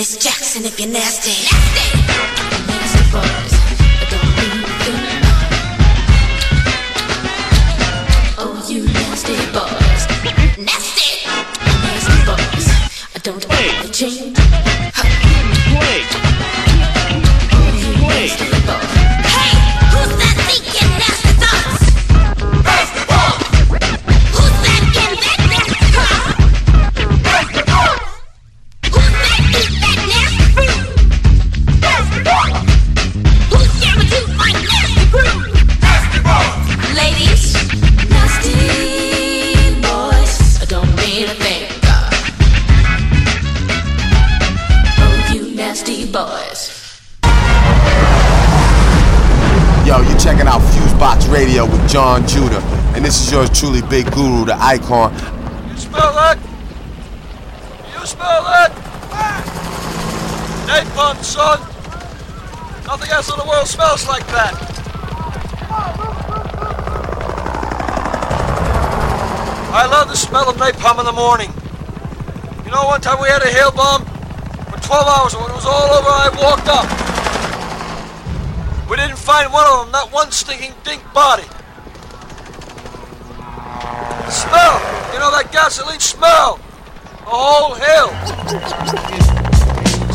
S35: Miss Jackson if you're nasty.
S36: yours truly, Big Guru, the icon.
S37: You smell that? You smell that? Napalm, son. Nothing else in the world smells like that. I love the smell of napalm in the morning. You know, one time we had a hail bomb for 12 hours. When it was all over, I walked up. We didn't find one of them, not one stinking dink body. gasoline smell. The whole hill.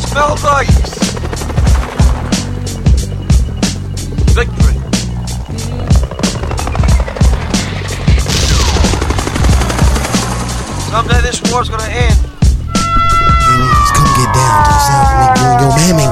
S37: Smells like victory. Someday this war's gonna end.
S15: Come get down to the south, nigga. You your mammy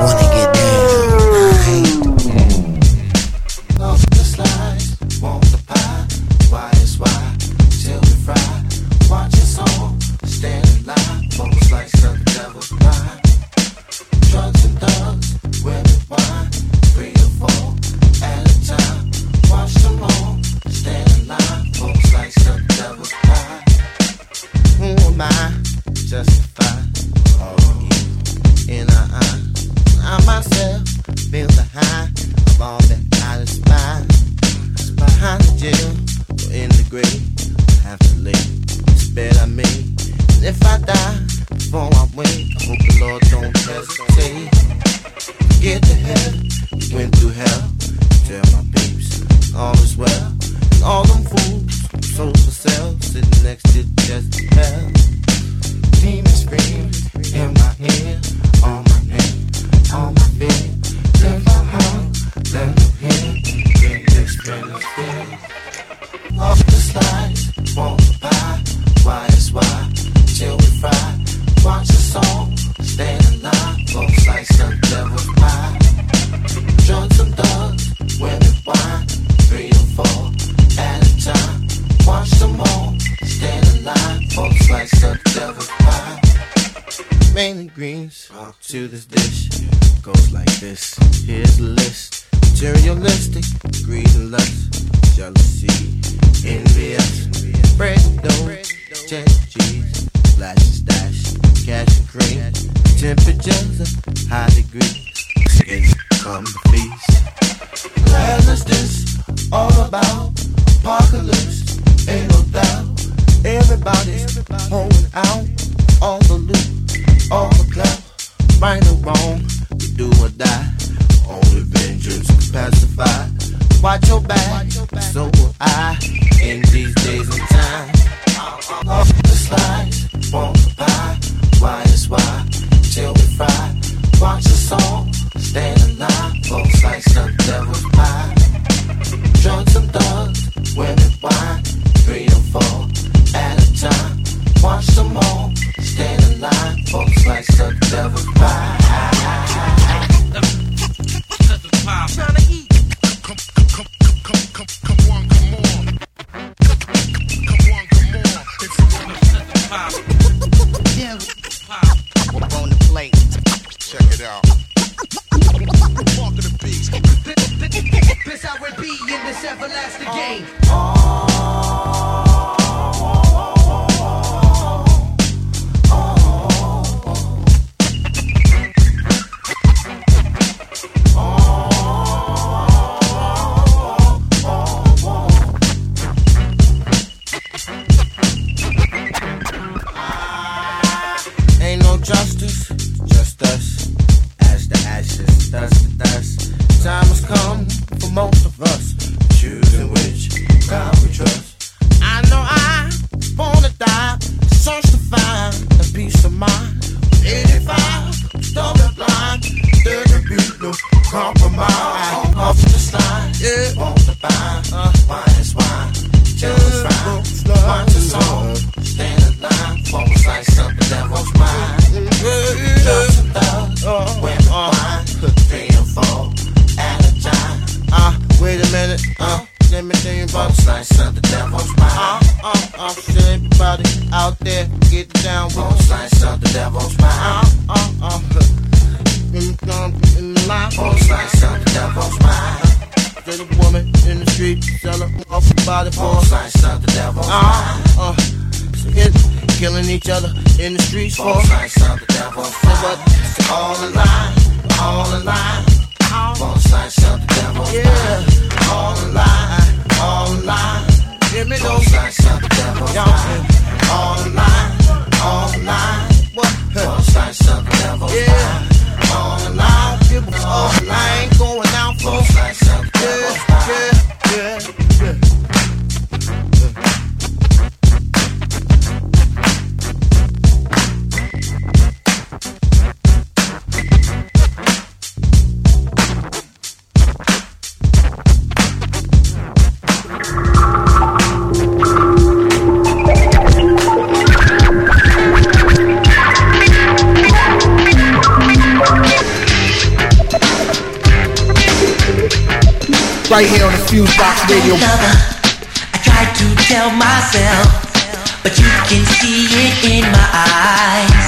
S38: but
S33: you can see it in my eyes.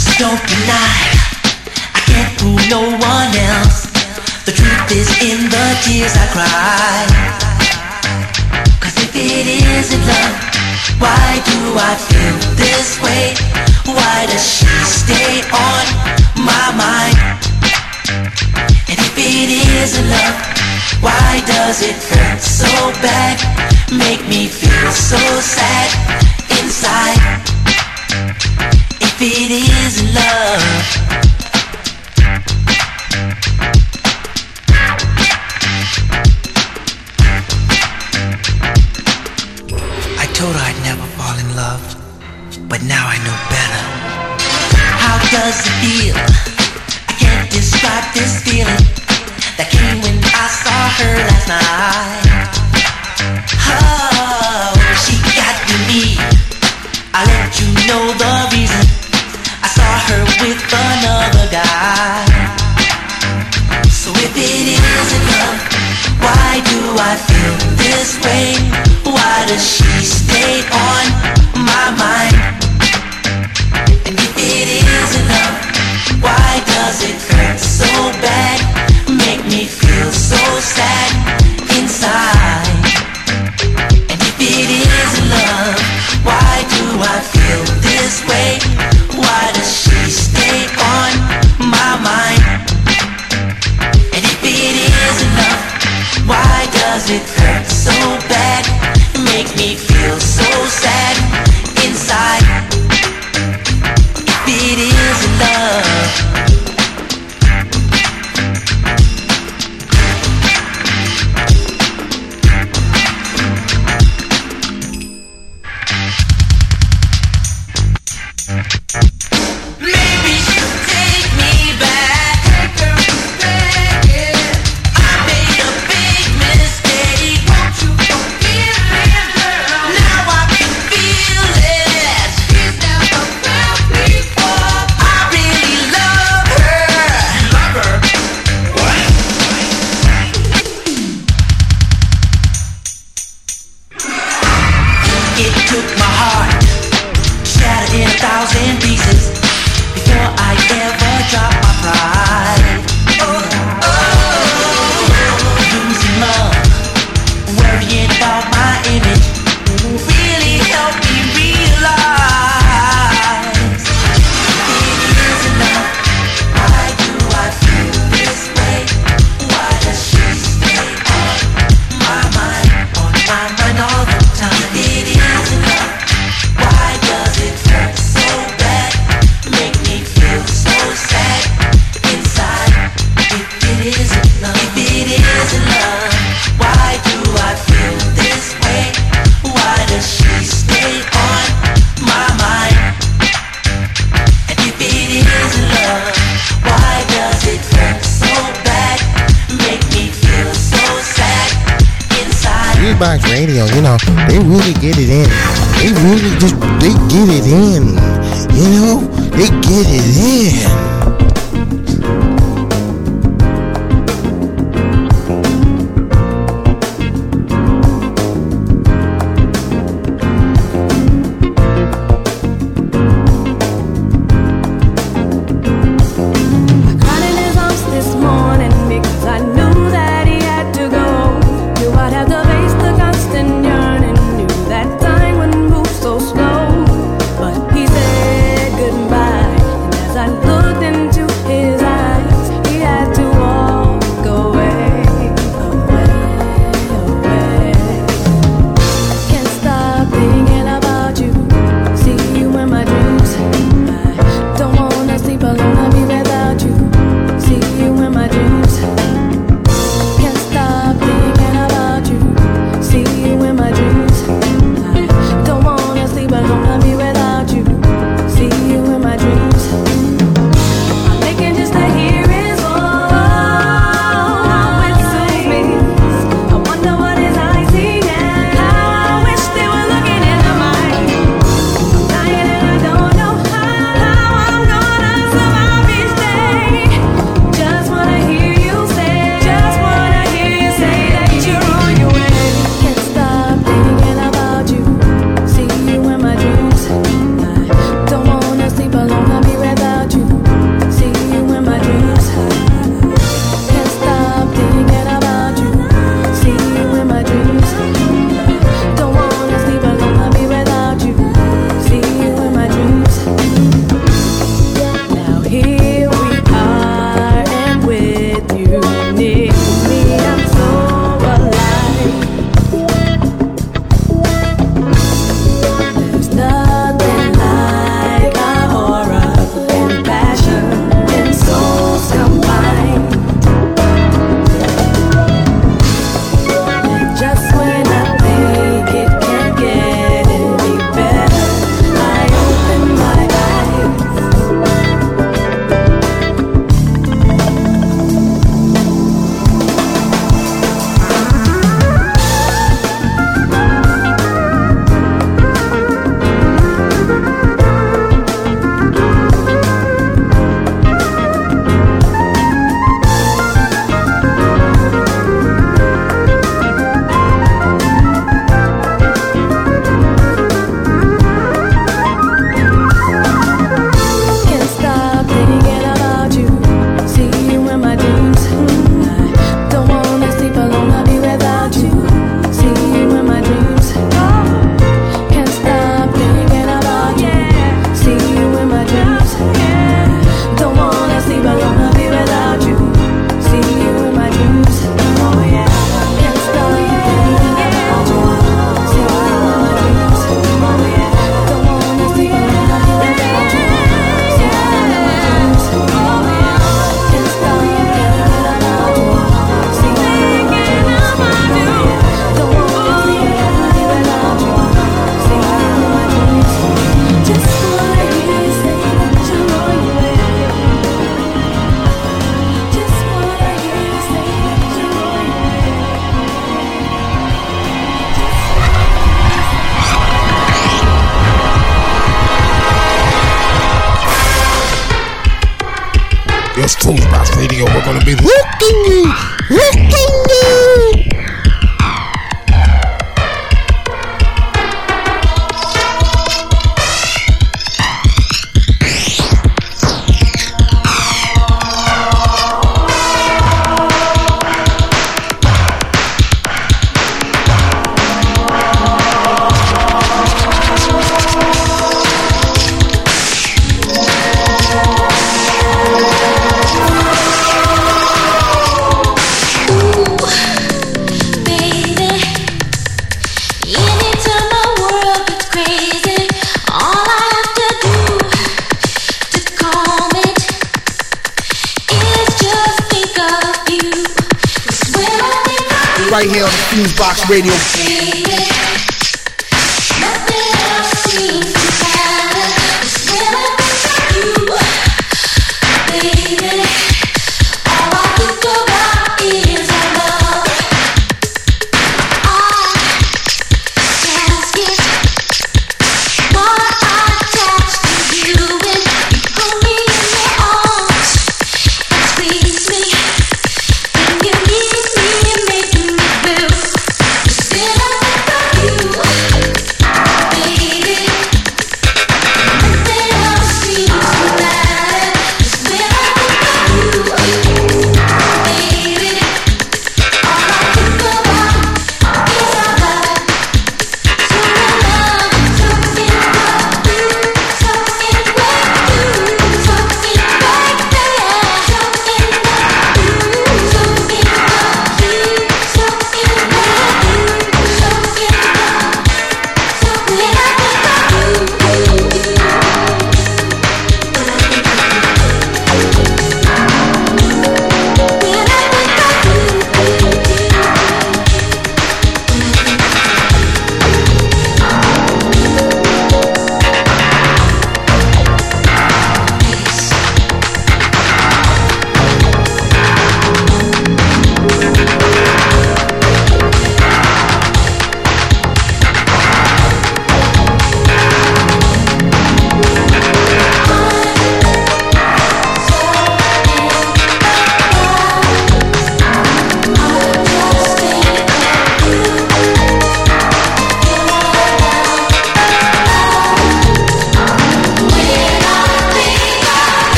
S33: So don't deny, I can't fool no one else. The truth is in the tears I cry.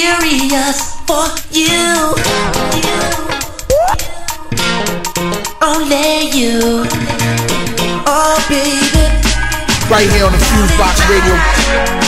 S25: Furious for you. Only you. Oh, baby.
S33: Right here on the Fusebox Radio.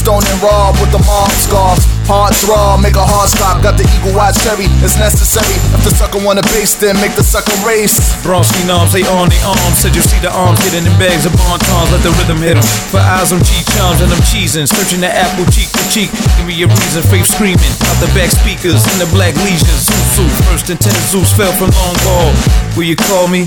S25: Stone and raw with the mom scarves. Hard throb, make a hard stop. Got the eagle eye cherry, it's necessary. If the sucker wanna base, then make the sucker race.
S9: Bronski noms, they on the arms. Said you see the arms hidden in bags of bontons. Let the rhythm hit hit 'em. For eyes on cheek chums and them cheesing. Searching the apple cheek to cheek. Give me a reason, faith screaming. Out the back speakers in the black legions. Zuzu, first and ten Zeus fell from long ball. Will you call me?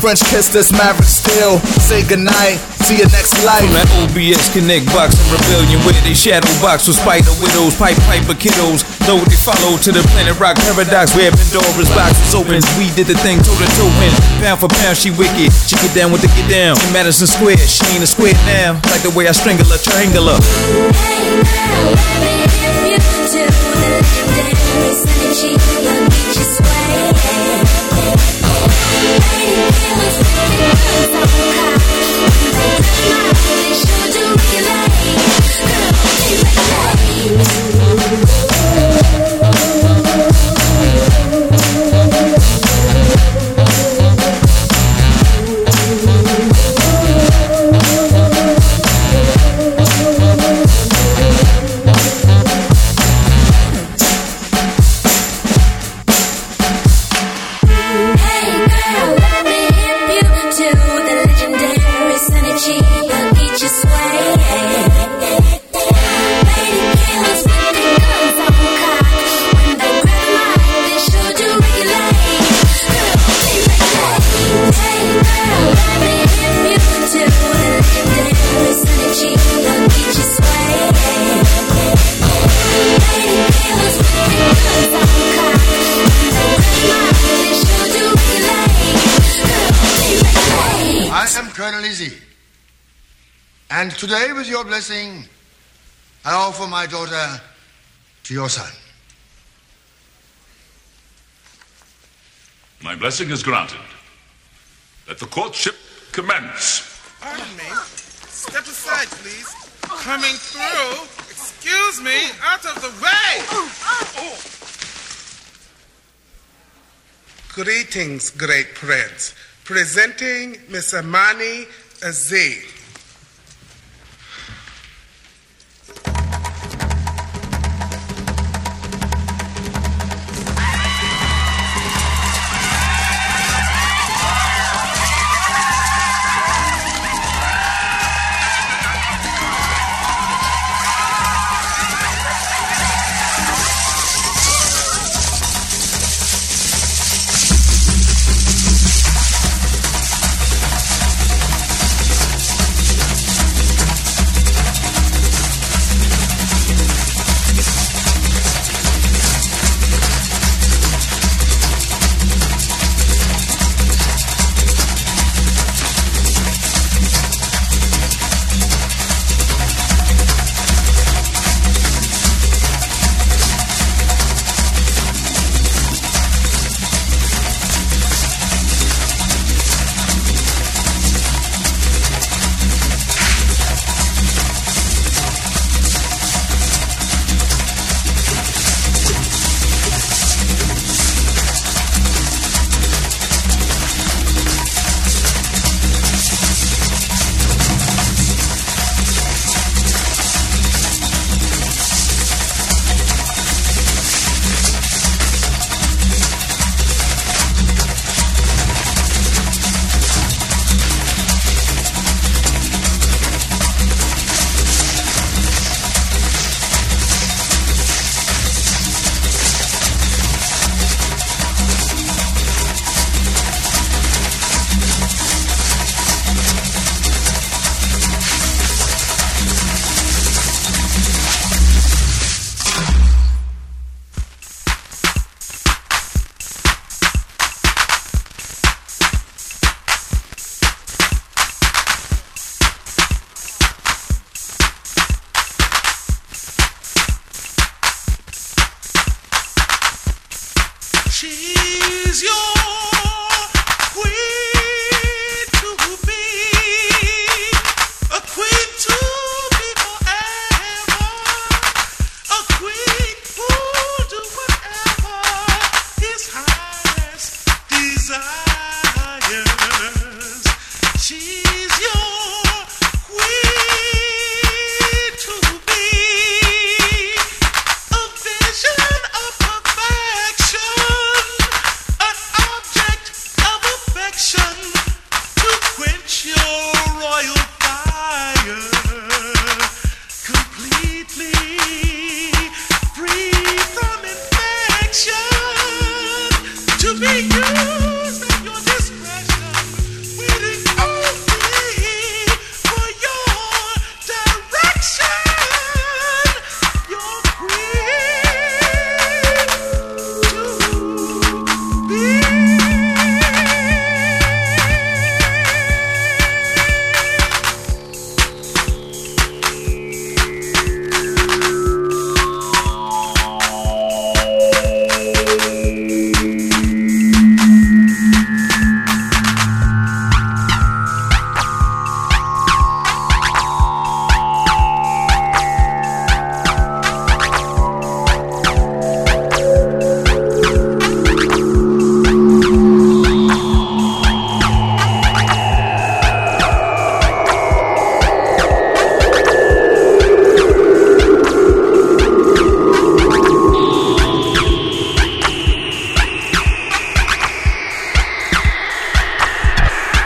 S25: French kiss this maverick still. Say goodnight. See you next life.
S9: From that OBS Connect box and rebellion where they shadow box with spider widows, pipe piper kiddos. Though they follow to the planet rock paradox where Pandora's box was open. We did the thing toe to toe in. Pound for pound, she wicked. She get down with the get down. In Madison Square, she ain't a square now. Like the way I strangle her, triangular.
S5: I blessing, I offer my daughter to your son.
S39: My blessing is granted. Let the courtship commence.
S40: Pardon me. Step aside, please. Coming through. Excuse me. Out of the way. Greetings, great prince. Presenting Miss Imani Izzi.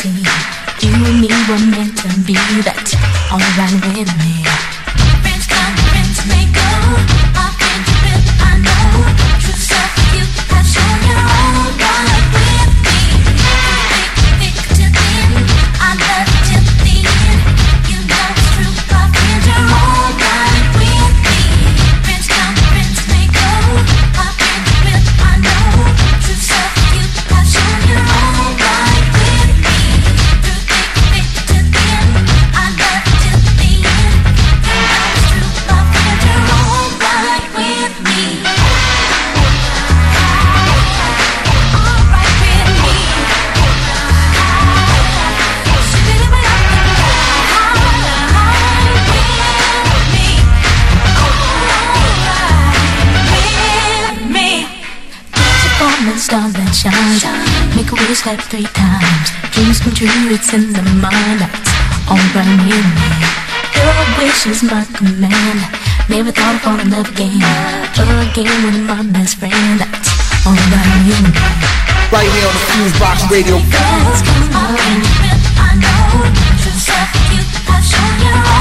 S5: see. You and me were meant to be. That's all right with me. in the mind that's all brand new. Your wish is my command. Never thought I'd fall in love again. game with my best friend that's all brand new.
S41: Right here on the Fusebox Radio.
S5: Come on, I know. True you, I'll show you.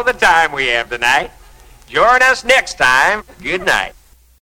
S42: All the time we have tonight. Join us next time. Good night.